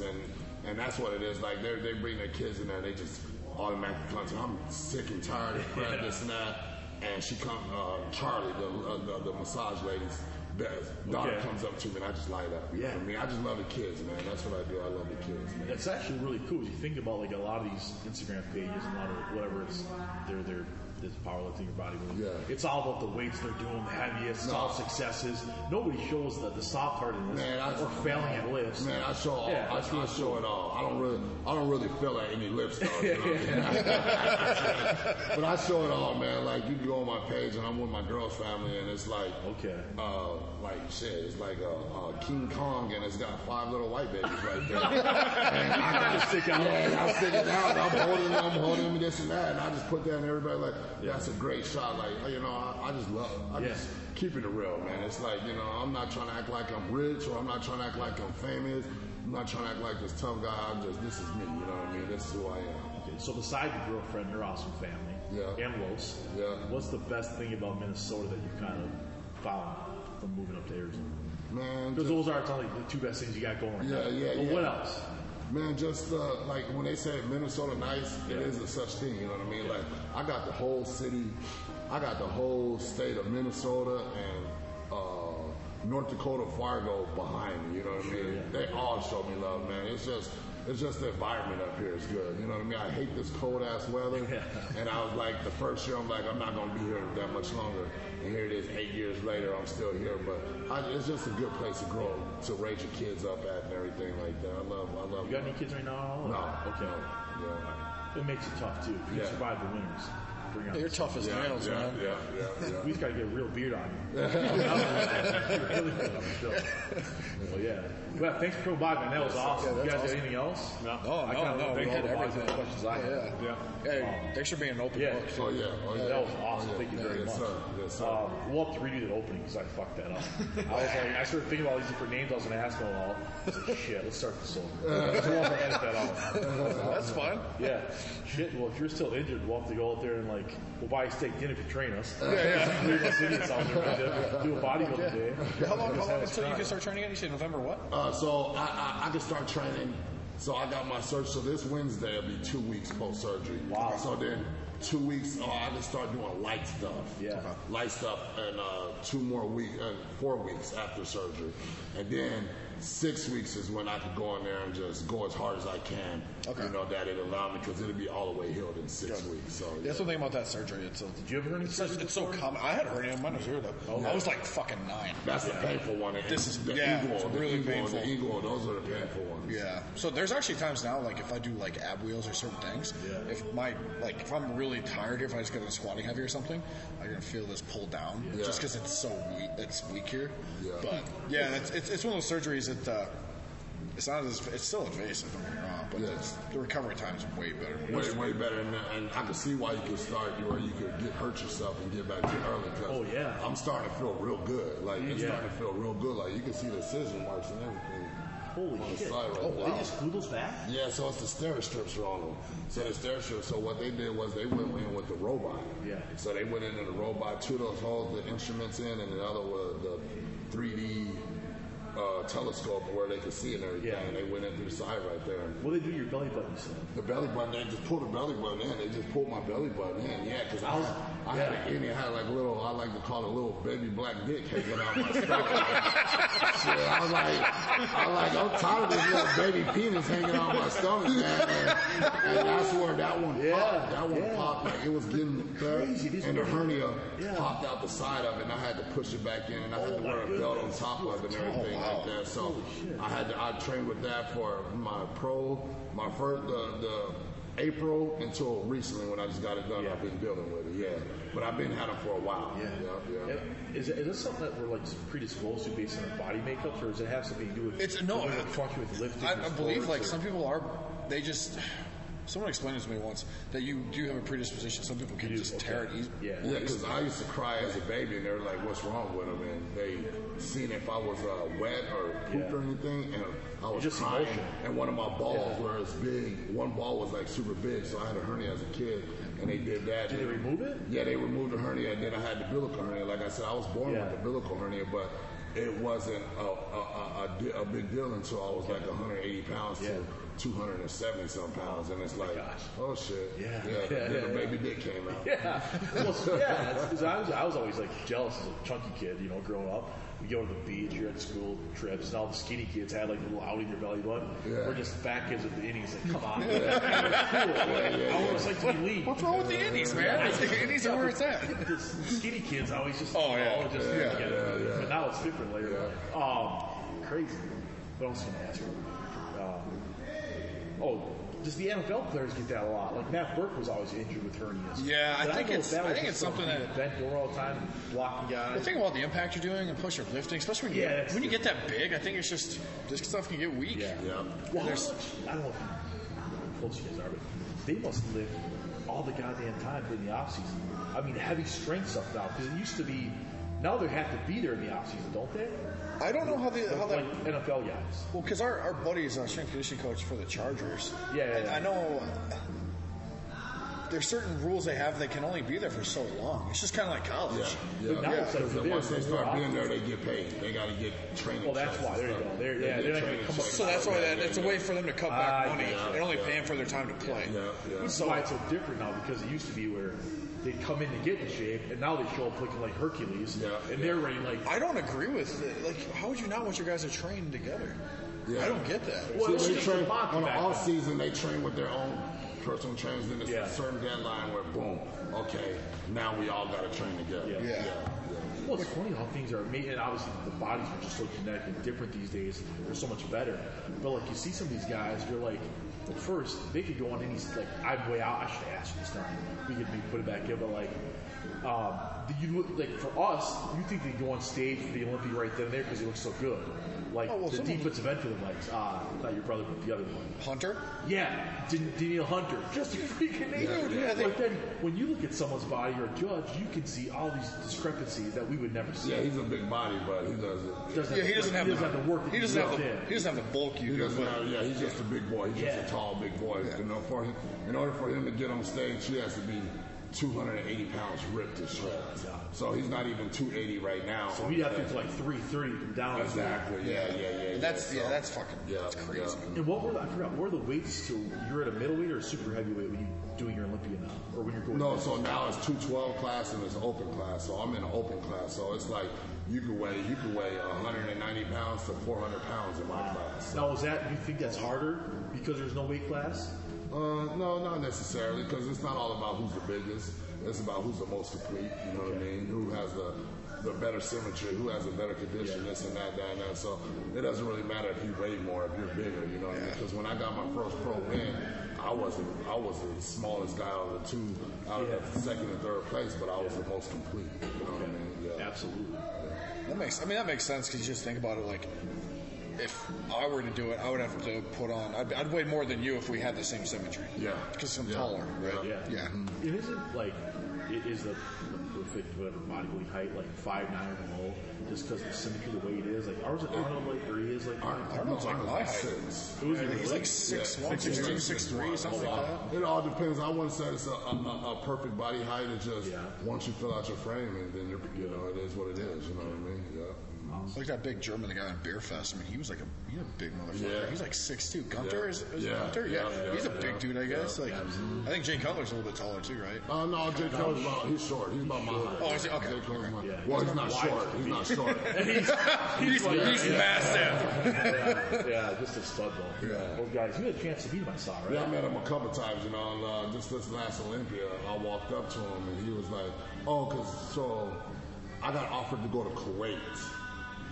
Speaker 3: and that's what it is. Like they they bring their kids in there, they just automatically come to. I'm sick and tired of crap, this and that. And she comes, uh, Charlie, the, uh, the the massage lady's best daughter
Speaker 2: Okay.
Speaker 3: comes up to me and I just light up. You
Speaker 2: Yeah.
Speaker 3: I mean? I just love the kids, man. That's what I do. I love the kids, man.
Speaker 2: That's actually really cool. If you think about like a lot of these Instagram pages and a lot of whatever it's they're they're this powerlifting or bodybuilding.
Speaker 3: Yeah.
Speaker 2: It's all about the weights they're doing, the heaviest,
Speaker 3: No.
Speaker 2: all successes. Nobody shows the, the soft heartedness
Speaker 3: Man, I-
Speaker 2: or failing at lifts.
Speaker 3: Man, I show all.
Speaker 2: Yeah,
Speaker 3: I, I
Speaker 2: really
Speaker 3: show it all. I don't really, I don't really feel like any lip stuff. You know what I mean? but I show it all, man. Like you go on my page and I'm with my girl's family, and it's like,
Speaker 2: Okay.
Speaker 3: uh, like shit, it's like a, a King Kong, and it's got five little white babies right there. [LAUGHS] and I got
Speaker 2: Stick out.
Speaker 3: Yeah, I'm sticking out. I'm holding them, I'm holding them, this and that, and I just put that, and everybody like, that's a great shot. Like, you know, I, I just love, I
Speaker 2: Yeah.
Speaker 3: just keeping it real, man. It's like, you know, I'm not trying to act like I'm rich or I'm not trying to act like I'm famous. I'm not trying to act like this tough guy. I'm just, this is me, you know what I mean? This is who I am.
Speaker 2: Okay, so beside your girlfriend, your awesome family,
Speaker 3: Yeah.
Speaker 2: and Los,
Speaker 3: Yeah.
Speaker 2: what's the best thing about Minnesota that you've kind of found from moving up to Arizona?
Speaker 3: Man,
Speaker 2: Because those are only the two best things you got going right
Speaker 3: Yeah,
Speaker 2: now.
Speaker 3: yeah,
Speaker 2: But
Speaker 3: yeah.
Speaker 2: what else?
Speaker 3: Man, just uh, like when they say Minnesota nice, it
Speaker 2: Yeah.
Speaker 3: is a such thing, you know what I mean? Like, I got the whole city, I got the whole state of Minnesota and uh, North Dakota, Fargo behind me, you know what I mean? They all show me love, man. It's just, it's just the environment up here is good. You know what I mean? I hate this cold ass weather. And I was like, the first year, I'm like, I'm not going to be here that much longer. And here it is, eight years later, I'm still here. But I, it's just a good place to grow, to raise your kids up at and everything like that. I love, I love
Speaker 2: You got any kids right now?
Speaker 3: No.
Speaker 2: Okay.
Speaker 3: No. Yeah.
Speaker 2: It makes it tough too. If you
Speaker 3: Yeah.
Speaker 2: survive the winters, bring
Speaker 4: You're tough as
Speaker 3: Yeah,
Speaker 4: nails,
Speaker 3: yeah,
Speaker 4: man.
Speaker 3: yeah, yeah, yeah. [LAUGHS]
Speaker 2: We just gotta get a real beard on you. [LAUGHS] [LAUGHS] You're really good on the show. Well, yeah. Well, thanks for coming by, man. That was awesome.
Speaker 4: Yeah,
Speaker 2: you guys
Speaker 4: awesome.
Speaker 2: got anything else?
Speaker 4: No,
Speaker 2: I
Speaker 4: no,
Speaker 2: kinda
Speaker 4: no. We
Speaker 2: thank
Speaker 4: hit
Speaker 2: all
Speaker 4: everything.
Speaker 2: bodybuilding questions I had.
Speaker 4: Yeah. Hey, thanks for being an open
Speaker 2: Yeah.
Speaker 4: book.
Speaker 3: Oh, yeah. Oh, yeah.
Speaker 2: That was awesome.
Speaker 3: Oh, yeah.
Speaker 2: Thank you very
Speaker 3: yes,
Speaker 2: much.
Speaker 3: Sir. Yes, sir.
Speaker 2: Um, we'll have to redo the opening because I fucked that up. I was like, I started thinking about all these different names I was going to ask them all. I was like, shit, let's start this over. [LAUGHS] so we'll have to edit that out.
Speaker 4: That's fine.
Speaker 2: Yeah. Shit, well, if you're still injured, we'll have to go out there and, like, we'll buy a steak dinner if you train us. Yeah, yeah. Leave us idiots out there do- do a bodybuilding day.
Speaker 4: How long, how long until you can start training again? You said November what?
Speaker 3: Uh, so I, I, I can start training. So I got my surgery. So this Wednesday will be two weeks post surgery.
Speaker 2: Wow.
Speaker 3: So then two weeks, oh, I can start doing light stuff.
Speaker 2: Yeah.
Speaker 3: Light stuff, and uh, two more weeks, uh, four weeks after surgery, and then Six weeks is when I could go in there and just go as hard as I can.
Speaker 4: Okay.
Speaker 3: You know that it allowed me because it'll be all the way healed in six
Speaker 4: Good.
Speaker 3: weeks. So
Speaker 4: That's the thing about that surgery. It's, a,
Speaker 2: Did you ever hernia
Speaker 4: it's,
Speaker 2: surgery
Speaker 4: it's so common. I had a hernia. Mine was here though. I was like fucking nine.
Speaker 3: that's the painful one. And
Speaker 4: This is-
Speaker 3: the
Speaker 4: yeah,
Speaker 3: eagle,
Speaker 4: it's
Speaker 3: the
Speaker 4: really
Speaker 3: eagle,
Speaker 4: painful.
Speaker 3: The eagle, those are the painful ones.
Speaker 4: Yeah. So there's actually times now, like if I do like ab wheels or certain things,
Speaker 2: Yeah.
Speaker 4: if my like if I'm really tired here, if I just get into squatting heavy or something, I can feel this pull down
Speaker 3: Yeah.
Speaker 4: just because it's so weak. It's weak here.
Speaker 3: Yeah.
Speaker 4: But yeah, it's, it's, it's one of those surgeries that uh, it's not as it's still invasive. Don't get me wrong, but
Speaker 3: Yeah.
Speaker 4: it's, the recovery time is way better.
Speaker 3: Way, way better, and, and I can see why you could start where you could get hurt yourself and get back to early. Cause
Speaker 2: Oh, yeah.
Speaker 3: I'm starting to feel real good. Like it's
Speaker 2: Yeah.
Speaker 3: starting to feel real good. Like you can see the incision marks and everything.
Speaker 2: Holy
Speaker 3: on the
Speaker 2: shit.
Speaker 3: side right
Speaker 2: oh,
Speaker 3: there.
Speaker 2: They just glue those back?
Speaker 3: Yeah, so it's the Steri-Strips are on them. So the Steri-Strips. So what they did was they went in with the robot.
Speaker 2: Yeah.
Speaker 3: So they went into the robot, two of those holes, the instruments in, and the other was the 3D uh, telescope where they could see and everything.
Speaker 2: Yeah.
Speaker 3: And they went in through the side right there.
Speaker 2: Well, they do your belly button, said?
Speaker 3: The belly button, they just pulled the belly button in. They just pulled my belly button in. Yeah, because I, was, I had
Speaker 2: Yeah.
Speaker 3: an Indian, I had like little, I like to call it a little baby black dick hanging out my stomach. [LAUGHS] Shit, I was like, I was like, I'm tired of this little baby penis hanging out my stomach, man. And, and that's where that one
Speaker 2: Yeah,
Speaker 3: popped. That one
Speaker 2: yeah.
Speaker 3: popped. Like it was getting
Speaker 2: Crazy, this
Speaker 3: and the hernia
Speaker 2: Yeah.
Speaker 3: popped out the side of it, and I had to push it back in, and I had
Speaker 2: Oh,
Speaker 3: to wear a belt on top of it and everything
Speaker 4: wow.
Speaker 3: Like that. So I had to, I trained with that for my pro, my first the, the April until recently when I just got it done.
Speaker 2: Yeah.
Speaker 3: I've been dealing with it, yeah. But I've been had them for a while.
Speaker 2: Yeah.
Speaker 3: yeah, yeah.
Speaker 2: And Is, it, is this something that we're like predisposed to based on our body makeups, or does it have something to do with
Speaker 4: It's- no,
Speaker 2: with
Speaker 4: I-
Speaker 2: with lifting?
Speaker 4: I, I believe like
Speaker 2: or-
Speaker 4: some people are. They just. Someone explained it to me once that you do have a predisposition. Some people can
Speaker 2: You do,
Speaker 4: just tear it easy.
Speaker 2: Yeah.
Speaker 3: Yeah, because I used to cry as a baby, and they were like, "What's wrong with him?" And they seen if I was uh, wet or pooped
Speaker 2: Yeah.
Speaker 3: or anything, and I was
Speaker 2: Just
Speaker 3: crying.
Speaker 2: emotion.
Speaker 3: And one of my balls
Speaker 2: Yeah.
Speaker 3: was big. One ball was like super big, so I had a hernia as a kid, and they did that.
Speaker 2: Did they remove it?
Speaker 3: Yeah, they removed the hernia, and then I had the umbilical hernia. Like I said, I was born
Speaker 2: Yeah.
Speaker 3: with the umbilical hernia, but it wasn't a, a, a, a, di- a big deal until I was like 180 pounds
Speaker 2: Yeah.
Speaker 3: to 270 some pounds, and it's like,
Speaker 2: gosh.
Speaker 3: oh shit,
Speaker 2: Yeah.
Speaker 3: yeah.
Speaker 2: Yeah,
Speaker 3: then
Speaker 2: yeah,
Speaker 3: the
Speaker 2: yeah.
Speaker 3: baby dick came out.
Speaker 2: Yeah, well, yeah. Because I was, I was always like jealous as a chunky kid, you know, growing up. We go to the beach, you're at school trips, and all the skinny kids had like a little out in their belly button.
Speaker 3: Yeah.
Speaker 2: We're just fat kids with the innies. Like, come on, man. [LAUGHS] cool. I always like to be lean.
Speaker 4: What's wrong with the Indies, man? [LAUGHS] The Indies are where it's at.
Speaker 2: The skinny kids always just
Speaker 4: Oh, yeah.
Speaker 2: all just
Speaker 4: Yeah,
Speaker 2: get it. But now it's different later. Um, crazy. What else can I ask you? Oh, does the NFL players get that a lot? Like Matt Birk was always injured with hernias.
Speaker 4: Yeah, I
Speaker 2: But
Speaker 4: think
Speaker 2: don't
Speaker 4: it's-
Speaker 2: that
Speaker 4: I think it's something that-
Speaker 2: bent over all the time, blocking guys.
Speaker 4: The thing about the impact you're doing and plus you're lifting, especially when you,
Speaker 2: Yeah,
Speaker 4: get, when you get that big, I think it's just this stuff can get weak.
Speaker 2: Yeah.
Speaker 3: Yeah.
Speaker 2: Well, how
Speaker 4: There's-
Speaker 2: much, I don't know if you close you guys are, but they must live all the goddamn time in the off season. I mean, heavy strength stuff now because it used to be. Now they have to be there in the off season, don't they?
Speaker 4: I don't know how the how that
Speaker 2: like NFL guys.
Speaker 4: well because our, our buddy is a strength conditioning coach for the Chargers.
Speaker 2: Yeah, yeah,
Speaker 4: And
Speaker 2: yeah.
Speaker 4: I know there's certain rules they have. They can only be there for so long. It's just kind of like college.
Speaker 3: Yeah, yeah.
Speaker 2: But now it's like
Speaker 3: Because once they start being
Speaker 2: often.
Speaker 3: there, they get paid. They got to get training.
Speaker 2: Well, that's why. There you go. They're-
Speaker 3: They
Speaker 2: yeah, they're not gonna come up-
Speaker 4: So that's why that, it's a way for them to cut back
Speaker 2: Ah,
Speaker 4: money.
Speaker 3: yeah,
Speaker 4: They're only
Speaker 3: yeah.
Speaker 4: paying for their time to play.
Speaker 3: Yeah, yeah.
Speaker 2: Which is why it's so different now because it used to be where they'd come in to get in shape, and now they show up looking like Hercules,
Speaker 3: Yeah,
Speaker 2: and
Speaker 3: yeah.
Speaker 2: they're ready like.
Speaker 4: I don't agree with it. Like, how would you not want your guys to train together?
Speaker 3: Yeah.
Speaker 4: I don't get that.
Speaker 2: Well,
Speaker 3: See,
Speaker 2: it's
Speaker 3: they train
Speaker 2: a
Speaker 3: on the off
Speaker 2: then.
Speaker 3: season. They train with their own personal trainers. Then there's
Speaker 2: Yeah.
Speaker 3: a certain deadline where boom, okay, now we all got to train together.
Speaker 2: Yeah.
Speaker 4: Yeah.
Speaker 2: Well, it's funny how things are made, and obviously the bodies are just so genetically different these days. They're so much better. But like you see some of these guys, you're like, well, first they could go on any like I'm way out. I should asked you this time. We could maybe put it back in, but like. Um, you look like for us? You think they go on stage for the Olympia right then and there because they looks so good, like
Speaker 4: Oh, well,
Speaker 2: the
Speaker 4: some
Speaker 2: defensive end for the legs. Uh, not your brother, but the other one.
Speaker 4: Hunter?
Speaker 2: Yeah, Dan- Danielle Hunter, just a freaking name.
Speaker 3: yeah,
Speaker 2: yeah, but then when you look at someone's body or a judge, you can see all these discrepancies that we would never see.
Speaker 3: Yeah, he's a big body, but he doesn't.
Speaker 2: Doesn't
Speaker 4: Yeah, he doesn't have,
Speaker 2: he doesn't
Speaker 4: the,
Speaker 2: have the work. that
Speaker 4: He doesn't have
Speaker 2: built
Speaker 4: the.
Speaker 2: in.
Speaker 4: He doesn't have the bulk you
Speaker 3: He
Speaker 4: do.
Speaker 3: doesn't
Speaker 4: but-
Speaker 3: have, yeah, he's just a big boy. He's
Speaker 2: Yeah.
Speaker 3: just a tall, big boy. You know, for him, in order for him to get on stage, he has to be 280 pounds ripped to shreds. So he's not even 280 right now.
Speaker 2: So he'd have to get to like 330 from down.
Speaker 3: exactly. Yeah, yeah, yeah. yeah.
Speaker 4: That's yeah,
Speaker 3: So-
Speaker 4: that's fucking
Speaker 3: Yeah,
Speaker 4: that's crazy.
Speaker 3: yeah.
Speaker 2: And what were the, I forgot, what were the weights to, you're at a middleweight or a super heavyweight when you doing your Olympia now? Or when you're going
Speaker 3: No, so now it's 212 class and it's open class. So I'm in an open class. So it's like you can weigh you can weigh 190 pounds to 400 pounds in my class.
Speaker 2: Now, is that, do you think that's harder because there's no weight class?
Speaker 3: Uh, no, not necessarily, because it's not all about who's the biggest. It's about who's the most complete. You know what I mean? Who has the the better symmetry? Who has a better condition? This and that, that, and that. So it doesn't really matter if you weigh more, if you're bigger. You know what I mean? Because when I got my first pro win, I wasn't. I was the smallest guy out of the two, out of the second and third place, but I was the most complete. You know what I mean? Yeah.
Speaker 2: Absolutely.
Speaker 4: That makes I mean that makes sense because you just think about it like if I were to do it, I would have to put on. I'd, I'd weigh more than you if we had the same symmetry.
Speaker 3: Yeah.
Speaker 4: because I'm
Speaker 3: Yeah.
Speaker 4: taller, right?
Speaker 3: Yeah.
Speaker 4: Yeah. Mm-hmm.
Speaker 2: It isn't like, it is the, the perfect whatever bodybuilding height, like five nine or below, just because the symmetry, the way it is. Like ours, Arnold, like, or he is like,
Speaker 4: Arnold's like
Speaker 3: I'm
Speaker 4: my height.
Speaker 3: six.
Speaker 2: Who's he
Speaker 4: Yeah, he's
Speaker 2: really?
Speaker 4: like six
Speaker 3: Yeah,
Speaker 4: one, six
Speaker 3: six
Speaker 4: two,
Speaker 3: two,
Speaker 4: six
Speaker 3: six
Speaker 4: three,
Speaker 3: one.
Speaker 4: something like that.
Speaker 3: It all depends. I wouldn't say it's a, a, a, a perfect body height. It's just
Speaker 2: Yeah.
Speaker 3: once you fill out your frame, and then you're, you know, it is what it is. You know what I mean? Yeah.
Speaker 4: Like that big German guy in Beerfest. I mean, he was like a he a big motherfucker.
Speaker 3: Yeah.
Speaker 4: He's like six two. Gunter
Speaker 3: Yeah.
Speaker 4: is, is it
Speaker 3: Yeah.
Speaker 4: Gunter? Yeah.
Speaker 3: Yeah, yeah,
Speaker 4: he's a
Speaker 3: yeah.
Speaker 4: big dude, I guess.
Speaker 3: Yeah.
Speaker 4: Like I think Jay Cutler's a little bit taller too, right?
Speaker 3: Uh, no, Jay Cutler's about, he's short. He's about my height.
Speaker 4: Oh, is he? Okay.
Speaker 3: Jay Cutler's my,
Speaker 2: Yeah.
Speaker 3: well,
Speaker 2: He's
Speaker 3: he's not short. He's not short. [LAUGHS] [LAUGHS]
Speaker 4: He's, he's massive.
Speaker 2: yeah, yeah, just a stud though. Yeah. Those guys, you had a chance to beat him, I saw, right?
Speaker 3: Yeah, I met him a couple times, you know, and, uh, just this last Olympia, I walked up to him and he was like, oh, because so I got offered to go to Kuwait.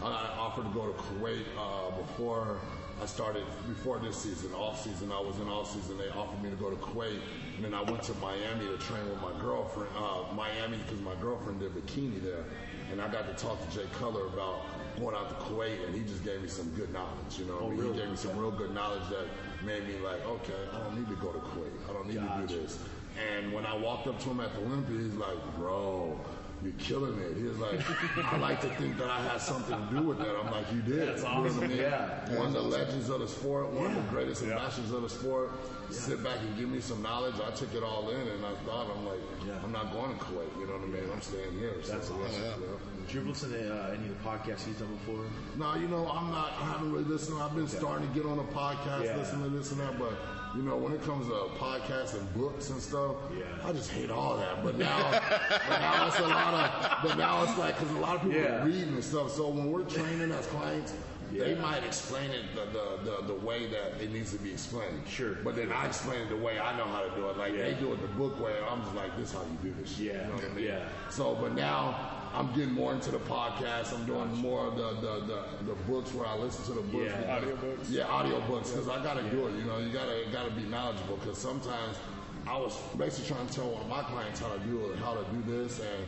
Speaker 3: I offered to go to Kuwait uh, before I started, before this season, off season. I was in off season. They offered me to go to Kuwait, and then I went to Miami to train with my girlfriend. Uh, Miami because my girlfriend did bikini there, and I got to talk to Jay Cutler about going out to Kuwait, and he just gave me some good knowledge. You know, what I mean,
Speaker 2: really?
Speaker 3: he gave me some real good knowledge that made me like, okay, I don't need to go to Kuwait. I don't need to do this. And when I walked up to him at the Olympia, he's like, bro, you're killing it. He was like, I like to think that I had something to do with that. I'm like, you did.
Speaker 2: That's
Speaker 3: You know?
Speaker 2: Yeah.
Speaker 3: One of the legends of the sport, one of the greatest ambassadors of the sport. Sit back and give me some knowledge. I took it all in, and I thought, I'm like,
Speaker 2: Yeah.
Speaker 3: I'm not going to Kuwait. You know what I mean? I'm staying here. So,
Speaker 2: That's awesome.
Speaker 3: yeah.
Speaker 2: Did you ever listen to uh, any of the podcasts he's done before?
Speaker 3: No, you know, I'm not. I haven't really listened. I've been starting to get on a podcast,
Speaker 2: Yeah.
Speaker 3: listen to this and that. But you know, when it comes to podcasts and books and stuff,
Speaker 2: Yeah.
Speaker 3: I just hate all that. But now, but now it's a lot of. But now it's like because a lot of people
Speaker 2: Yeah.
Speaker 3: are reading and stuff. So when we're training as clients. They might explain it the, the, the, the way that it needs to be explained.
Speaker 2: Sure.
Speaker 3: But then I explain it the way I know how to do it. Like they do it the book way. I'm just like, this is how you do this shit.
Speaker 2: Yeah.
Speaker 3: You know what I mean?
Speaker 2: Yeah.
Speaker 3: So, but now I'm getting more into the podcast. I'm doing more of the, the, the, the books where I listen to the books.
Speaker 2: Yeah.
Speaker 4: Audiobooks?
Speaker 3: Yeah, audiobooks. Because I got to do it. You know, you got to got to be knowledgeable. Because sometimes I was basically trying to tell one of my clients how to do it, how to do this, and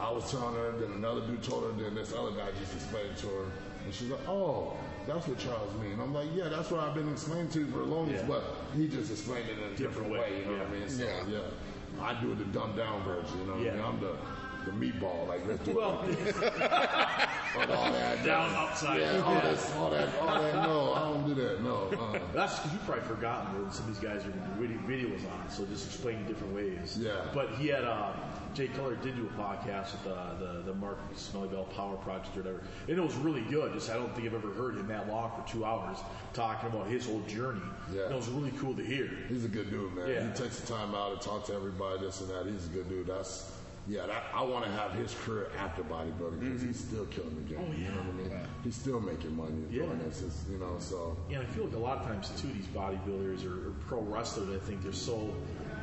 Speaker 3: I was telling her. Then another dude told her. Then this other guy just explained it to her, and she's like, "Oh." That's what Charles mean. I'm like, yeah, that's what I've been explaining to you for the longest,
Speaker 2: Yeah.
Speaker 3: but he just explained it in a different,
Speaker 2: Different way,
Speaker 3: way. You know what I mean? So,
Speaker 4: Yeah.
Speaker 3: yeah. I do it the dumbed down version. You know what
Speaker 2: Yeah.
Speaker 3: I mean? I'm the the meatball. Like let's do
Speaker 2: Well, [LAUGHS]
Speaker 3: it. But all that
Speaker 2: Down, upside,
Speaker 3: Yeah, all
Speaker 2: yeah.
Speaker 3: that, all that, all that. No, I don't do that. No. Uh,
Speaker 2: That's because you've probably forgotten that some of these guys are doing video- videos on so just explaining different ways.
Speaker 3: Yeah.
Speaker 2: But he had, uh, Jay Cutler did do a podcast with uh, the, the Mark Smelly Bell Power Project or whatever. And it was really good. Just I don't think I've ever heard him that long for two hours talking about his whole journey.
Speaker 3: Yeah.
Speaker 2: And it was really cool to hear.
Speaker 3: he's a good dude, man.
Speaker 2: Yeah.
Speaker 3: He takes the time out to talk to everybody, this and that. He's a good dude. That's yeah. That, I want to have his career after bodybuilding because he's still killing the game.
Speaker 2: Oh,
Speaker 3: You know what I mean? He's still making money
Speaker 2: Yeah.
Speaker 3: doing this. You know, so
Speaker 2: Yeah, I feel like a lot of times too, these bodybuilders or, or pro wrestlers, I think they're so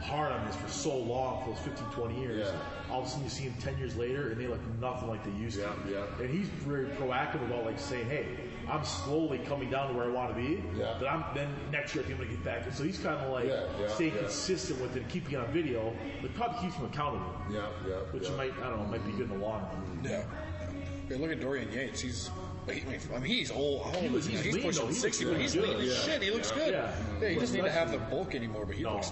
Speaker 2: hard on this for so long, for those 15, 20 years.
Speaker 3: Yeah.
Speaker 2: All of a sudden you see them 10 years later and they look nothing like they used
Speaker 3: Yeah,
Speaker 2: to.
Speaker 3: yeah.
Speaker 2: And he's very proactive about like saying, hey, I'm slowly coming down to where I want to be.
Speaker 3: Yeah.
Speaker 2: But I'm then next year I think I'm gonna get back. So he's kind of like
Speaker 3: Yeah, yeah,
Speaker 2: staying
Speaker 3: yeah.
Speaker 2: consistent with it, and keeping it on video. But probably keeps him accountable,
Speaker 3: yeah, yeah.
Speaker 2: which
Speaker 3: yeah.
Speaker 2: might I don't know might be good in the long run.
Speaker 4: Yeah. Yeah, look at Dorian Yates. He's, I mean, I mean, he's old. How old
Speaker 2: was-
Speaker 4: is
Speaker 2: he's
Speaker 4: He's
Speaker 2: lean, though.
Speaker 4: pushing
Speaker 2: He
Speaker 4: 60, but he's
Speaker 2: good.
Speaker 4: lean as
Speaker 3: Yeah.
Speaker 4: shit. He looks
Speaker 3: Yeah.
Speaker 4: good.
Speaker 2: Yeah.
Speaker 4: Yeah, he
Speaker 2: But
Speaker 4: doesn't need to have the bulk anymore, but he
Speaker 2: No.
Speaker 4: looks